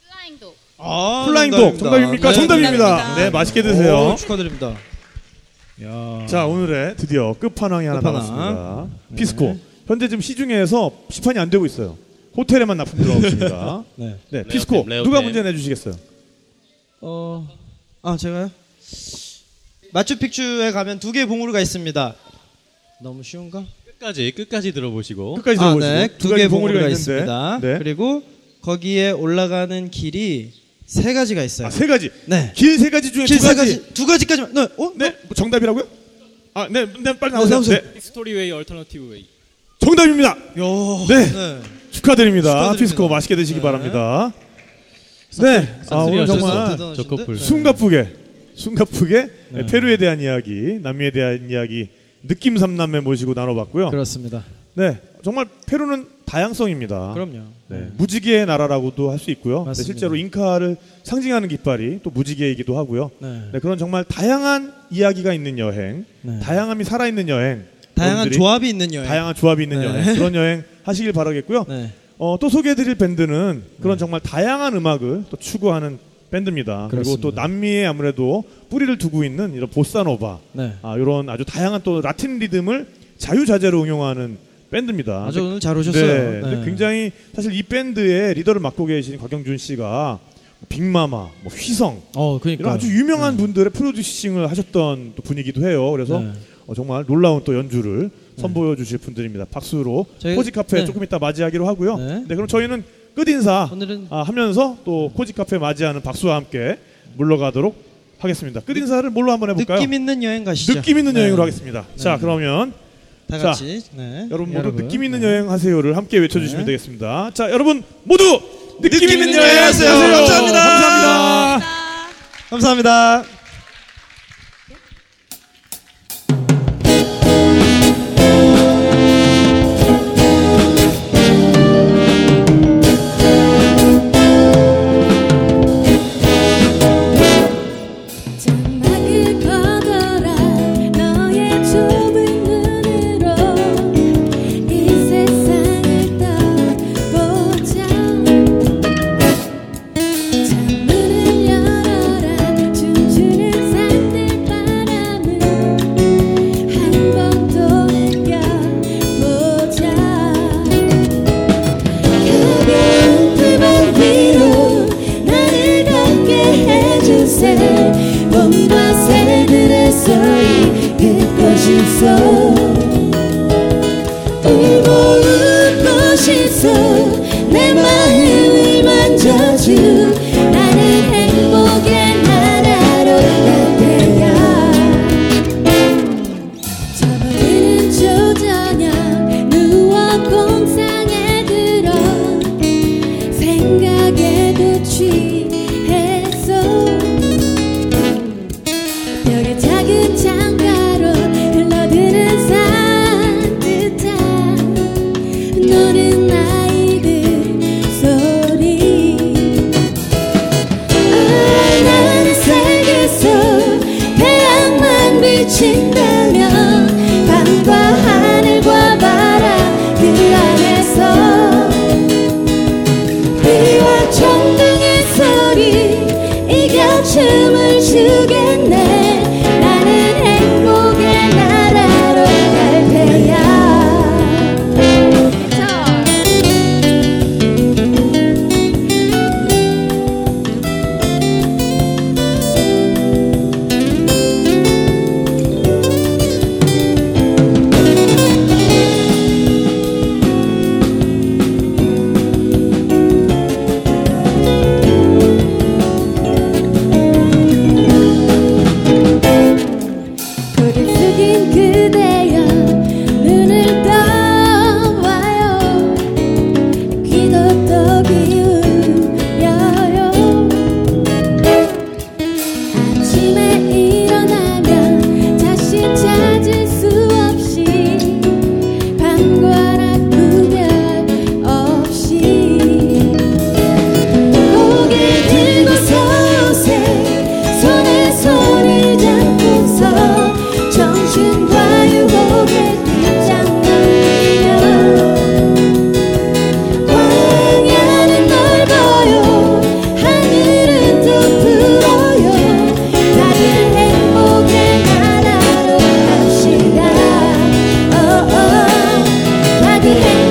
Flying Dog. 아, Flying Dog 정답입니까? 네. 정답입니다. 정답입니다. 네, 맛있게 드세요. 오, 축하드립니다. 야. 자, 오늘의 드디어 끝판왕이 하나 끝판왕. 나왔습니다. 피스코. 현재 지금 시중에서 시판이 안 되고 있어요. 호텔에만 납품 들어가고 있습니다. 네. 네, 피스코. rare템, rare템. 누가 문제 내주시겠어요? 어, 아 제가요? 마추픽추에 가면 두 개의 봉우리가 있습니다. 너무 쉬운가? 끝까지 끝까지 들어보시고 끝까지 아, 들어보시고. 네. 두 개의 봉우리가 봉우리가. 있습니다. 네. 그리고 거기에 올라가는 길이 세 가지가 있어요. 아, 세 가지. 네. 길 세 가지 중에 길두세 가지. 가지, 두 가지까지만. 네. 어? 네, 뭐 정답이라고요? 아, 네, 네 빨리 나오세요. 나오세요. 네, story way alternative way. 정답입니다. 요. 네. 네. 축하드립니다. 축하드립니다. 피스코 맛있게 드시기 네. 바랍니다. 네, 아, 오늘 정말 저 커플. 숨가쁘게, 숨가쁘게 네. 페루에 대한 이야기, 남미에 대한 이야기, 느낌 삼남매 모시고 나눠봤고요. 그렇습니다. 네, 정말 페루는 다양성입니다. 그럼요. 네, 무지개의 나라라고도 할 수 있고요. 네, 맞습니다. 실제로 잉카를 상징하는 깃발이 또 무지개이기도 하고요. 네. 네, 그런 정말 다양한 이야기가 있는 여행, 네. 다양함이 살아있는 여행, 다양한 조합이 있는 여행. 다양한 조합이 있는 네. 여행, 그런 여행 하시길 바라겠고요. 네. 어, 또 소개해드릴 밴드는 그런 정말 다양한 음악을 또 추구하는 밴드입니다. 그리고 그렇습니다. 또 남미에 아무래도 뿌리를 두고 있는 이런 보사노바, 네. 아, 이런 아주 다양한 또 라틴 리듬을 자유자재로 응용하는 밴드입니다. 아주 오늘 잘 오셨어요. 네, 근데 굉장히 사실 이 밴드의 리더를 맡고 계신 곽영준 씨가 빅마마, 뭐 휘성 어, 그러니까 이런 아주 유명한 분들의 프로듀싱을 하셨던 또 분이기도 해요. 그래서 네. 어, 정말 놀라운 또 연주를 선보여 주실 분들입니다. 박수로 저희- 코지 카페 네. 조금 이따 맞이하기로 하고요. 네. 네, 그럼 저희는 끝 인사 오늘은 아, 하면서 또 코지 카페 맞이하는 박수와 함께 물러가도록 하겠습니다. 끝 인사를 뭘로 한번 해볼까요? 느낌 있는 여행 가시죠. 느낌 있는 네. 여행으로 하겠습니다. 자, 네. 그러면 다 자, 같이. 네. 여러분 모두 느낌 있는 여행 하세요를 함께 외쳐주시면 되겠습니다. 자, 여러분 모두 느낌, 느낌 있는 여행 하세요. 감사합니다. 감사합니다. 감사합니다. Yeah.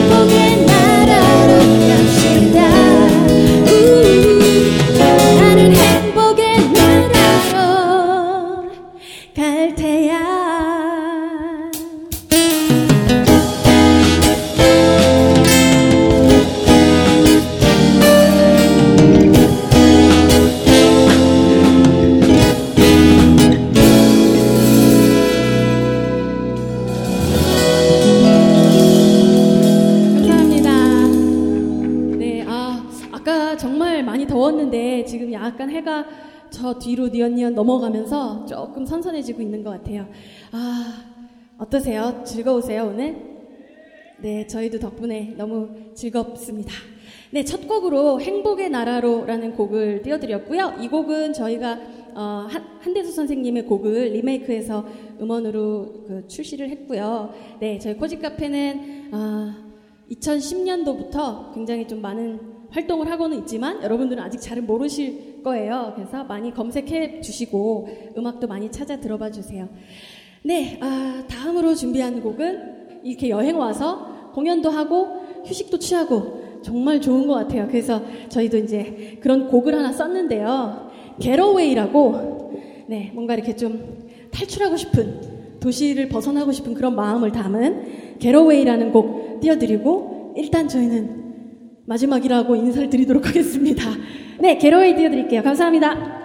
넘어가면서 조금 선선해지고 있는 것 같아요. 아, 어떠세요? 즐거우세요, 오늘? 네, 저희도 덕분에 너무 즐겁습니다. 네, 첫 곡으로 행복의 나라로라는 곡을 띄워드렸고요. 이 곡은 저희가 어, 한, 한대수 선생님의 곡을 리메이크해서 음원으로 그 출시를 했고요. 네, 저희 코지 카페는 아, 2010년도부터 굉장히 좀 많은 활동을 하고는 있지만 여러분들은 아직 잘은 모르실 거예요. 그래서 많이 검색해 주시고 음악도 많이 찾아 들어봐 주세요. 네, 아, 다음으로 준비한 곡은 이렇게 여행 와서 공연도 하고 휴식도 취하고 정말 좋은 것 같아요. 그래서 저희도 이제 그런 곡을 하나 썼는데요. 게러웨이라고 네, 뭔가 이렇게 좀 탈출하고 싶은 도시를 벗어나고 싶은 그런 마음을 담은 게러웨이라는 곡 띄워드리고 일단 저희는 마지막이라고 인사를 드리도록 하겠습니다. 네, 게러웨이 띄워드릴게요. 감사합니다. 다